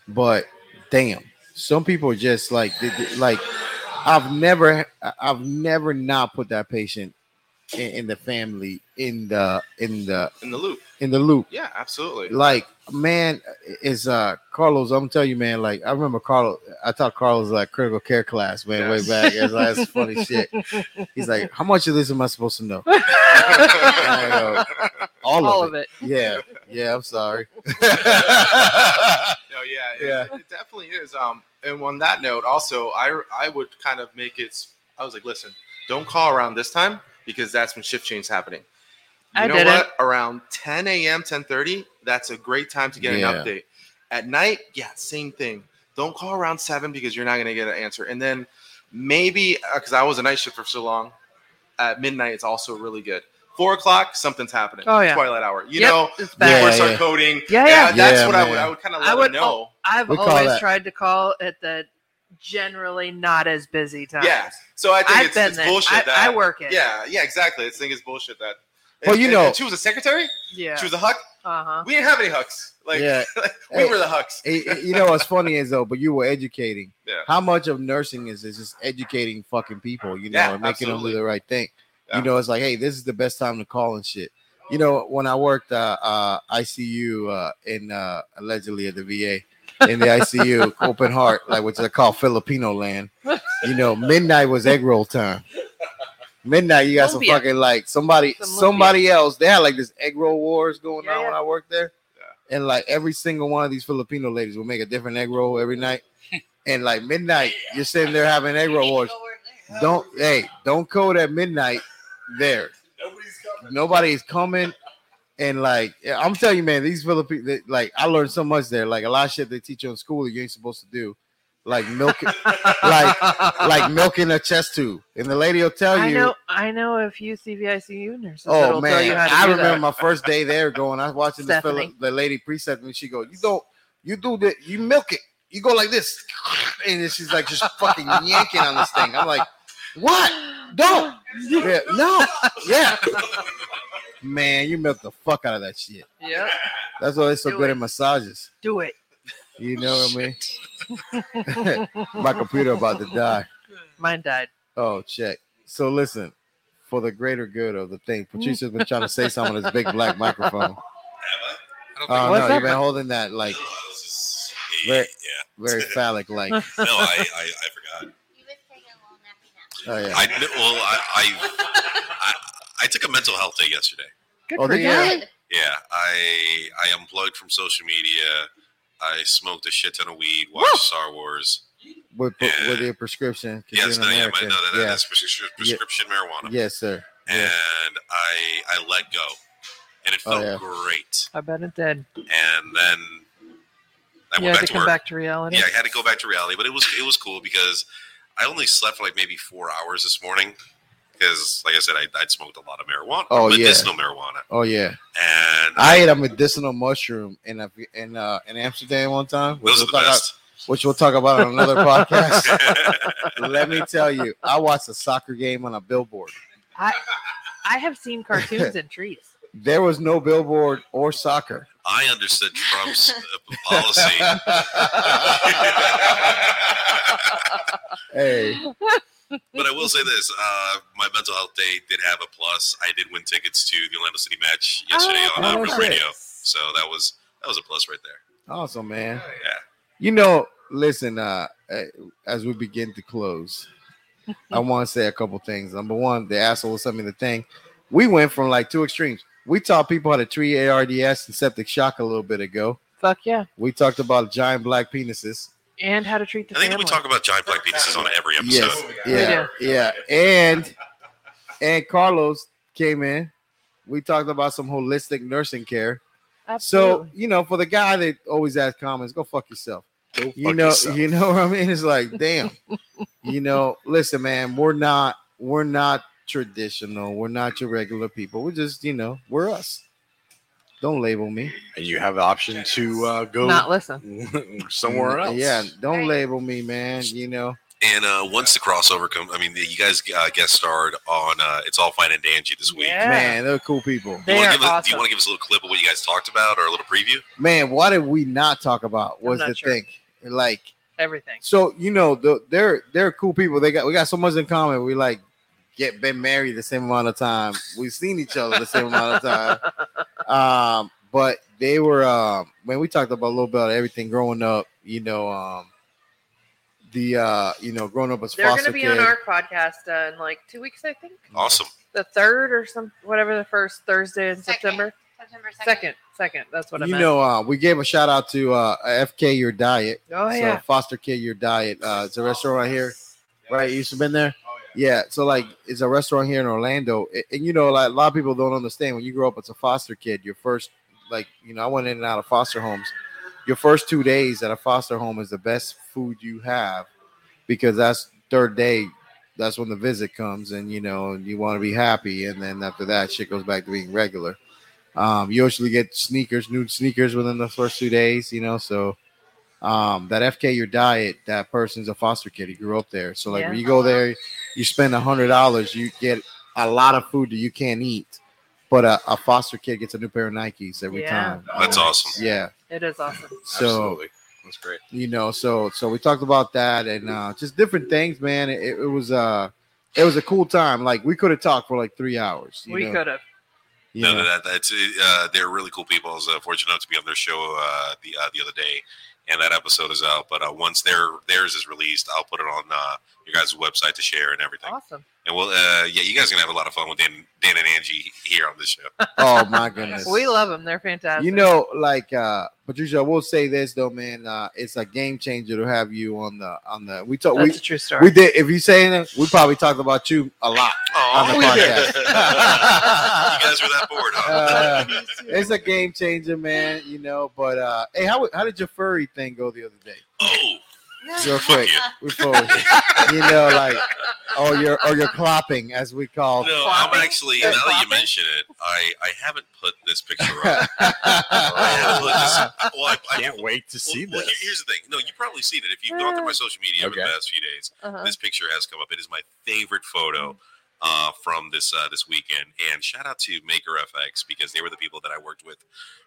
But damn some people are just like they- they- like i've never i've never not put that patient in, in the family in the in the in the loop. in the loop Yeah, absolutely. like man is uh carlos i'm telling you man like i remember carlos i taught carlos like critical care class man Yes. way back it's like, that's funny shit he's like how much of this am i supposed to know I go, all, All of, of it. it. yeah yeah i'm sorry No, yeah, it, Yeah. it definitely is. Um, and on that note, also, I I would kind of make it. I was like, listen, don't call around this time because that's when shift change is happening. You I know didn't. what? Around 10 a.m., 10:30, that's a great time to get Yeah. an update. At night, yeah, same thing. Don't call around seven because you're not going to get an answer. And then maybe uh, because I was a night shift for so long, at midnight it's also really good. Four o'clock, something's happening. Oh, yeah. twilight hour. You Yep, know, it's Yeah, people start yeah. coding. Yeah, yeah. yeah that's Yeah, what I would. I would kind of I let would them know. I've We always tried to call at the generally not as busy times. Yeah. So I think I've it's, been it's there. bullshit. I, that, I work it. Yeah, yeah, exactly. I think it's bullshit that. Well, you and- know- and she was a secretary. Yeah. She was a HUC. Uh huh. We didn't have any HUCs. Like, Yeah. we Hey, were the HUCs. It- it- you know what's funny is though but you were educating Yeah. how much of nursing is is just educating fucking people you know Yeah, and making them do the right thing Yeah. you know it's like hey this is the best time to call and shit you know when i worked uh, uh icu uh in uh allegedly at the va in the icu open heart like which i call filipino land. You know midnight was egg roll time. Midnight you got some fucking like somebody Some somebody else. They had like this egg roll wars going Yeah, on when i worked there. Yeah. and like every single one of these filipino ladies will make a different egg roll every night. And like midnight you're sitting there having egg roll wars. Don't hey don't code at midnight there. Nobody's coming. nobody's coming and like i'm telling you man these filipino like i learned so much there like a lot of shit they teach you in school that you ain't supposed to do like milking, like like milking a chest tube and the lady will tell I you know. I know a few CVICU nurses. Oh that'll tell man, you how to I do remember that. my first day there going. I was watching this fella, the lady precept me. She go, "You don't, you do that. You milk it. You go like this," and then she's like just fucking yanking on this thing. I'm like, "What? Don't? Yeah, no, yeah." Man, you milk the fuck out of that shit. Yep. That's why it's so Do good it. at massages. Do it. You know what I mean? my computer about to die. Mine died. Oh, check. So listen, for the greater good of the thing, Patricia's been trying to say something on this big black microphone. Have I? I don't think Oh What's no, you've been holding that like No, I was Very- yeah. very phallic, like. No, I, I I forgot. He was taking a little nap. Oh yeah. I well I I, I I took a mental health day yesterday. Good Oh, for did you. you? Good. Yeah, I I unplugged from social media. I smoked a shit ton of weed, watched Star Wars. with, with, with your prescription. 'cause Yes, you're no, an yeah, my, no, that, yeah. that's prescription, prescription marijuana. Yes, sir. Yeah. And I I let go, and it Oh, felt yeah. great. I bet it did. And then I You went had back to to come work. back to reality. Yeah, I had to go back to reality, but it was it was cool because I only slept for like maybe four hours this morning because, like I said, I, I'd smoked a lot of marijuana, Oh, yeah. medicinal marijuana, Oh yeah. and I ate a medicinal mushroom in a, in uh, in Amsterdam one time, which those are we'll, the talk best. about, which we'll talk about on another podcast. Let me tell you, I watched a soccer game on a billboard. I I have seen cartoons in trees. There was no billboard or soccer. I understood Trump's uh, policy. Hey, But I will say this: uh, my mental health day did have a plus. I did win tickets to the Orlando City match yesterday Oh, on uh, oh, Real. Radio, so that was that was a plus right there. awesome, man. Yeah. You know, listen, uh, eh, as we begin to close, I want to say a couple things. Number one, the asshole sent me the thing. We went from like two extremes. We taught people how to treat ARDS and septic shock a little bit ago. Fuck yeah. We talked about giant black penises. And how to treat the I think family. we talk about giant black penises on every episode. Yes, yeah, yeah, and and Carlos came in. We talked about some holistic nursing care. Absolutely. So you know, for the guy that always asks comments, go fuck yourself. Go you know, yourself. you know what I mean? It's like, damn. you know, listen, man, we're not, we're not traditional. We're not your regular people. We're just, you know, we're us. Don't label me. and you have the option to uh, go Not listen. somewhere else. Yeah, don't Right. label me, man. You know, And uh, once the crossover comes, I mean, you guys uh, guest starred on uh, "It's All Fine and Dangy" this week. Yeah. man, they're cool people. They you are give a- do you want to give us a little clip of what you guys talked about, or a little preview? Man, what did we not talk about? Was the sure. thing like Everything. so? You know, the, they're they're cool people. They got we got so much in common. We like get been married the same amount of time. We've seen each other the same amount of time. Um, but they were um when we talked about a little bit of everything growing up. You know, um, the uh, you know, growing up as They're foster going to be kid. on our podcast uh, in like two weeks, I think. Awesome. The third or some whatever the first Thursday in Second. September. September 2nd. Second, second. That's what I you meant. know, uh, we gave a shout out to uh, FK Your Diet. oh so yeah. Foster Kid Your Diet. Uh, it's a restaurant right here, right? You used to been there. Yeah, so like it's a restaurant here in Orlando, and, and, you know, like a lot of people don't understand when you grow up as a foster kid, your first, like, you know, I went in and out of foster homes. Your first two days at a foster home is the best food you have because that's third day, that's when the visit comes, and you know, you want to be happy, and then after that, shit goes back to being regular. Um, you usually get sneakers, new sneakers within the first two days, you know, so um that FK your diet, that person's a foster kid. He grew up there. So like when you go there, you spend a hundred dollars, you get a lot of food that you can't eat. But a, a foster kid gets a new pair of Nikes every Yeah. time. That's awesome. Yeah. It is awesome. So Absolutely. That's great. you know, so so we talked about that and uh just different things, man. It, it was uh it was a cool time. Like we could have talked for like three hours. you We could have. Yeah. No, know? that, that's uh, they're really cool people. I was uh, fortunate enough to be on their show uh, the uh, the other day, and that episode is out. But uh, once their theirs is released, I'll put it on uh, your guys' website to share and everything. Awesome. And we'll, uh, yeah, you guys are gonna have a lot of fun with Dan, Dan and Angie here on this show. oh my goodness. We love them. They're fantastic. You know, like uh Patricia, I will say this though, man. Uh it's a game changer to have you on the on the we talk that's we a true story. we did if you saying it, we probably talked about you a lot on the Oh, we podcast. you guys were that bored, huh? Uh, it's a game changer, man, you know. But uh hey, how how did your furry thing go the other day? oh, Real fuck quick. you. Before we- you know, like or your or your clopping as we call No, I'm actually now that you mention it, I I haven't put this picture up. I haven't put this. Well, I, I Can't wait to see well, well, this. here's the thing. No, you've probably seen it if you've gone through my social media over the past few days. Uh-huh. This picture has come up. It is my favorite photo uh, from this uh, this weekend. And shout out to Maker FX because they were the people that I worked with,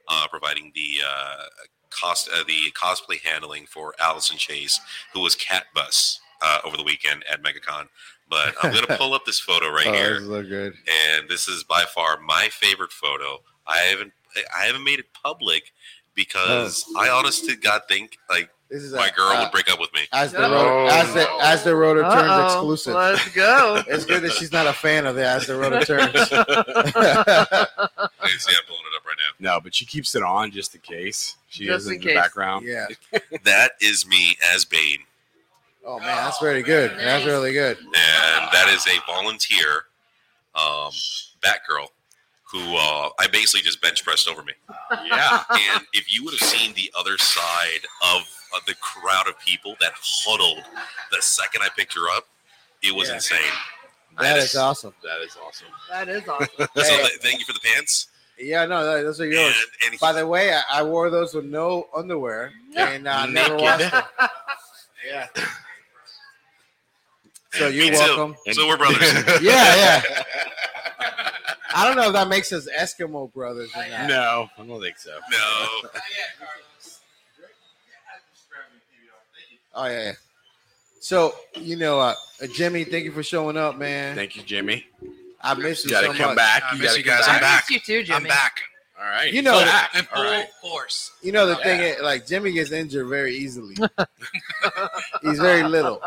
uh, providing the uh, cost uh, the cosplay handling for Allison Chase, who was Cat Bus uh, over the weekend at MegaCon. But I'm gonna pull up this photo right oh, here look good. and this is by far my favorite photo. I haven't I haven't made it public because I honestly God think like This is my a- girl uh, would break up with me. as the Oh, road as the no. as the rotor turns Uh-oh. exclusive. Let's go. It's good that she's not a fan of the as the road turns. I see I'm pulling it up right now. No, but she keeps it on just in case. She Just is in, in the background. yeah. That is me as Bane, Oh man, that's very good. That's really good. and that is a volunteer, um, Batgirl, who uh, I basically just bench pressed over me. Yeah. And if you would have seen the other side of, of the crowd of people that huddled the second I picked her up, it was Yeah. insane. That is awesome. That is awesome. That is awesome. So Hey. th- thank you for the pants. Yeah, no, that- those are And, yours. and By the way, I, I wore those with no underwear and uh, never Naked. washed them. Yeah. So you're me too. welcome. So we're brothers. Yeah, yeah. I don't know if that makes us Eskimo brothers or not. No, I don't think so. No. Oh yeah. yeah. So you know, uh, Jimmy, thank you for showing up, man. Thank you, Jimmy. I miss you You gotta so come much. back. I You miss gotta you come guys. back. I'm back. I miss you too, Jimmy. I'm back All right. You know that- back. in All full right. force. You know the Yeah. thing is, like Jimmy gets injured very easily. He's very little.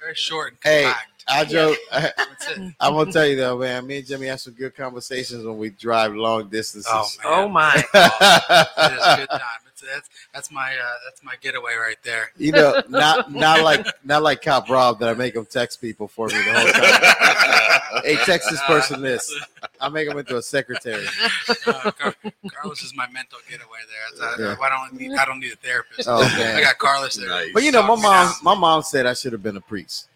Very short and Hey. I joke. That's. I'm gonna tell you though, man. Me and Jimmy have some good conversations when we drive long distances. Oh man. Oh my! It is a good time. It's, that's that's my uh, that's my getaway right there. you know, not not like not like Cop Rob that I make him text people for me the whole time. hey, text this person this. I make him into a secretary. Uh, Car- Carlos is my mental getaway there. That's, Yeah. I, I don't need I don't need a therapist. Oh I got Carlos there. Nice. But you know, my mom, my mom said I should have been a priest.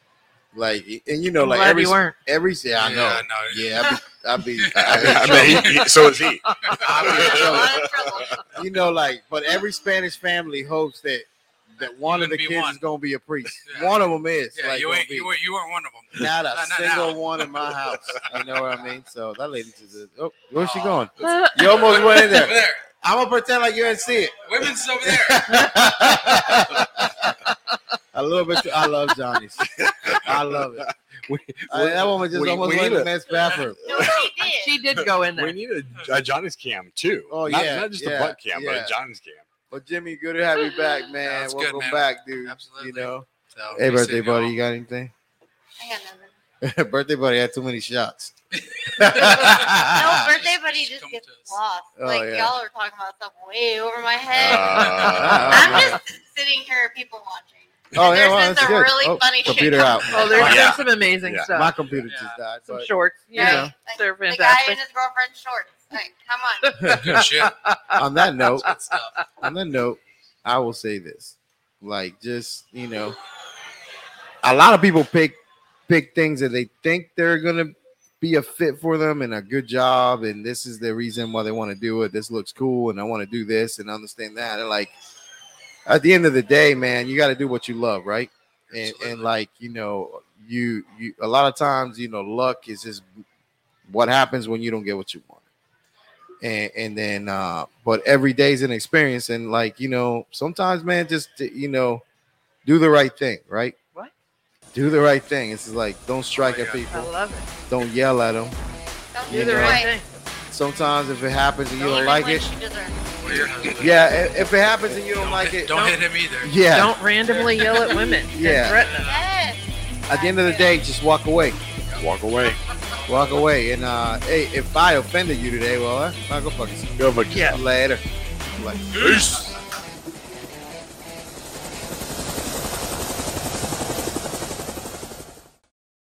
Like, and you know, I'm like glad every you weren't. every yeah, I know. Yeah, I know. Yeah, I'd be, I'd be, I I'd be, mean, he, he, so is he. I'd be in trouble. lot of trouble. you know, like, but every Spanish family hopes that that one of the kids one. is gonna be a priest. Yeah. One of them is. Yeah, like, you ain't be. you, weren't- you weren't one of them. not a Not- not single now. one in my house. You know what I mean? So that lady just, oh, where's she going? You almost went in there. there. I'm gonna pretend like you didn't see it. Women's over there. A little bit. I love Johnny's. I love it. We, I- that woman just we- almost we went in need the a- men's bathroom. No, she did. she did go in there. we need a, a Johnny's cam too. Oh, not, yeah, not just yeah, a butt cam, but a Johnny's cam. Well, Jimmy, good to have you back, man. That's good, Welcome man. back, dude. Absolutely. You know. So, Hey, birthday buddy, y'all. you got anything? I got nothing. birthday buddy had too many shots. No, birthday buddy Just just come gets lost. Oh, like yeah. y'all are talking about stuff way over my head. Uh, I'm just sitting here, people watching. Oh, yeah, There's well, that's some good. really Oh, funny shit computer out. Oh, there's. Yeah. there's some amazing Yeah. stuff. My computer Yeah. just died. some but- shorts. you Yeah, know. Like, they're The guy in fantastic. his girlfriend's shorts. Like, come on. Good shit. on that note, Good stuff. on that note, I will say this: like, just you know, a lot of people pick pick things that they think they're gonna be a fit for them and a good job, and this is the reason why they want to do it. This looks cool, and I want to do this and understand that. And like, at the end of the day, man, you got to do what you love, right? And and like you know, you you a lot of times, you know, luck is just what happens when you don't get what you want and and then uh but every day's an experience and like you know sometimes man just you know do the right thing right What? do the right thing it's like don't strike Oh, at yeah. I people love it. don't yell at them Don't Do the know. right Right. thing. sometimes if it happens and you Don't don't hit like when it she deserves Or your husband. yeah if it happens and you don't Don't like hit, it Don't hit him either. yeah Don't randomly yell at women. Yeah. And threaten them. Yes. at the end of the day just walk away walk away. walk away and uh hey if i offended you today well uh, i'll go fuck yourself Go fuck Yeah. later like Peace.